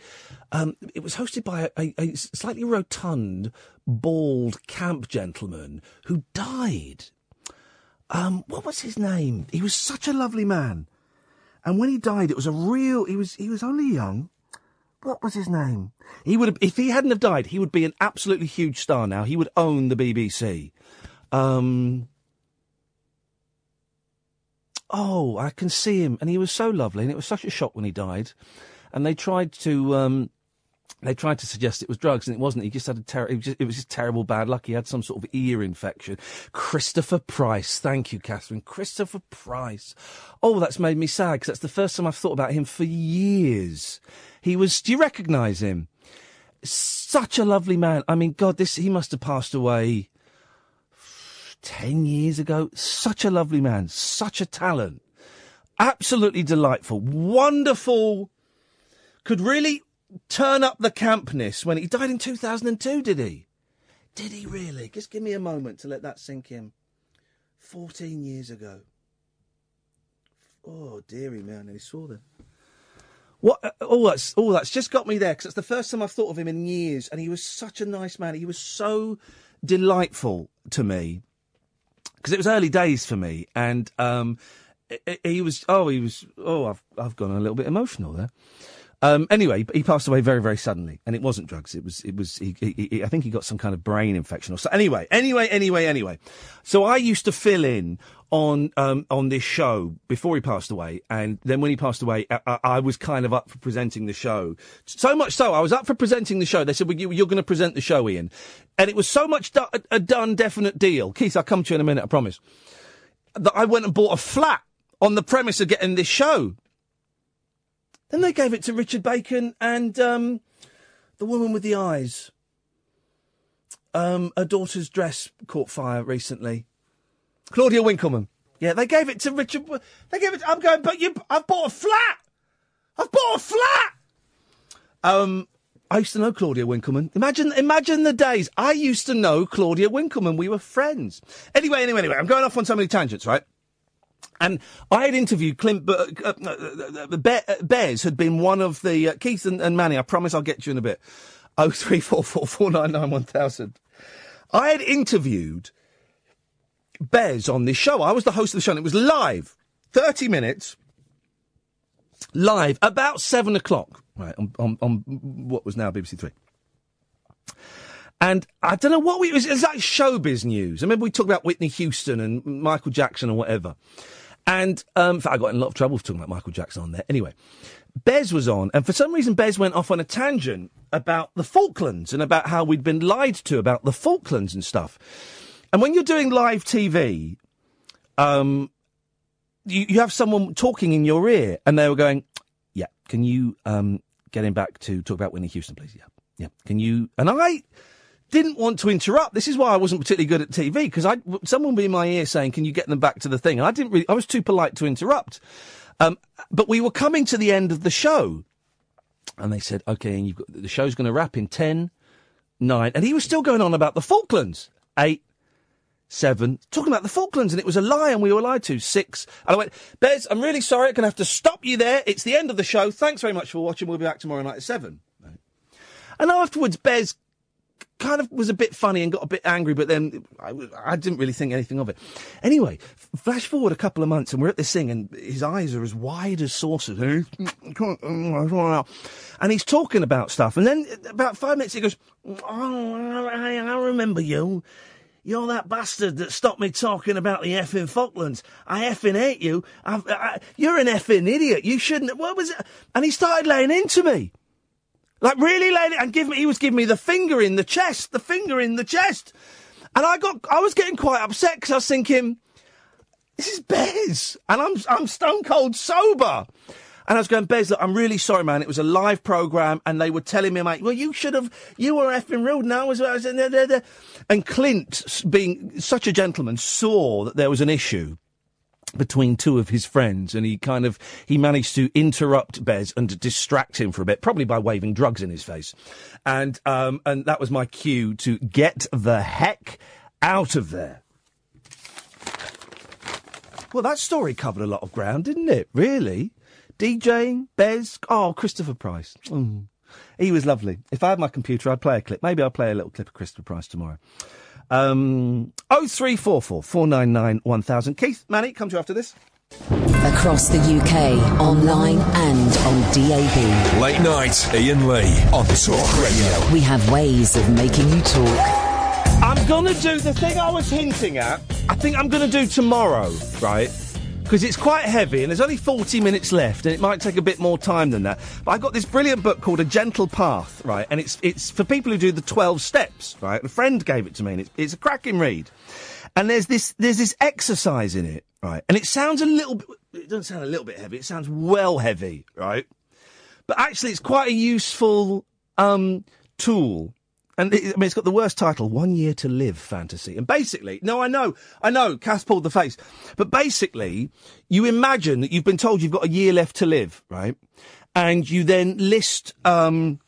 um, it was hosted by a, a slightly rotund, bald camp gentleman who died. Um, what was his name? He was such a lovely man, and when he died, it was a real. He was he was only young. What was his name? He would have, if he hadn't have died, he would be an absolutely huge star now. He would own the BBC. Um, oh, I can see him, and he was so lovely, and it was such a shock when he died. And they tried to, um, they tried to suggest it was drugs, and it wasn't. He just had a ter- it, it was just terrible bad luck. He had some sort of ear infection. Christopher Price, thank you, Catherine. Christopher Price. Oh, that's made me sad because that's the first time I've thought about him for years. He was. Do you recognise him? Such a lovely man. I mean, God, this he must have passed away ten years ago. Such a lovely man. Such a talent. Absolutely delightful. Wonderful. Could really turn up the campness when he died in 2002, did he? Did he really? Just give me a moment to let that sink in. 14 years ago. Oh, dearie me, I nearly saw them. What? Uh, all that's all that's just got me there because it's the first time I've thought of him in years, and he was such a nice man. He was so delightful to me because it was early days for me, and um, he was. Oh, he was. Oh, I've I've gone a little bit emotional there. Um, anyway, he passed away very, very suddenly, and it wasn't drugs. It was, it was. He, he, he, I think he got some kind of brain infection or so. Anyway, anyway, anyway, anyway. So I used to fill in on um, on this show before he passed away, and then when he passed away, I, I, was kind of up for presenting the show. So much so, I was up for presenting the show. They said, well, you, "You're going to present the show, Iain," and it was so much do- a done, definite deal. Keith, I'll come to you in a minute. I promise. That I went and bought a flat on the premise of getting this show. Then they gave it to Richard Bacon and um, the woman with the eyes. Um, her daughter's dress caught fire recently. Claudia Winkleman. Yeah, they gave it to Richard. They gave it. I'm going, but you. I've bought a flat. I've bought a flat. Um, I used to know Claudia Winkleman. Imagine, imagine the days. I used to know Claudia Winkleman. We were friends. Anyway, anyway, anyway. I'm going off on so many tangents, right? And I had interviewed Clint, uh, uh, uh, uh, Be- uh, Bez had been one of the, uh, Keith and, and Manny, I promise I'll get you in a bit. Oh (laughs) three four four four nine nine one thousand. I had interviewed Bez on this show. I was the host of the show and it was live. 30 minutes. Live. About seven o'clock. Right. On, on, on what was now BBC Three. And I don't know what we, it was, it was like showbiz news. I remember we talked about Whitney Houston and Michael Jackson or whatever. And, um, in fact, I got in a lot of trouble for talking about Michael Jackson on there. Anyway, Bez was on, and for some reason, Bez went off on a tangent about the Falklands and about how we'd been lied to about the Falklands and stuff. And when you're doing live TV, um, you, you have someone talking in your ear, and they were going, "Yeah, can you um, get him back to talk about Whitney Houston, please? Yeah, yeah. Can you?" And I didn't want to interrupt. This is why I wasn't particularly good at TV because I someone would be in my ear saying, "Can you get them back to the thing?" And I didn't really. I was too polite to interrupt. Um, but we were coming to the end of the show, and they said, "Okay, and you've got, the show's going to wrap in ten, ten, nine, and he was still going on about the Falklands. Eight, seven, talking about the Falklands, and it was a lie, and we were lied to. Six, and I went, Bez, I'm really sorry, I'm going to have to stop you there. It's the end of the show. Thanks very much for watching. We'll be back tomorrow night at seven. And afterwards, Bez kind of was a bit funny and got a bit angry, but then I, I didn't really think anything of it. Anyway, f- flash forward a couple of months, and we're at this thing, and his eyes are as wide as saucers. Eh? Mm, mm, and he's talking about stuff, and then about five minutes he goes, "Oh, I, I remember you. You're that bastard that stopped me talking about the effing Falklands. I effing hate you. I, you're an effing idiot. You shouldn't. What was it? And he started laying into me. Like really laying it and give me, he was giving me the finger in the chest, the finger in the chest. And I got, I was getting quite upset because I was thinking, this is Bez, and I'm I'm stone cold sober. And I was going, Bez, look, I'm really sorry, man. It was a live program, and they were telling me, mate, well, you should have, you were effing rude. Da, da, da. and Clint, being such a gentleman, saw that there was an issue between two of his friends, and he kind of he managed to interrupt Bez and distract him for a bit, probably by waving drugs in his face, and um, and that was my cue to get the heck out of there. Well, that story covered a lot of ground, didn't it? Really? DJing, Bez, oh, Christopher Price. Mm. He was lovely. If I had my computer, I'd play a clip. Maybe I'll play a little clip of Christopher Price tomorrow. Um, 0344 499 1000. Keith, Manny, come to you after this. Across the UK, online and on DAB. Late night, Iain Lee on Talk Radio. We have ways of making you talk. I'm going to do the thing I was hinting at. I think I'm going to do tomorrow, right? Because it's quite heavy and there's only 40 minutes left and it might take a bit more time than that. But I've got this brilliant book called A Gentle Path, right? And it's it's for people who do the 12 steps, right? A friend gave it to me and it's, it's a cracking read. And there's this there's this exercise in it, right? And it sounds a little bit it doesn't sound a little bit heavy. It sounds well heavy, right? But actually it's quite a useful um tool. And it, I mean, it's got the worst title, One Year to Live Fantasy. And basically, no, I know, I know, Cass pulled the face. But basically, you imagine that you've been told you've got a year left to live, right? And you then list, um,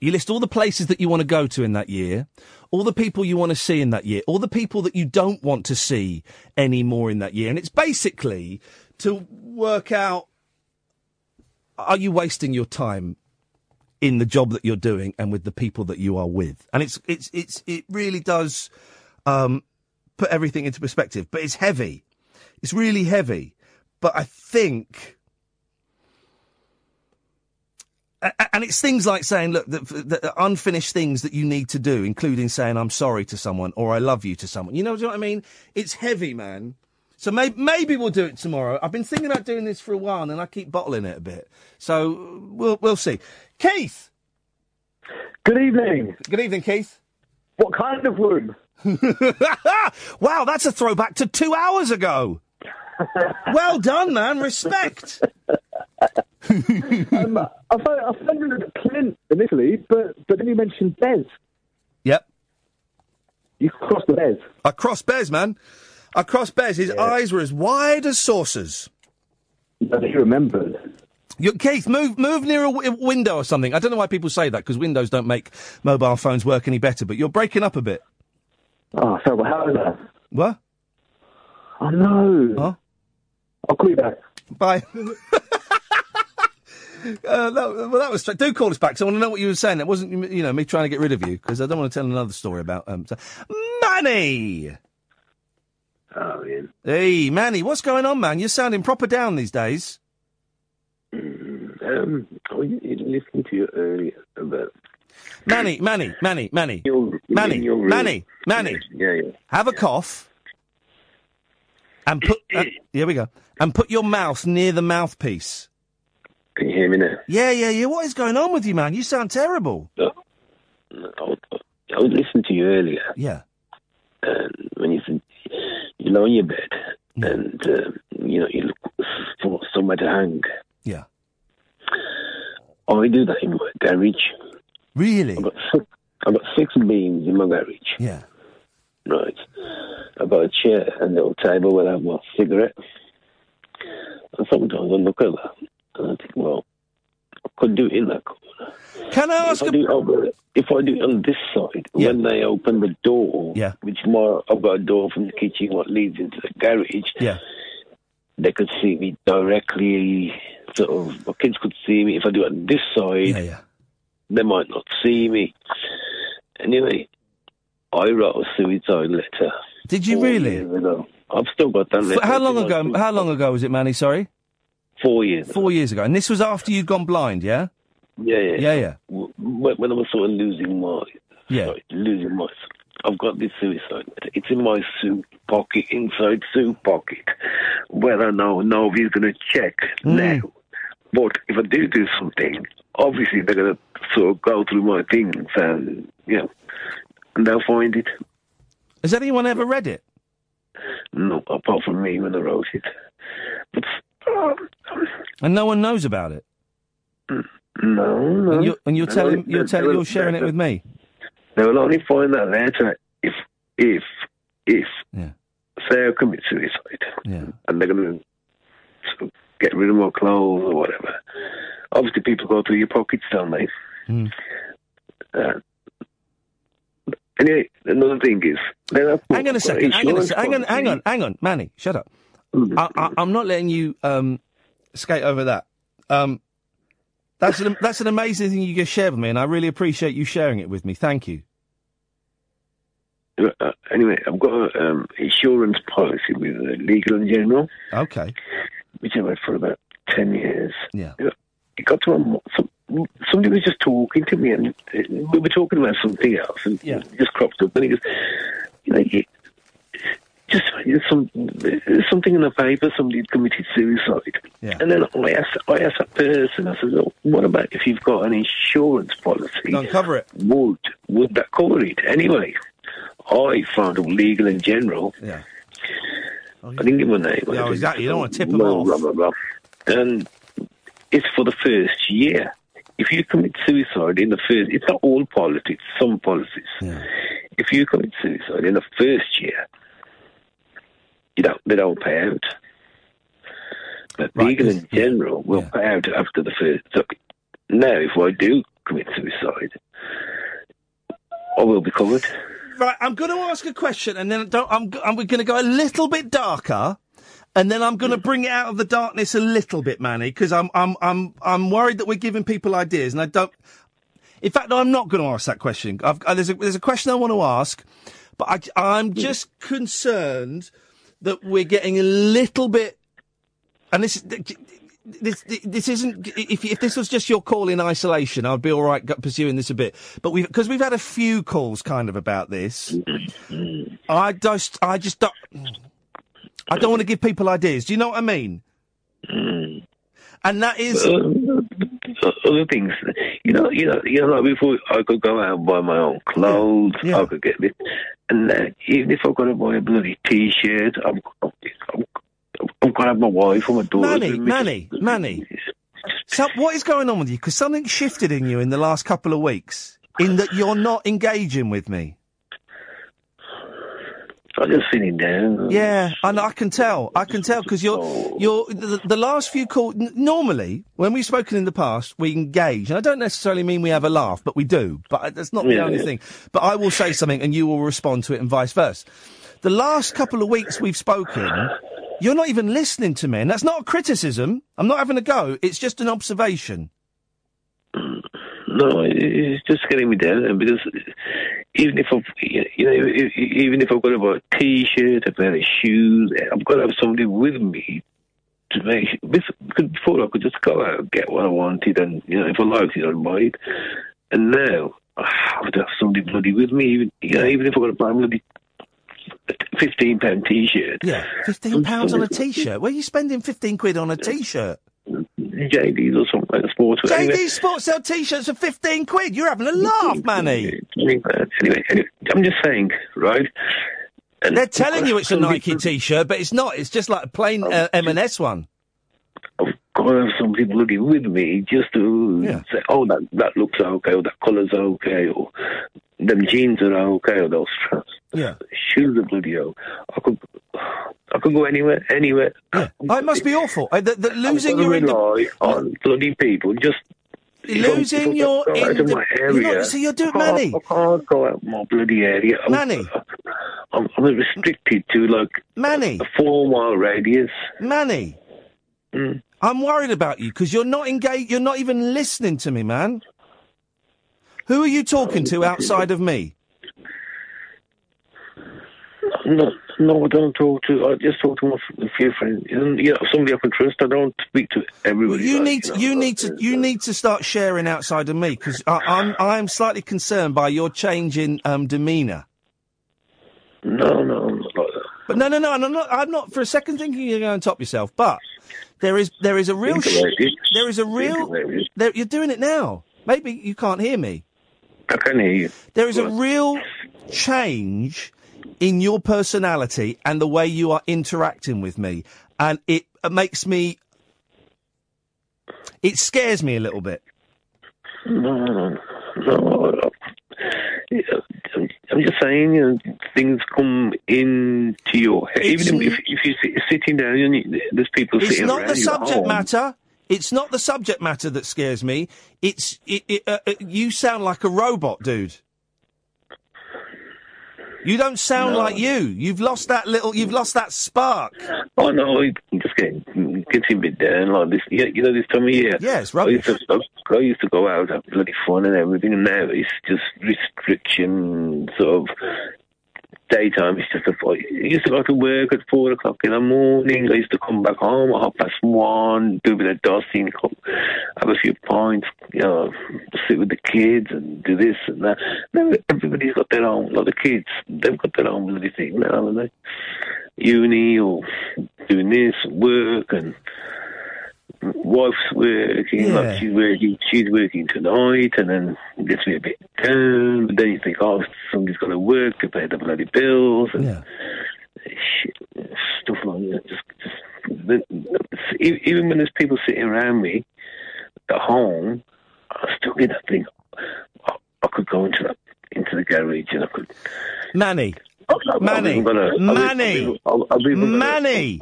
you list all the places that you want to go to in that year, all the people you want to see in that year, all the people that you don't want to see anymore in that year. And it's basically to work out, are you wasting your time in the job that you're doing and with the people that you are with. And it's it's it's it really does um, put everything into perspective. But it's heavy. It's really heavy. But I think. And it's things like saying, look, the, the unfinished things that you need to do, including saying "I'm sorry" to someone or "I love you" to someone. You know what I mean? It's heavy, man. So maybe, maybe we'll do it tomorrow. I've been thinking about doing this for a while, and I keep bottling it a bit. So we'll we'll see. Keith. Good evening. Good evening, Keith. What kind of room? (laughs) wow, that's a throwback to two hours ago. (laughs) well done, man. Respect. (laughs) um, I found, I found you at Clint initially, but but then you mentioned Bez. Yep. You crossed the Bez. I crossed Bez, man. I crossed Bez. His eyes were as wide as saucers. I he remembered. You, Keith, move move near a, w- window or something. I don't know why people say that because windows don't make mobile phones work any better. But you're breaking up a bit. Oh, sorry, well, how is that? What? Oh, know. Huh? I'll call you back. Bye. (laughs) Uh, no, well, that was. Do call us back. 'cause I want to know what you were saying. It wasn't, you know, me trying to get rid of you because I don't want to tell another story about um. So, Manny. Oh, Iain. Hey, Manny, what's going on, man? You're sounding proper down these days. Um, I was listening to you earlier about Manny, Manny, Manny, Manny, your, Manny, your room. Manny, Manny. Yeah, yeah. Have a cough. And put. Uh, here we go. And put your mouth near the mouthpiece. Can you hear me now? Yeah, yeah, yeah. What is going on with you, man? You sound terrible. I was, I was listening to you earlier. Yeah. And when you said you lie on your bed and um, you know you look for somewhere to hang. Oh, yeah. I do that in my garage. Really? I've got six, I've got six beams in my garage. Yeah. Right. I've got a chair and a little table where I have my cigarette. And sometimes I look at that and I think, well, I could do it in that corner. Can I ask if I do it if I do it on this side, when they open the door, Yeah. which more I've got a door from the kitchen what leads into the garage, Yeah. They could see me directly. Sort of, my kids could see me. If I do it on this side, they might not see me. Anyway, I wrote a suicide letter. Did you really? I've still got that letter. how long ago? How long ago was it, Manny? Sorry. Four years. Four years ago, and this was after you'd gone blind, yeah. Yeah, yeah, Yeah, yeah. When when I was sort of losing my, Yeah. sorry, losing my I've got this suicide letter. It's in my suit pocket, inside suit pocket, where I know nobody's going to check now. But if I do do something, obviously they're going to sort of go through my things and, you know, and they'll find it. Has anyone ever read it? No, apart from me when I wrote it. But, um, And no one knows about it. no, no. And you're, and you're telling you're telling you're sharing it with me. They will only find that letter if, if, if yeah. Sarah commits suicide. Yeah. And they're going to sort of get rid of my clothes or whatever. Obviously, people go through your pockets, don't they? Hmm. Uh, anyway, another thing is, Hang on a second. Hang on, a hang on, hang on, hang on, Manny. Shut up. Mm. I, I, I'm not letting you um, skate over that. Um, that's an that's an amazing thing you just shared with me, and I really appreciate you sharing it with me. Thank you. Uh, anyway, I've got an um, insurance policy with uh, Legal and General, Okay. which I've had for about 10 years. Yeah. It got to some, somebody was just talking to me, and uh, we were talking about something else, and it just cropped up, and he goes, you know, just there's some, something in the paper, somebody had committed suicide. Yeah. And then I asked, I asked that person, I said, well, what about if you've got an insurance policy? Don't cover it. Would, would that cover it? Anyway, I found out Legal and General. Yeah. I didn't give my name. Yeah, exactly. You don't want to tip 'em blah, off. Blah, blah, blah. And it's for the first year. If you commit suicide in the first, it's not all policies, some policies. If you commit suicide in the first year, you don't, they don't pay out. But Legal and General will pay out after the first. So now, if I do commit suicide, I will be covered. Right, I'm going to ask a question, and then don't, I'm, I'm going to go a little bit darker, and then I'm going to bring it out of the darkness a little bit, Manny, because I'm, I'm, I'm, I'm worried that we're giving people ideas, and I don't. In fact, I'm not going to ask that question. I've, uh, there's a, there's a question I want to ask, but I, I'm just concerned that we're getting a little bit, and this. This this isn't. If if this was just your call in isolation, I'd be all right pursuing this a bit. But we because we've had a few calls kind of about this. I just I just don't. I don't want to give people ideas. Do you know what I mean? And that is. Uh, Other things, you know, you know, you know, like before I could go out and buy my own clothes, I could get this, and uh, even if I've got to buy a bloody t-shirt, I'm, I'm, I'm, I'm gonna have my wife or my daughter. Manny. Manny, Manny. So what is going on with you? Because something shifted in you in the last couple of weeks. In that you're not engaging with me. I'm just sitting down. Yeah, and I can tell. I can tell because you're you're the, the last few calls. n- Normally, when we've spoken in the past, we engage, and I don't necessarily mean we have a laugh, but we do. But that's not the Yeah, only yeah. thing. But I will say something, and you will respond to it, and vice versa. The last couple of weeks we've spoken, you're not even listening to me, and that's not a criticism. I'm not having a go. It's just an observation. No, it's just getting me down and because even if I've, you know, even if I've got to buy a t-shirt, a pair of shoes, I've got to have somebody with me to make. Because before I could just go out and get what I wanted, and you know, if I liked it, I'd buy it. And now I have to have somebody bloody with me, even you know, even if I've got to buy a bloody fifteen pound t-shirt. Yeah, fifteen pounds on a t-shirt. Where are you spending fifteen quid on a t-shirt? JD's or something like a sports. JD Sports sell t-shirts for fifteen quid. You're having a laugh, Manny. Anyway, anyway, anyway, I'm just saying, right? And They're telling you it's a Nike t-shirt, but it's not. It's just like a plain uh, M&S one. Got to have somebody bloody with me just to say, oh, that that looks okay, or that colour's okay, or them jeans are okay, or those straps. Yeah. Shoes are bloody okay. I could, I could go anywhere, anywhere. Oh, it must be awful. Uh, the, the losing your rely on bloody people just. Losing your of inde- my you're area. not- so you're doing- I Manny. I can't go out my bloody area. I'm, Manny. I'm, I'm restricted to like Manny. a four mile radius. Manny. Mm. I'm worried about you because you're not engaged. You're not even listening to me, man. Who are you talking to outside of me? No, no, I don't talk to. I just talk to my few friends. And, you know, somebody I can trust. I don't speak to everybody. You like, need to, you need to you need to start sharing outside of me because I'm I'm slightly concerned by your change in um, demeanour. No, no, I'm not like that. But no, no, no, and I'm not. I'm not for a second thinking you're going to top yourself. But there is there is a real there is a real there, you're doing it now. Maybe you can't hear me. I can hear you. There is a real change in your personality and the way you are interacting with me, and it uh, makes me. It scares me a little bit. No, no, no. Yeah, I'm just saying, you know, things come into your head. Even if, if you're sitting down, and you- there's people It's sitting not around the you at subject matter. It's not the subject matter that scares me. It's it, it, uh, uh, you sound like a robot, dude. You don't sound like you. You've lost that little. You've lost that spark. Oh no, it just getting gets a bit down like this. You, you know this time of year. Yeah, it's I used, to, I used to go out, have bloody fun and everything, and now it's just restriction, sort of daytime. It's just a. I used to go to work at four o'clock in the morning. I used to come back home at half past one, do a bit of dusting, have a few pints, you know, sit with the kids and do this and that. Now everybody's got their own. Like the kids, they've got their own bloody thing now, haven't they? Uni or doing this, work and wife's working, Yeah. like she's working, she's working tonight, and then it gets me a bit down. But then you think, oh, somebody's got to work to pay the bloody bills, and yeah. shit, stuff like that. Just, just even when there's people sitting around me at home, I still get that thing. I, I could go into that into the garage and I could. Manny. Oh, I've Manny. even got a- I've Manny. I've even- I've- I've even got a- Manny.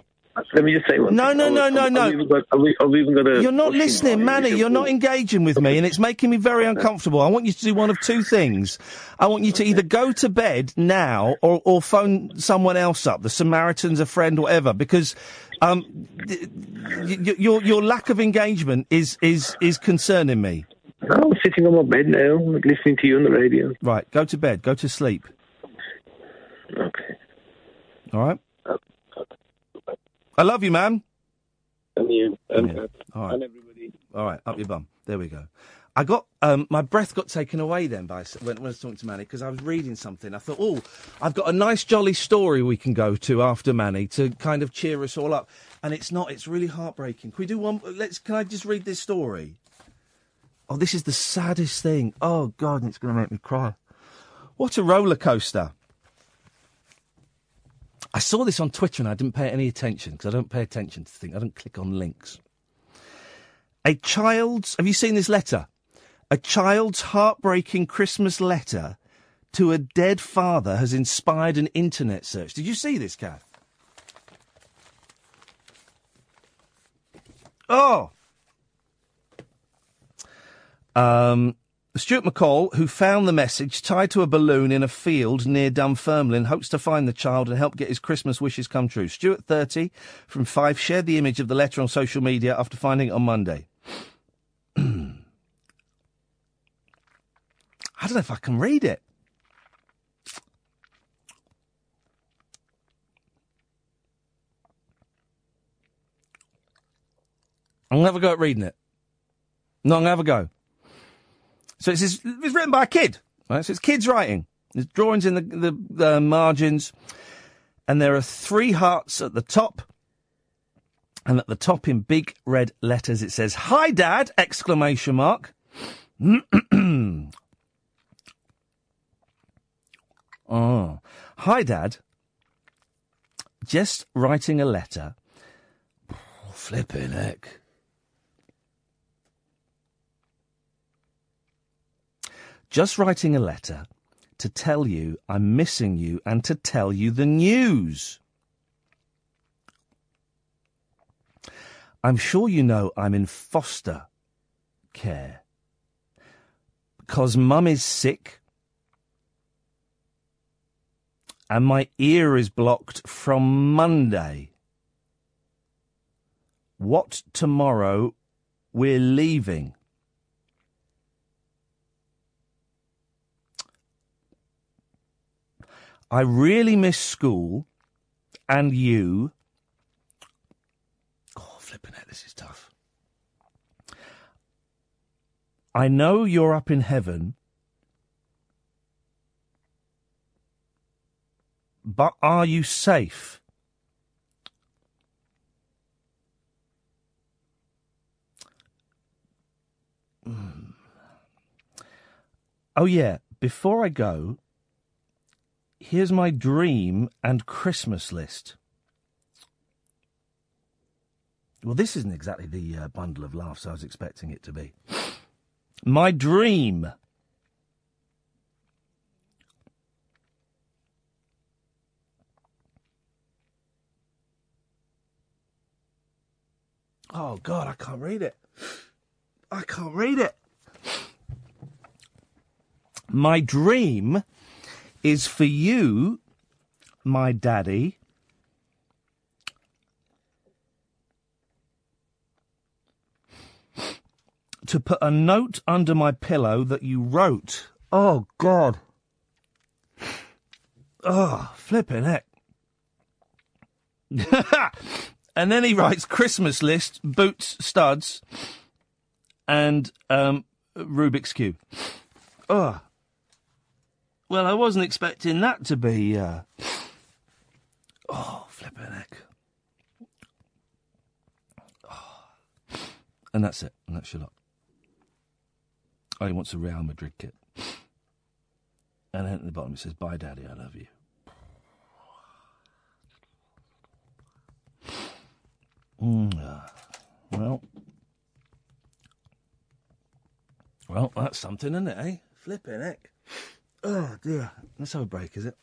Let me just say one. No, thing. no, no, no, no. I've even got, I've, I've even got a. You're not listening, Manny. You're not engaging with me, and it's making me very uncomfortable. I want you to do one of two things. I want you to either go to bed now or, or phone someone else up, the Samaritans, a friend, whatever, because um, y- y- your your lack of engagement is is is concerning me. I'm sitting on my bed now, listening to you on the radio. Right, go to bed. Go to sleep. Okay. All right. I love you, man. And you, and, Yeah. All right. and everybody. All right, up your bum. There we go. I got um, my breath got taken away then by when, when I was talking to Manny because I was reading something. I thought, oh, I've got a nice jolly story we can go to after Manny to kind of cheer us all up, and it's not. It's really heartbreaking. Can we do one? Let's. Can I just read this story? Oh, this is the saddest thing. Oh God, it's going to make me cry. What a roller coaster. I saw this on Twitter and I didn't pay any attention because I don't pay attention to things. I don't click on links. A child's. Have you seen this letter? A child's heartbreaking Christmas letter to a dead father has inspired an internet search. Did you see this, Kath? Oh! Um, Stuart McCall, who found the message tied to a balloon in a field near Dunfermline, hopes to find the child and help get his Christmas wishes come true. Stuart, 30, from Fife, shared the image of the letter on social media after finding it on Monday. (clears throat) I don't know if I can read it. I'm gonna have a go at reading it. No, I'm gonna have a go. So it's, it's written by a kid, right? So it's kids writing. There's drawings in the, the, the margins, and there are three hearts at the top. And at the top, in big red letters, it says "Hi, Dad!" exclamation mark. oh, (clears throat) hi, Dad. Just writing a letter. (sighs) Flipping heck. Just writing a letter to tell you I'm missing you and to tell you the news. I'm sure you know I'm in foster care because mum is sick and my ear is blocked from Monday. What tomorrow we're leaving. I really miss school and you. Oh, flipping it, this is tough. I know you're up in heaven. but are you safe? Mm. Oh, yeah. Before I go, here's my dream and Christmas list. Well, this isn't exactly the uh, bundle of laughs I was expecting it to be. My dream. Oh, God, I can't read it. I can't read it. My dream is for you, my daddy, to put a note under my pillow that you wrote. Oh, God. Oh, flipping heck. (laughs) and then he writes Christmas list, boots, studs, and um, Rubik's Cube. Oh. Well, I wasn't expecting that to be. Uh... Oh, flipping heck. Oh. And that's it. And that's your lot. Oh, he wants a Real Madrid kit. And then at the bottom it says, Bye, Daddy, I love you. Mm, uh, well, well, that's something, isn't it, eh? Flipping heck. Oh, dear. Let's have a break, is it?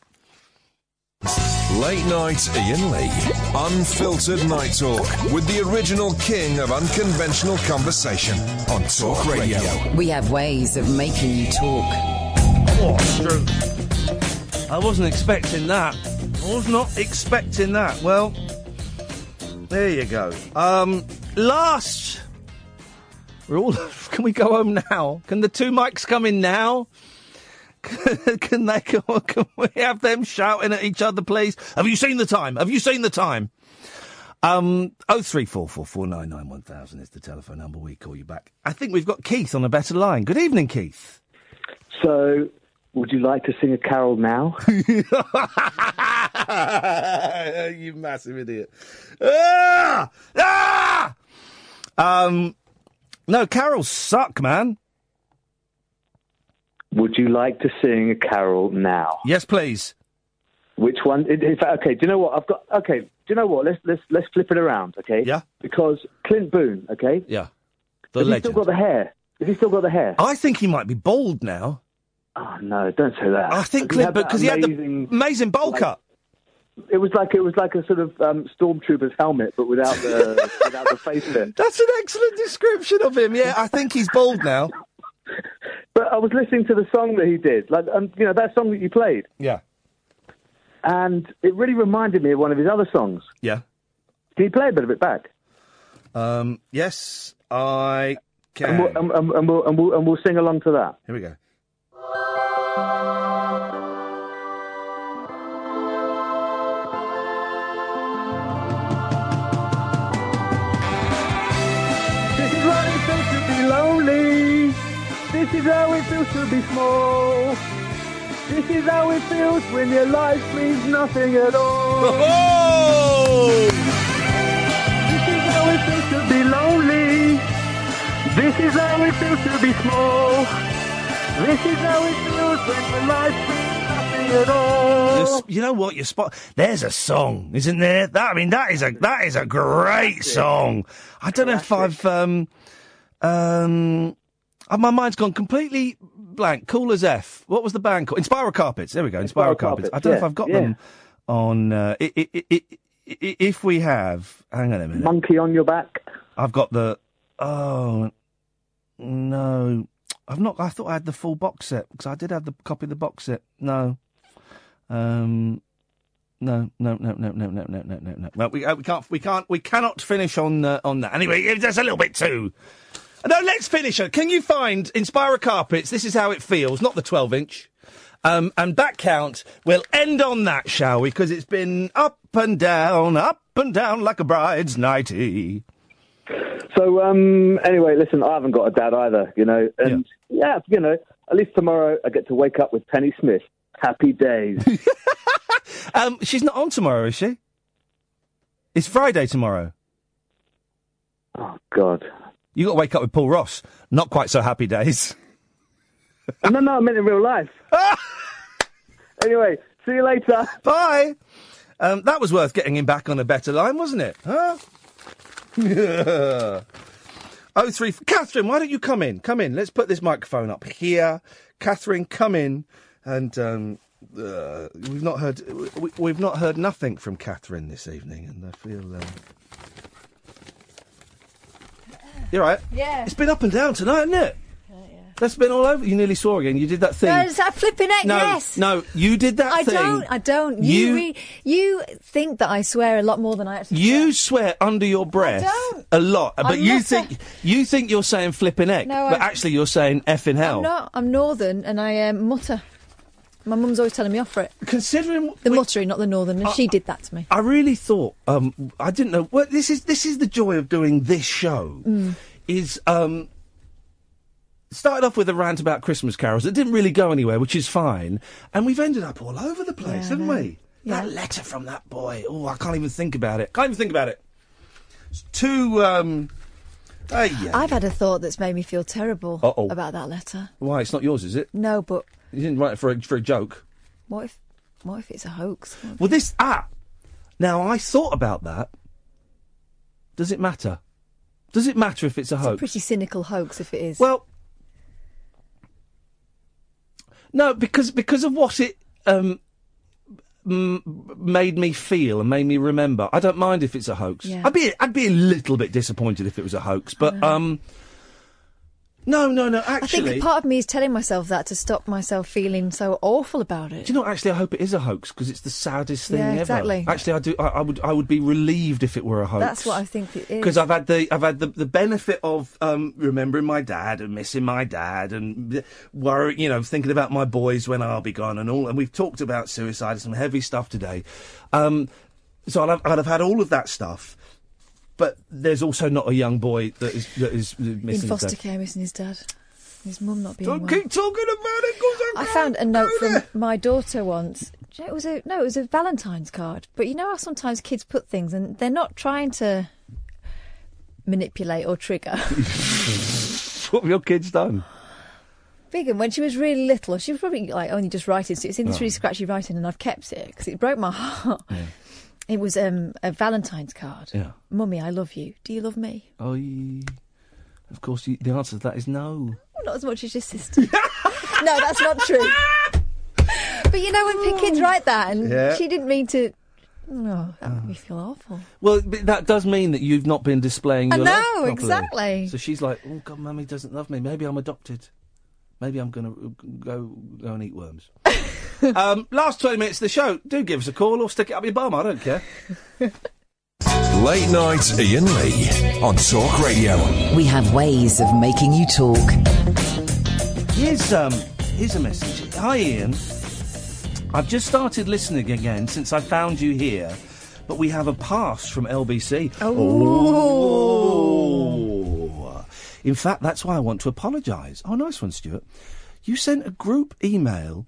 Late night Iain Lee. Unfiltered night talk with the original king of unconventional conversation on Talk Radio. We have ways of making you talk. Oh, I wasn't expecting that. I was not expecting that. Well, there you go. Um, last. We're all. (laughs) Can we go home now? Can the two mics come in now? (laughs) can they? Can, can we have them shouting at each other, please? Have you seen the time? Have you seen the time? Um, oh three four four four nine nine one thousand is the telephone number. We call you back. I think we've got Keith on a better line. Good evening, Keith. So, would you like to sing a carol now? (laughs) you massive idiot. Ah! Ah! Um, no, carols suck, man. Would you like to sing a carol now? Yes, please. Which one? In fact, okay. Do you know what I've got? Okay. Do you know what? Let's let's let's flip it around. Okay. Yeah. Because Clint Boon. Okay. Yeah. The Has he still got the hair? Has he still got the hair? I think he might be bald now. Oh no! Don't say that. I think Clint, because he had the amazing- amazing bowl like- cut. It was like it was like a sort of um, stormtrooper's helmet, but without the (laughs) without the face bit. That's an excellent description of him. Yeah, I think he's bald now. (laughs) But I was listening to the song that he did, like um, you know that song that you played, Yeah. and it really reminded me of one of his other songs. Yeah. Can you play a bit of it back? Um, yes, I can. And we'll, and, and, and we'll, and, we'll, and we'll sing along to that. Here we go. This is how it feels to be small. This is how it feels when your life means nothing at all. (laughs) This is how it feels to be lonely. This is how it feels to be small. This is how it feels when your life means nothing at all. You're you know what? You spot. There's a song, isn't there? That I mean, that is a that is a great song. I don't know if I've um um. Uh, my mind's gone completely blank. Cool as F. What was the band called? Inspiral Carpets. There we go. Inspiral, Inspiral Carpets. Carpets, I don't know if I've got yeah. them on. Uh, i i i i i if we have, hang on a minute. Monkey on your back. I've got the. Oh no, I've not. I thought I had the full box set because I did have the copy of the box set. No, um, no, no, no, no, no, no, no, no, no, no. Well, we uh, we can't we can't we cannot finish on uh, on that. Anyway, that's a little bit too. No, let's finish it. Can you find Inspiral Carpets? This is how it feels, not the 12 inch. Um, and back count. We'll end on that, shall we? Because it's been up and down, up and down like a bride's nighty. So um, anyway, listen, I haven't got a dad either, you know, and yeah. you know, at least tomorrow I get to wake up with Penny Smith. Happy days. (laughs) Um, she's not on tomorrow, is she? It's Friday tomorrow. Oh God. You got to wake up with Paul Ross. Not quite so happy days. no, no, I meant in real life. (laughs) anyway, see you later. Bye. Um, that was worth getting him back on a better line, wasn't it? Huh? (laughs) oh three, Catherine, why don't you come in? Come in. Let's put this microphone up here. Catherine, come in. And um, uh, we've not heard we, we've not heard nothing from Catherine this evening, and I feel. Um... You're right. Yeah. It's been up and down tonight, hasn't it? That's been all over. You nearly saw again. You did that thing. No, that flipping it? No, yes. no, you did that I thing. don't. I don't. You You- re- you think that I swear a lot more than I actually. You swear under your breath a lot, but I'm you think you think you're saying flipping egg, No, but I- actually you're saying effing hell. I'm not. I'm northern, and I um, mutter. My mum's always telling me off for it. Considering the muttering, not the northern, and I- she did that to me. I really thought um, I didn't know. Well, this is this is the joy of doing this show. Mm. Is um, started off with a rant about Christmas carols. It didn't really go anywhere, which is fine, and we've ended up all over the place, Yeah, haven't we? That letter from that boy. Oh, I can't even think about it. Can't even think about it. It's too. Um, I've had a thought that's made me feel terrible Uh-oh. about that letter. Why? It's not yours, is it? No, but You didn't write it for a, for a joke. what if what if it's a hoax? Well, this ah. Now I thought about that. Does it matter? Does it matter if it's a It's a hoax? pretty cynical hoax if it is. Well, no, because because of what it um, m- made me feel and made me remember. I don't mind if it's a hoax. Yeah. I'd be I'd be a little bit disappointed if it was a hoax, but um, no, no, no. Actually, I think part of me is telling myself that to stop myself feeling so awful about it. Do you know? Actually, I hope it is a hoax because it's the saddest thing Yeah, ever. exactly. Actually, I do. I, I would. I would be relieved if it were a hoax. That's what I think it is. Because I've had the I've had the, the benefit of um, remembering my dad and missing my dad and worry, you know, thinking about my boys when I'll be gone and all. And we've talked about suicide and some heavy stuff today. Um, so I'll have, I'll have had all of that stuff. But there's also not a young boy that is that is missing. in foster care, missing his dad, his mum not being Don't well. keep talking about it, 'cause I I found a note from my daughter once. Do you know, It was a no, it was a Valentine's card. But you know how sometimes kids put things and they're not trying to manipulate or trigger. (laughs) what have your kids done? Big and when she was really little, she was probably like only just writing. So it's in oh. this Oh. really scratchy writing, and I've kept it because it broke my (laughs) heart. It was um, a Valentine's card. Yeah. Mummy, I love you. Do you love me? Oh, ye- of course. You, the answer to that is no. Not as much as your sister. (laughs) no, that's not true. But you know when kids write that, and Yeah. she didn't mean to. No, that made me feel awful. Well, but that does mean that you've not been displaying I your know, love properly. exactly. So she's like, "Oh God, mummy doesn't love me. Maybe I'm adopted. Maybe I'm going to go go and eat worms." (laughs) (laughs) um, last twenty minutes of the show. Do give us a call or stick it up your bum. I don't care. (laughs) Late night Iain Lee on Talk Radio. We have ways of making you talk. Here's um, here's a message. Hi, Iain. I've just started listening again since I found you here, but we have a pass from LBC. Oh. In fact, that's why I want to apologise. Oh, nice one, Stuart. You sent a group email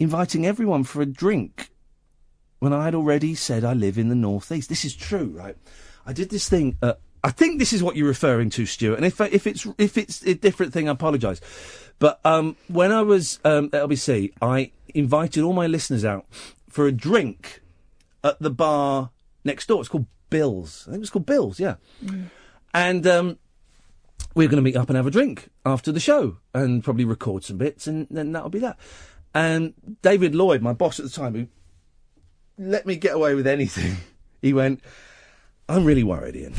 inviting everyone for a drink when I had already said I live in the northeast. This is true, right? I did this thing. Uh, I think this is what you're referring to, Stuart. And if if it's if it's a different thing, I apologise. But um, when I was um, at LBC, I invited all my listeners out for a drink at the bar next door. It's called Bill's. I think it's called Bill's. Yeah. And um, we we're going to meet up and have a drink after the show and probably record some bits, and then that'll be that. And David Lloyd, my boss at the time, who let me get away with anything, (laughs) he went, I'm really worried, Iain.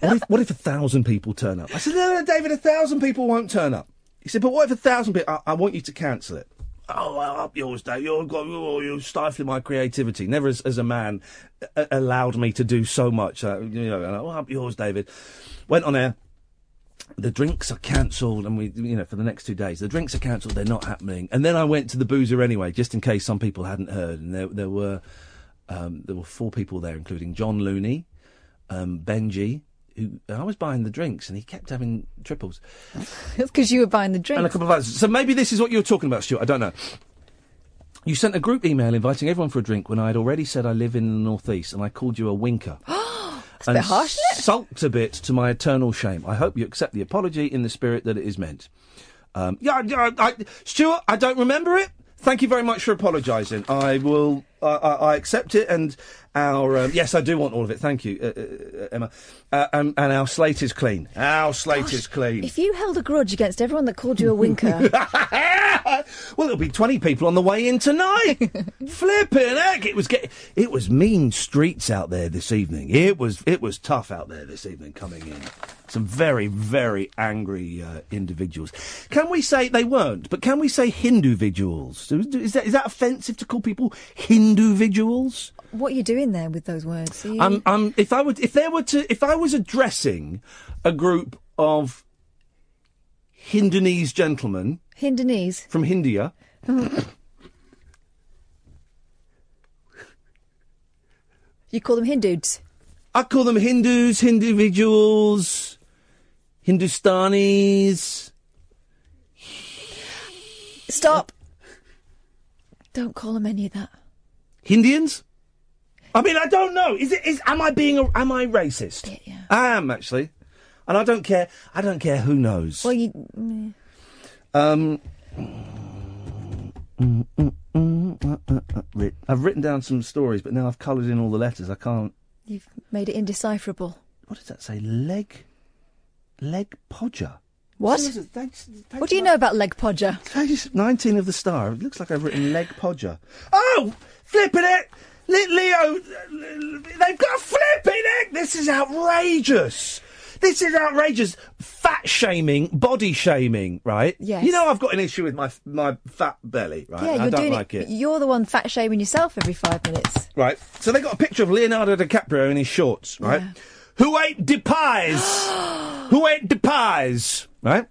What if, what if a thousand people turn up? I said, no, no, David, a thousand people won't turn up. He said, but what if a thousand people, I, I want you to cancel it. Oh, well, up yours, Dave. You're, you're, you're stifling my creativity. Never as, as a man uh, allowed me to do so much. Uh, you know, I, oh, up yours, David. Went on air. The drinks are cancelled, and we, you know, for the next two days, the drinks are cancelled. They're not happening. And then I went to the boozer anyway, just in case some people hadn't heard. And there, there were, um, there were four people there, including John Looney, um, Benji, who I was buying the drinks, and he kept having triples. (laughs) That's because you were buying the drinks And a couple of others. So maybe this is what you were talking about, Stuart. I don't know. You sent a group email inviting everyone for a drink when I had already said I live in the northeast, and I called you a winker. (gasps) (gasps) It's a bit harsh? Sulked a bit to my eternal shame. I hope you accept the apology in the spirit that it is meant. Um, yeah, yeah, I, Stuart, I don't remember it. Thank you very much for apologising. I will. Uh, I, I accept it, and our um, yes, I do want all of it. Thank you, uh, uh, Emma. Uh, um, and our slate is clean. Our slate is clean. If you held a grudge against everyone that called you a winker, (laughs) Well, there'll be twenty people on the way in tonight. (laughs) Flipping heck! It was get, it was mean streets out there this evening. It was it was tough out there this evening coming in. Some very very angry uh, individuals. Can we say they weren't? But can we say Hindu vigils? Is that is that offensive to call people Hindu vigils? what are you doing there with those words? You... Um, um, if I would, if there were to, if I was addressing a group of Hindunese gentlemen Hindunese. from India, you call them Hindus. I call them Hindus, Hindu individuals, Hindustanis. Stop. Don't call them any of that. Indians? I mean, I don't know. Is it? Is am I being? A, am I racist? I am actually, and I don't care. I don't care who knows. Well, you. mm. Um, mm, mm, mm, uh, uh, uh, I've written down some stories, but now I've coloured in all the letters. I can't. You've made it indecipherable. What does that say? Leg, leg podger. What? Jesus, thanks- What do you know about leg podger? Page 19 of the Star. It looks like I've written leg podger. Oh, flipping it! Le- Leo, uh, they've got a flipping it! This is outrageous! This is outrageous. Fat shaming, body shaming, right? Yes. You know I've got an issue with my my fat belly, right? Yeah, you're don't doing like it. You're the one fat shaming yourself every five minutes. Right. So they got a picture of Leonardo DiCaprio in his shorts, right? Who ate the pies? (gasps) Who ate the pies? Right?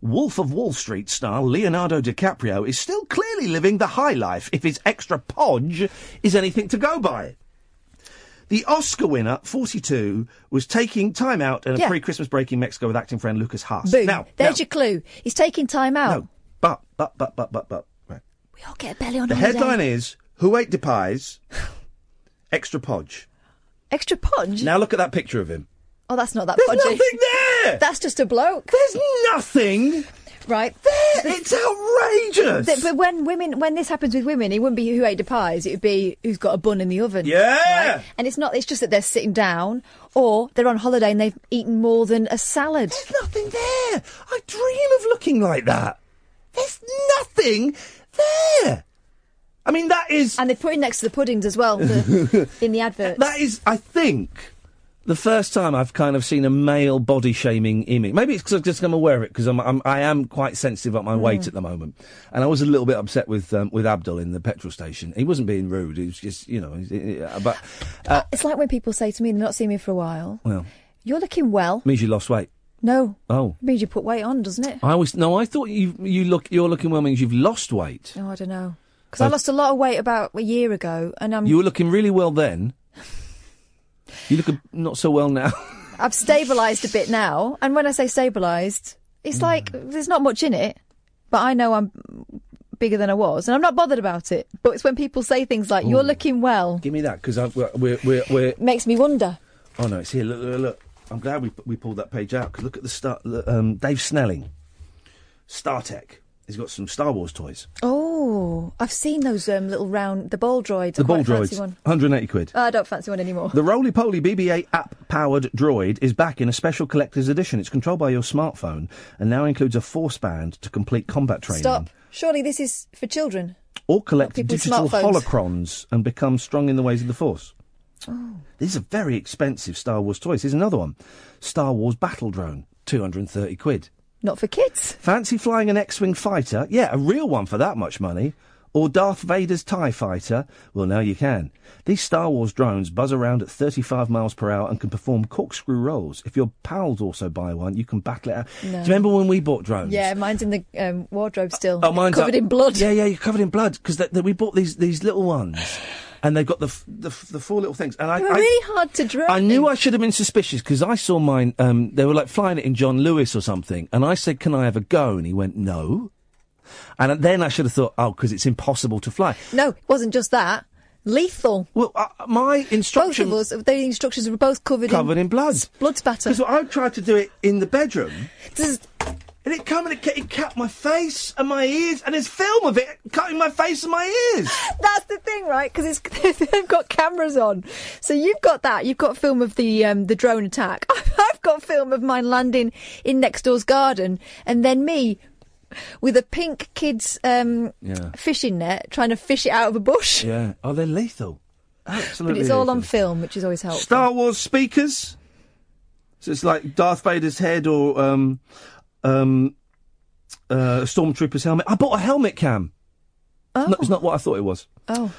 Wolf of Wall Street star Leonardo DiCaprio is still clearly living the high life if his extra podge is anything to go by. The Oscar winner, 42, was taking time out in a Yeah. pre-Christmas break in Mexico with acting friend Lucas Haas. Boom. Now, There's your clue. He's taking time out. no, but, but, but, but, but, but, right. We all get a belly on The holiday. headline is, Who ate the pies? (laughs) Extra podge. Extra podge? Now look at that picture of him. Oh, that's not that There's podgy. nothing there! That's just a bloke. There's nothing Right. there. It's outrageous. Th- but when women, when this happens with women, it wouldn't be who ate the pies. It would be who's got a bun in the oven. Yeah. Right? And it's not. It's just that they're sitting down, or they're on holiday and they've eaten more than a salad. There's nothing there. I dream of looking like that. There's nothing there. I mean, that is. And they put it next to the puddings as well the, (laughs) in the advert. That is, I think, the first time I've kind of seen a male body shaming image. Maybe it's because I've just become aware of it because I'm, I'm I am quite sensitive about my weight Mm. at the moment, and I was a little bit upset with um, with Abdul in the petrol station. He wasn't being rude. He was just you know, he- but uh, It's like when people say to me, they've not seen me for a while. well, You're looking well. means you lost weight. No, Oh. it means you put weight on, doesn't it? I always no. I thought you you look you're looking well means you've lost weight. Oh, I don't know. Because I lost a lot of weight about a year ago, and I'm You were looking really well then. You look a, not so well now. (laughs) I've stabilised a bit now. And when I say stabilised, it's like there's not much in it, but I know I'm bigger than I was, and I'm not bothered about it. But it's when people say things like "You're looking well," Give me that because we're, we're we're we're. makes me wonder. Oh no, it's here. Look look look. I'm glad we we pulled that page out because look at the start. Um, Dave Snelling, StarTech. He's got some Star Wars toys. Oh, I've seen those um, little round the ball droids. The ball droids, One. 180 quid. Oh, I don't fancy one anymore. The Roly Poly BB-8 app-powered droid is back in a special collector's edition. It's controlled by your smartphone and now includes a force band to complete combat training. Stop. Surely this is for children. Or collect digital holocrons and become strong in the ways of the force. Oh. These are very expensive Star Wars toys. Here's another one. Star Wars battle drone, 230 quid. Not for kids. Fancy flying an X-Wing fighter? Yeah, a real one for that much money. Or Darth Vader's TIE fighter? Well, now you can. These Star Wars drones buzz around at 35 miles per hour and can perform corkscrew rolls. If your pals also buy one, you can battle it out. No. Do you remember when we bought drones? Yeah, mine's in the um, wardrobe still. Oh, mine's covered up- in blood. Yeah, yeah, you're covered in blood because we bought these these little ones, (sighs) (laughs) and they've got the f- the, f- the four little things. And I, They were I, really hard to draw. I knew I should have been suspicious because I saw mine. Um, they were like flying it in John Lewis or something, and I said, "Can I have a go?" And he went, "No." And then I should have thought, oh, because it's impossible to fly. No, it wasn't just that. Lethal. Well, uh, my instruction. Both of us, the instructions were both covered, Covered in blood. Blood spatter. Because I tried to do it in the bedroom. And it come and it, cut- it cut my face and my ears, and there's film of it cutting my face and my ears. (laughs) That's the thing, right? Because (laughs) they've got cameras on. So you've got that. You've got film of the um, the drone attack. (laughs) I've got film of mine landing in next door's garden, and then me with a pink kid's um, Yeah. fishing net trying to fish it out of a bush. Yeah. Oh, they're lethal. Absolutely. But it's all on film, which is always helpful. Star Wars speakers. So it's like Darth Vader's head or um, um, uh, a stormtrooper's helmet. I bought a helmet cam. Oh. No, it's not what I thought it was. Oh.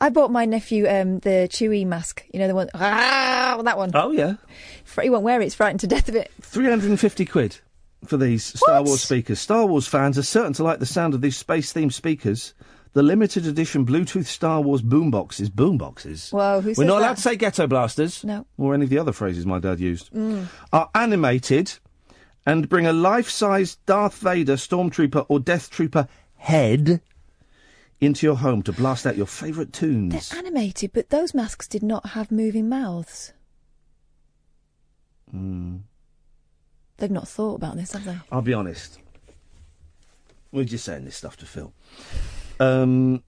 I bought my nephew um, the Chewie mask. You know the one. Ah, that one. Oh yeah. He won't wear it. He's frightened to death of it. 350 quid for these Star Wars speakers. Star Wars fans are certain to like the sound of these space themed speakers. The limited edition Bluetooth Star Wars boomboxes. Boomboxes? Whoa, who We're not allowed to say ghetto blasters. No. Or any of the other phrases my dad used. Mm. Are animated and bring a life size Darth Vader, Stormtrooper, or Death Trooper head into your home to blast out your favourite tunes. They're animated, but those masks did not have moving mouths. Mm. They've not thought about this, have they? I'll be honest. We're just saying this stuff to Phil. Um,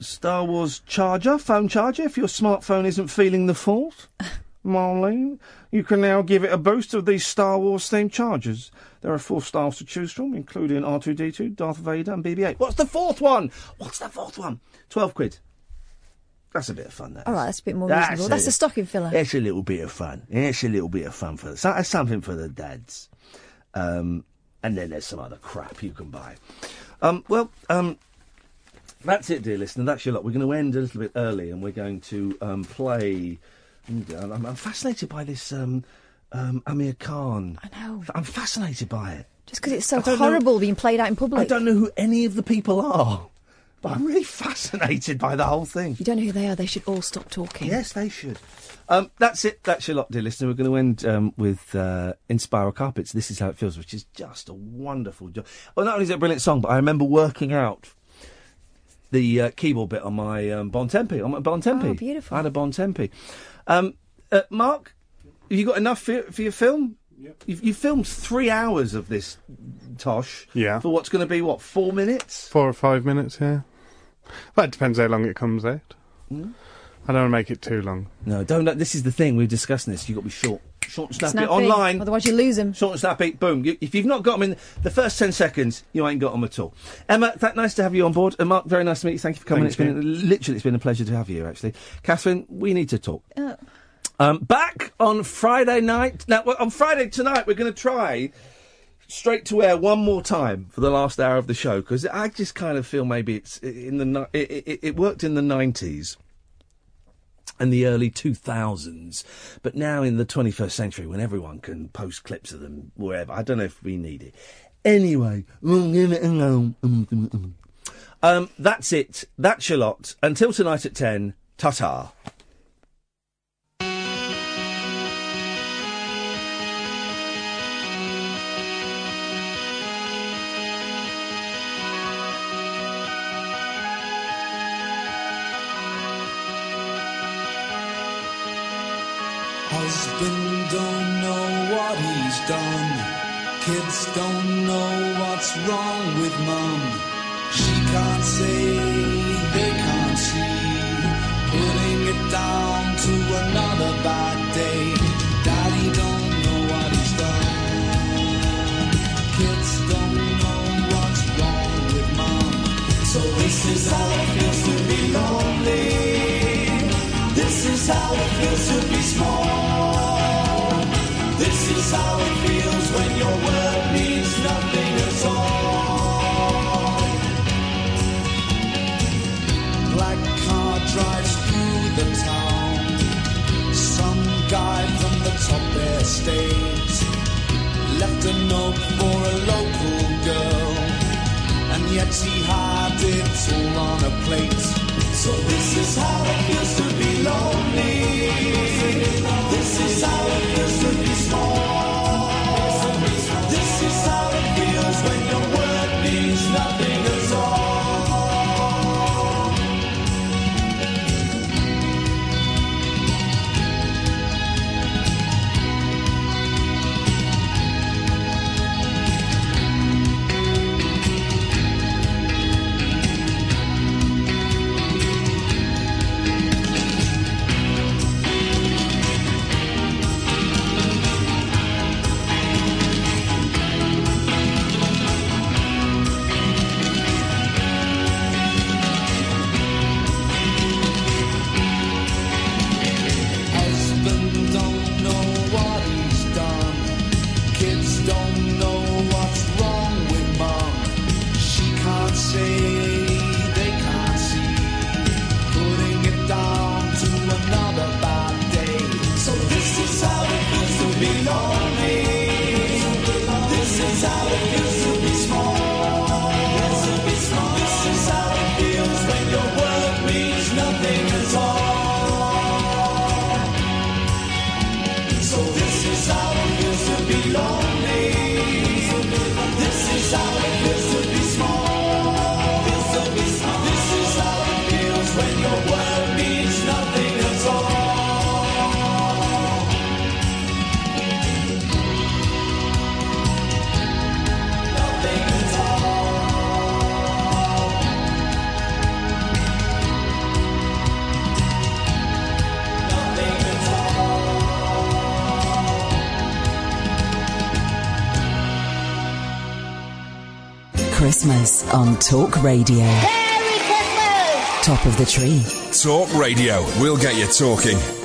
Star Wars charger, phone charger. If your smartphone isn't feeling the fault, (laughs) Marlene, you can now give it a boost of these Star Wars themed chargers. There are four styles to choose from, including R2D2, Darth Vader, and BB-8. What's the fourth one? What's the fourth one? Twelve quid. That's a bit of fun. That All right, that's a bit more That's reasonable. That's a- stocking filler. It's a little bit of fun. It's a little bit of fun for that's something for the dads. Um, and then there's some other crap you can buy. Um, well, um, that's it, dear listener. That's your lot. We're going to end a little bit early, and we're going to um, I'm, I'm fascinated by this um, um, Amir Khan. I know. I'm fascinated by it. Just because it's so don't know- horrible being played out in public. I don't know who any of the people are, but I'm really (laughs) fascinated by the whole thing. You don't know who they are. They should all stop talking. Yes, they should. Um, that's it. That's your lot, dear listener. We're going to end um, with uh, Inspiral Carpets. This is how it feels, which is just a wonderful job. Well, not only is it a brilliant song, but I remember working out the uh, keyboard bit on my um, Bon Tempi. On my Bon Tempi. Oh, beautiful. I had a Bon Tempi. Um, uh, Mark, have you got enough for, for your film? You've, you filmed three hours of this, Tosh. Yeah. For what's going to be, what, four minutes? Four or five minutes, yeah. Well, it depends how long it comes out. Mm. I don't want to make it too long. No, don't. This is the thing. We're discussing this. You've got to be short short and snappy. snappy. Online. Otherwise, you lose them. Short and snappy. Boom. You, if you've not got them in the first 10 seconds, you ain't got them at all. Emma, that, nice to have you on board. And Mark, very nice to meet you. Thank you for coming. Thank it's you. been literally it's been a pleasure to have you, actually. Catherine, we need to talk. Uh. Um, back on Friday night. Now, on Friday tonight, we're going to try straight to air one more time for the last hour of the show because I just kind of feel maybe it's in the it, it, it worked in the 90s and the early 2000s. But now in the 21st century, when everyone can post clips of them wherever, I don't know if we need it. Anyway, um, um, um. um, that's it. That's your lot. Until tonight at 10, ta ta. Kids don't know what's wrong with mom. She can't say, they can't see. Putting it down to another bad day. Daddy don't know what he's done. Kids don't know what's wrong with mom. So this is how it feels to be lonely. This is how it feels to be small. This is how and yet he had it all on a plate. So this is how it feels to be lonely. This is how Christmas on Talk Radio. Merry Christmas! Top of the tree. Talk Radio. We'll get you talking.